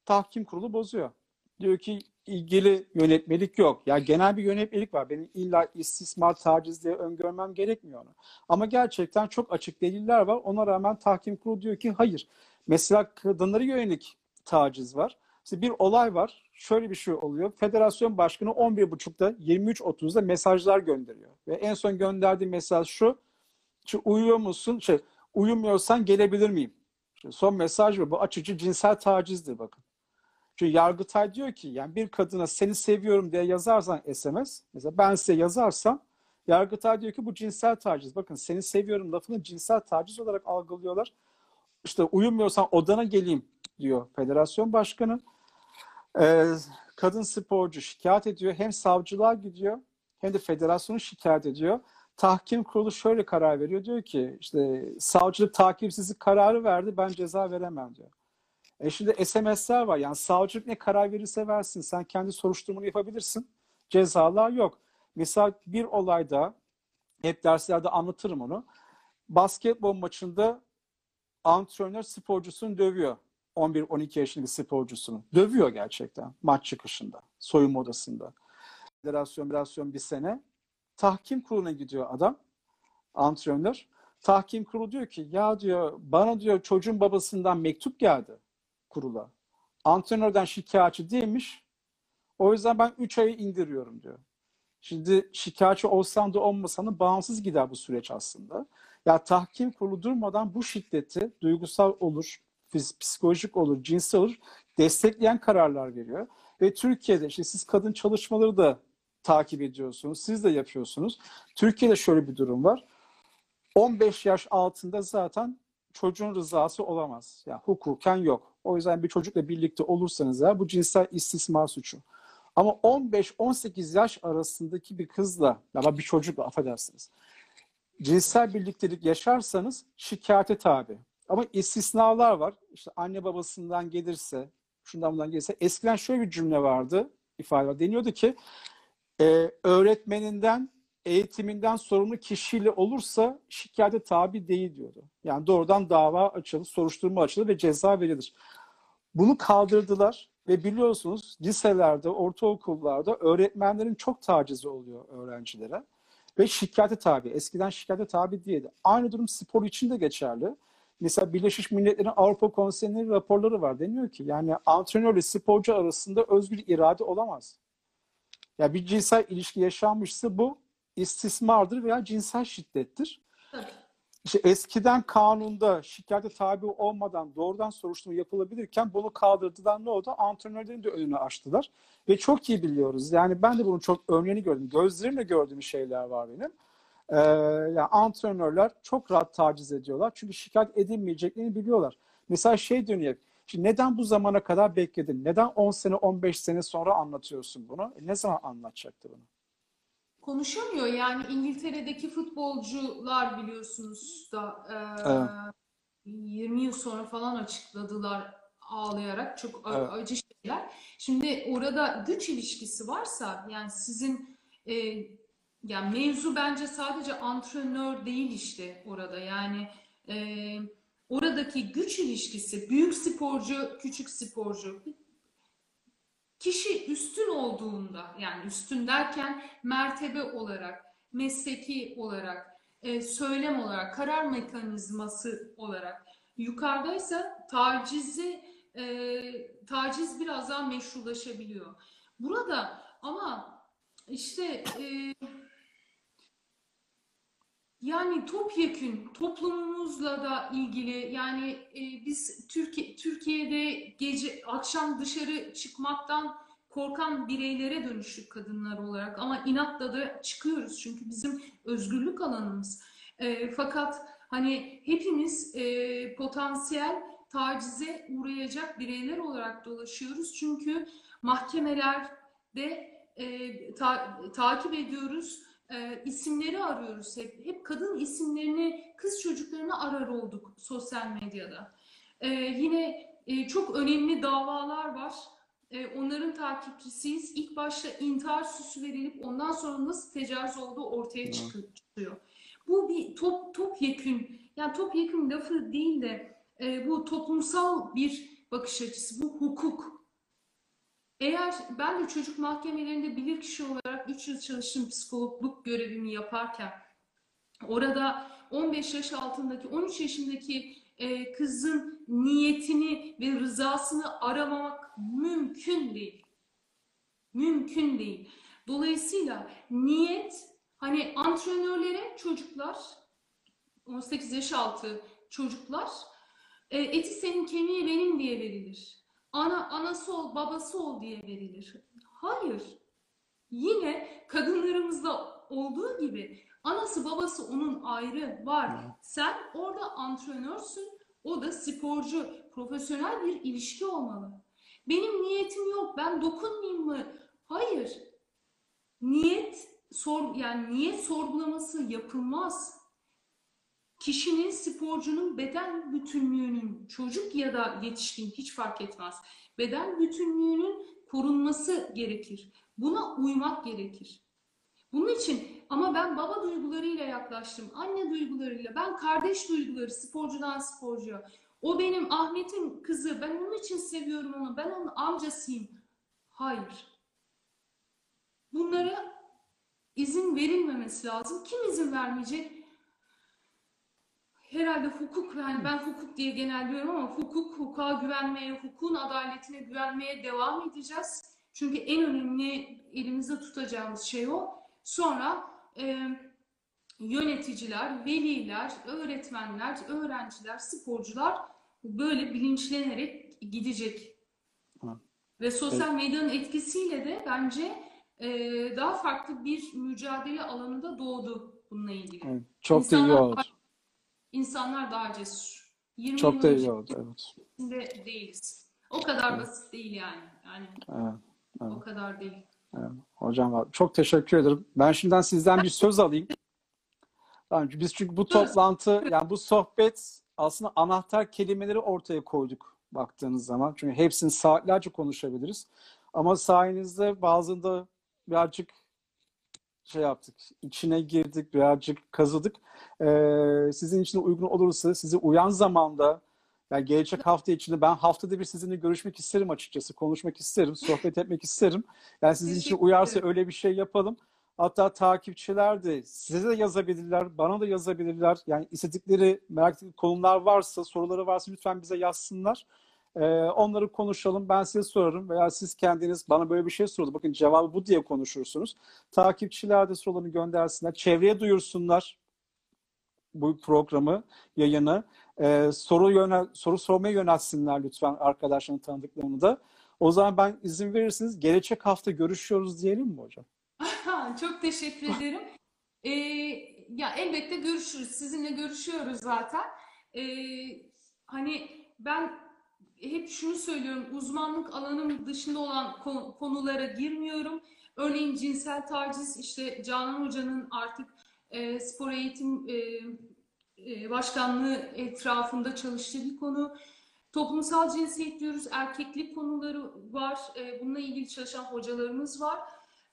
tahkim kurulu bozuyor. Diyor ki ilgili yönetmelik yok. Ya genel bir yönetmelik var. Benim illa istismar, taciz diye öngörmem gerekmiyor onu. Ama gerçekten çok açık deliller var. Ona rağmen tahkim kurulu diyor ki hayır. Mesela kadınlara yönelik taciz var. İşte bir olay var. Şöyle bir şey oluyor. Federasyon başkanı 11.30'da 23.30'da mesajlar gönderiyor. Ve en son gönderdiği mesaj şu. Şu uyuyor musun? Şey, uyumuyorsan gelebilir miyim? Şimdi son mesaj bu. Bu açıcı cinsel tacizdir bakın. Çünkü Yargıtay diyor ki yani bir kadına seni seviyorum diye yazarsan SMS, mesela ben size yazarsam Yargıtay diyor ki bu cinsel taciz. Bakın seni seviyorum lafını cinsel taciz olarak algılıyorlar. İşte uyumuyorsan odana geleyim diyor federasyon başkanı. Ee, kadın sporcu şikayet ediyor. Hem savcılığa gidiyor hem de federasyonu şikayet ediyor. Tahkim kurulu şöyle karar veriyor. Diyor ki işte savcılık takipsizlik kararı verdi ben ceza veremem diyor. E şimdi SMS'ler var. Yani savcılık ne karar verirse versin. Sen kendi soruşturmanı yapabilirsin. Cezalar yok. Mesela bir olayda hep derslerde anlatırım onu. Basketbol maçında antrenör sporcusunu dövüyor. 11-12 yaşındaki sporcusunu. Dövüyor gerçekten maç çıkışında, soyunma odasında. Federasyon, federasyon bir sene. Tahkim kuruluna gidiyor adam, antrenör. Tahkim kurulu diyor ki ya diyor bana diyor çocuğun babasından mektup geldi kurula. Antrenörden şikayetçi değilmiş. O yüzden ben 3 ayı indiriyorum diyor. Şimdi şikayetçi olsan da olmasan da bağımsız gider bu süreç aslında. Ya tahkim kurulu durmadan bu şiddeti duygusal olur, psikolojik olur, cinsel olur destekleyen kararlar veriyor. Ve Türkiye'de işte siz kadın çalışmaları da takip ediyorsunuz. Siz de yapıyorsunuz. Türkiye'de şöyle bir durum var. 15 yaş altında zaten çocuğun rızası olamaz. Yani hukuken yok. O yüzden bir çocukla birlikte olursanız eğer bu cinsel istismar suçu. Ama 15-18 yaş arasındaki bir kızla ya bir çocukla affedersiniz. Cinsel birliktelik yaşarsanız şikayete tabi. Ama istisnalar var. İşte anne babasından gelirse, şundan bundan gelirse. Eskiden şöyle bir cümle vardı, ifade var. Deniyordu ki e, öğretmeninden, eğitiminden sorumlu kişiyle olursa şikayete tabi değil diyordu. Yani doğrudan dava açılır, soruşturma açılır ve ceza verilir. Bunu kaldırdılar ve biliyorsunuz liselerde, ortaokullarda öğretmenlerin çok tacizi oluyor öğrencilere. Ve şikayete tabi. Eskiden şikayete tabi değildi. Aynı durum spor için de geçerli. Mesela Birleşmiş Milletler'in Avrupa Konseyi'nin raporları var. Deniyor ki yani antrenörle sporcu arasında özgür irade olamaz. Ya yani bir cinsel ilişki yaşanmışsa bu istismardır veya cinsel şiddettir. İşte eskiden kanunda şikayete tabi olmadan doğrudan soruşturma yapılabilirken bunu kaldırdılar ne oldu? Antrenörlerin de önünü açtılar. Ve çok iyi biliyoruz. Yani ben de bunun çok örneğini gördüm. Gözlerimle gördüğüm şeyler var benim. Ee, yani antrenörler çok rahat taciz ediyorlar. Çünkü şikayet edilmeyeceklerini biliyorlar. Mesela şey dönüyor. Şimdi neden bu zamana kadar bekledin? Neden 10 sene, 15 sene sonra anlatıyorsun bunu? E ne zaman anlatacaktı bunu? Konuşamıyor yani İngiltere'deki futbolcular biliyorsunuz da e, evet. 20 yıl sonra falan açıkladılar ağlayarak çok evet. acı şeyler. Şimdi orada güç ilişkisi varsa yani sizin e, yani mevzu bence sadece antrenör değil işte orada yani e, oradaki güç ilişkisi büyük sporcu küçük sporcu kişi üstün olduğunda yani üstün derken mertebe olarak, mesleki olarak, e, söylem olarak, karar mekanizması olarak yukarıdaysa tacizi e, taciz biraz daha meşrulaşabiliyor. Burada ama işte e, yani topyekün toplumumuzla da ilgili yani e, biz Türkiye Türkiye'de gece akşam dışarı çıkmaktan korkan bireylere dönüştük kadınlar olarak ama inatla da çıkıyoruz çünkü bizim özgürlük alanımız. E, fakat hani hepimiz e, potansiyel tacize uğrayacak bireyler olarak dolaşıyoruz çünkü mahkemelerde e, ta, takip ediyoruz e, isimleri arıyoruz hep. Hep kadın isimlerini, kız çocuklarını arar olduk sosyal medyada. E, yine e, çok önemli davalar var. E, onların takipçisiyiz. İlk başta intihar süsü verilip ondan sonra nasıl tecavüz olduğu ortaya çıkıyor. Bu bir top top yekün, yani top yekün lafı değil de e, bu toplumsal bir bakış açısı, bu hukuk. Eğer ben de çocuk mahkemelerinde bilirkişi olarak 3 yıl çalıştım psikologluk görevimi yaparken orada 15 yaş altındaki 13 yaşındaki e, kızın niyetini ve rızasını aramamak mümkün değil. Mümkün değil. Dolayısıyla niyet hani antrenörlere çocuklar 18 yaş altı çocuklar e, eti senin kemiği benim diye verilir ana anası ol, babası ol diye verilir. Hayır. Yine kadınlarımızda olduğu gibi anası babası onun ayrı var. Sen orada antrenörsün, o da sporcu, profesyonel bir ilişki olmalı. Benim niyetim yok, ben dokunmayayım mı? Hayır. Niyet sor yani niyet sorgulaması yapılmaz kişinin, sporcunun beden bütünlüğünün, çocuk ya da yetişkin hiç fark etmez, beden bütünlüğünün korunması gerekir. Buna uymak gerekir. Bunun için ama ben baba duygularıyla yaklaştım, anne duygularıyla, ben kardeş duyguları sporcudan sporcuya. O benim Ahmet'in kızı, ben onun için seviyorum onu, ben onun amcasıyım. Hayır. Bunlara izin verilmemesi lazım. Kim izin vermeyecek? herhalde hukuk yani ben hukuk diye genelliyorum ama hukuk, hukuka güvenmeye, hukukun adaletine güvenmeye devam edeceğiz. Çünkü en önemli elimizde tutacağımız şey o. Sonra e, yöneticiler, veliler, öğretmenler, öğrenciler, sporcular böyle bilinçlenerek gidecek. Hı. Ve sosyal medyanın etkisiyle de bence e, daha farklı bir mücadele alanında doğdu bununla ilgili. Evet, çok İnsanlar, da iyi oldu insanlar daha cesur. 20 Çok da iyi oldu, evet. değiliz. O kadar evet. basit değil yani. Yani evet, evet. o kadar değil. Evet. Hocam çok teşekkür ederim. Ben şimdiden sizden bir söz alayım. Biz çünkü bu toplantı, yani bu sohbet aslında anahtar kelimeleri ortaya koyduk baktığınız zaman. Çünkü hepsini saatlerce konuşabiliriz. Ama sayenizde bazında birazcık şey yaptık, içine girdik, birazcık kazıdık. Ee, sizin için uygun olursa sizi uyan zamanda yani gelecek hafta içinde ben haftada bir sizinle görüşmek isterim açıkçası. Konuşmak isterim, sohbet etmek isterim. Yani sizin için uyarsa öyle bir şey yapalım. Hatta takipçiler de size de yazabilirler, bana da yazabilirler. Yani istedikleri, merak ettikleri konular varsa, soruları varsa lütfen bize yazsınlar. Ee, onları konuşalım. Ben size sorarım veya siz kendiniz bana böyle bir şey sordu. Bakın cevabı bu diye konuşursunuz. Takipçiler de sorularını göndersinler. Çevreye duyursunlar bu programı, yayını. Ee, soru yönel, soru sormaya yönelsinler lütfen arkadaşların tanıdıklarını da. O zaman ben izin verirsiniz. Gelecek hafta görüşüyoruz diyelim mi hocam? Çok teşekkür ederim. Ee, ya elbette görüşürüz. Sizinle görüşüyoruz zaten. Ee, hani ben hep şunu söylüyorum, uzmanlık alanım dışında olan konulara girmiyorum. Örneğin cinsel taciz, işte Canan Hoca'nın artık e, spor eğitim e, e, başkanlığı etrafında çalıştığı bir konu. Toplumsal cinsiyet diyoruz, erkeklik konuları var. E, bununla ilgili çalışan hocalarımız var.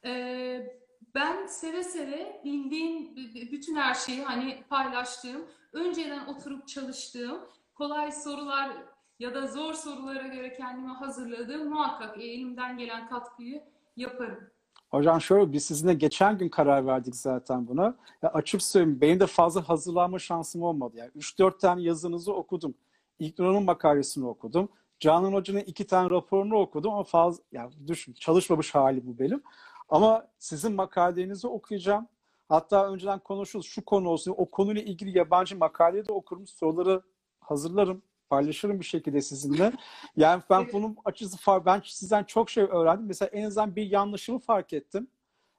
E, ben seve seve bildiğim bütün her şeyi hani paylaştığım, önceden oturup çalıştığım, kolay sorular ya da zor sorulara göre kendimi hazırladığım muhakkak elimden gelen katkıyı yaparım. Hocam şöyle biz sizinle geçen gün karar verdik zaten buna. Ya açık söyleyeyim benim de fazla hazırlanma şansım olmadı. Yani 3-4 tane yazınızı okudum. İlknur'un makalesini okudum. Canan Hoca'nın iki tane raporunu okudum ama fazla yani düşün çalışmamış hali bu benim. Ama sizin makalelerinizi okuyacağım. Hatta önceden konuşuruz şu konu olsun. O konuyla ilgili yabancı makaleyi de okurum. Soruları hazırlarım. Paylaşırım bir şekilde sizinle. Yani ben bunun açısı ben sizden çok şey öğrendim. Mesela en azından bir yanlışımı fark ettim.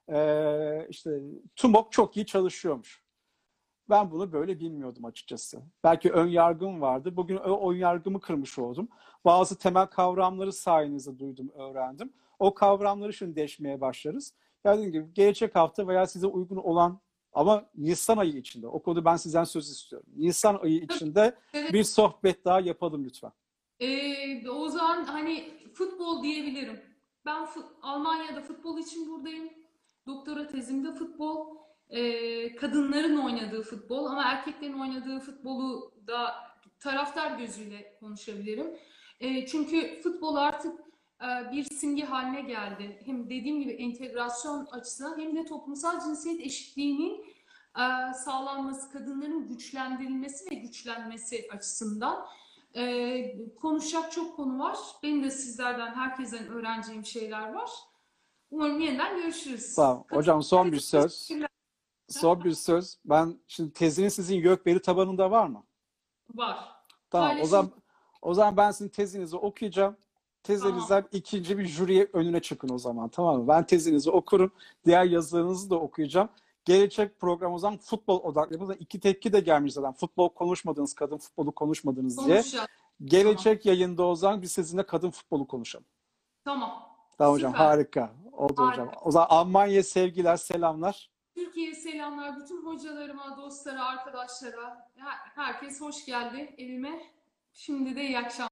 Ee, işte TUMOP çok iyi çalışıyormuş. Ben bunu böyle bilmiyordum açıkçası. Belki ön yargım vardı. Bugün o ön yargımı kırmış oldum. Bazı temel kavramları sayenizde duydum, öğrendim. O kavramları şimdi deşmeye başlarız. Yani dediğim gibi gelecek hafta veya size uygun olan ama Nisan ayı içinde, o konuda ben sizden söz istiyorum. Nisan ayı içinde Evet. bir sohbet daha yapalım lütfen. Ee, o zaman hani futbol diyebilirim. Ben fut- Almanya'da futbol için buradayım. Doktora tezimde futbol, ee, kadınların oynadığı futbol ama erkeklerin oynadığı futbolu da taraftar gözüyle konuşabilirim. Ee, çünkü futbol artık e, bir simge haline geldi. Hem dediğim gibi entegrasyon açısından hem de toplumsal cinsiyet eşitliğinin e, sağlanması, kadınların güçlendirilmesi ve güçlenmesi açısından. Ee, konuşacak çok konu var. Benim de sizlerden, herkesten öğreneceğim şeyler var. Umarım yeniden görüşürüz. Tamam. Hocam son bir söz. Son bir söz. Ben şimdi teziniz sizin YÖKBERI tabanında var mı? Var. Tamam. O Paylaşın. zaman o zaman ben sizin tezinizi okuyacağım. Tezinizden ikinci bir jüriye önüne çıkın o zaman. Tamam mı? Ben tezinizi okurum. Diğer yazılarınızı da okuyacağım. Gelecek program o zaman futbol odaklı. İki tepki de gelmiş zaten. Futbol konuşmadınız, kadın futbolu konuşmadınız diye. Gelecek yayında o zaman biz sizinle kadın futbolu konuşalım. Tamam. Tamam hocam Süper. harika. Oldu Harika. hocam. O zaman Almanya'ya sevgiler, selamlar. Türkiye'ye selamlar. Bütün hocalarıma, dostlara, arkadaşlara. Her- herkes hoş geldi evime. Şimdi de iyi akşamlar.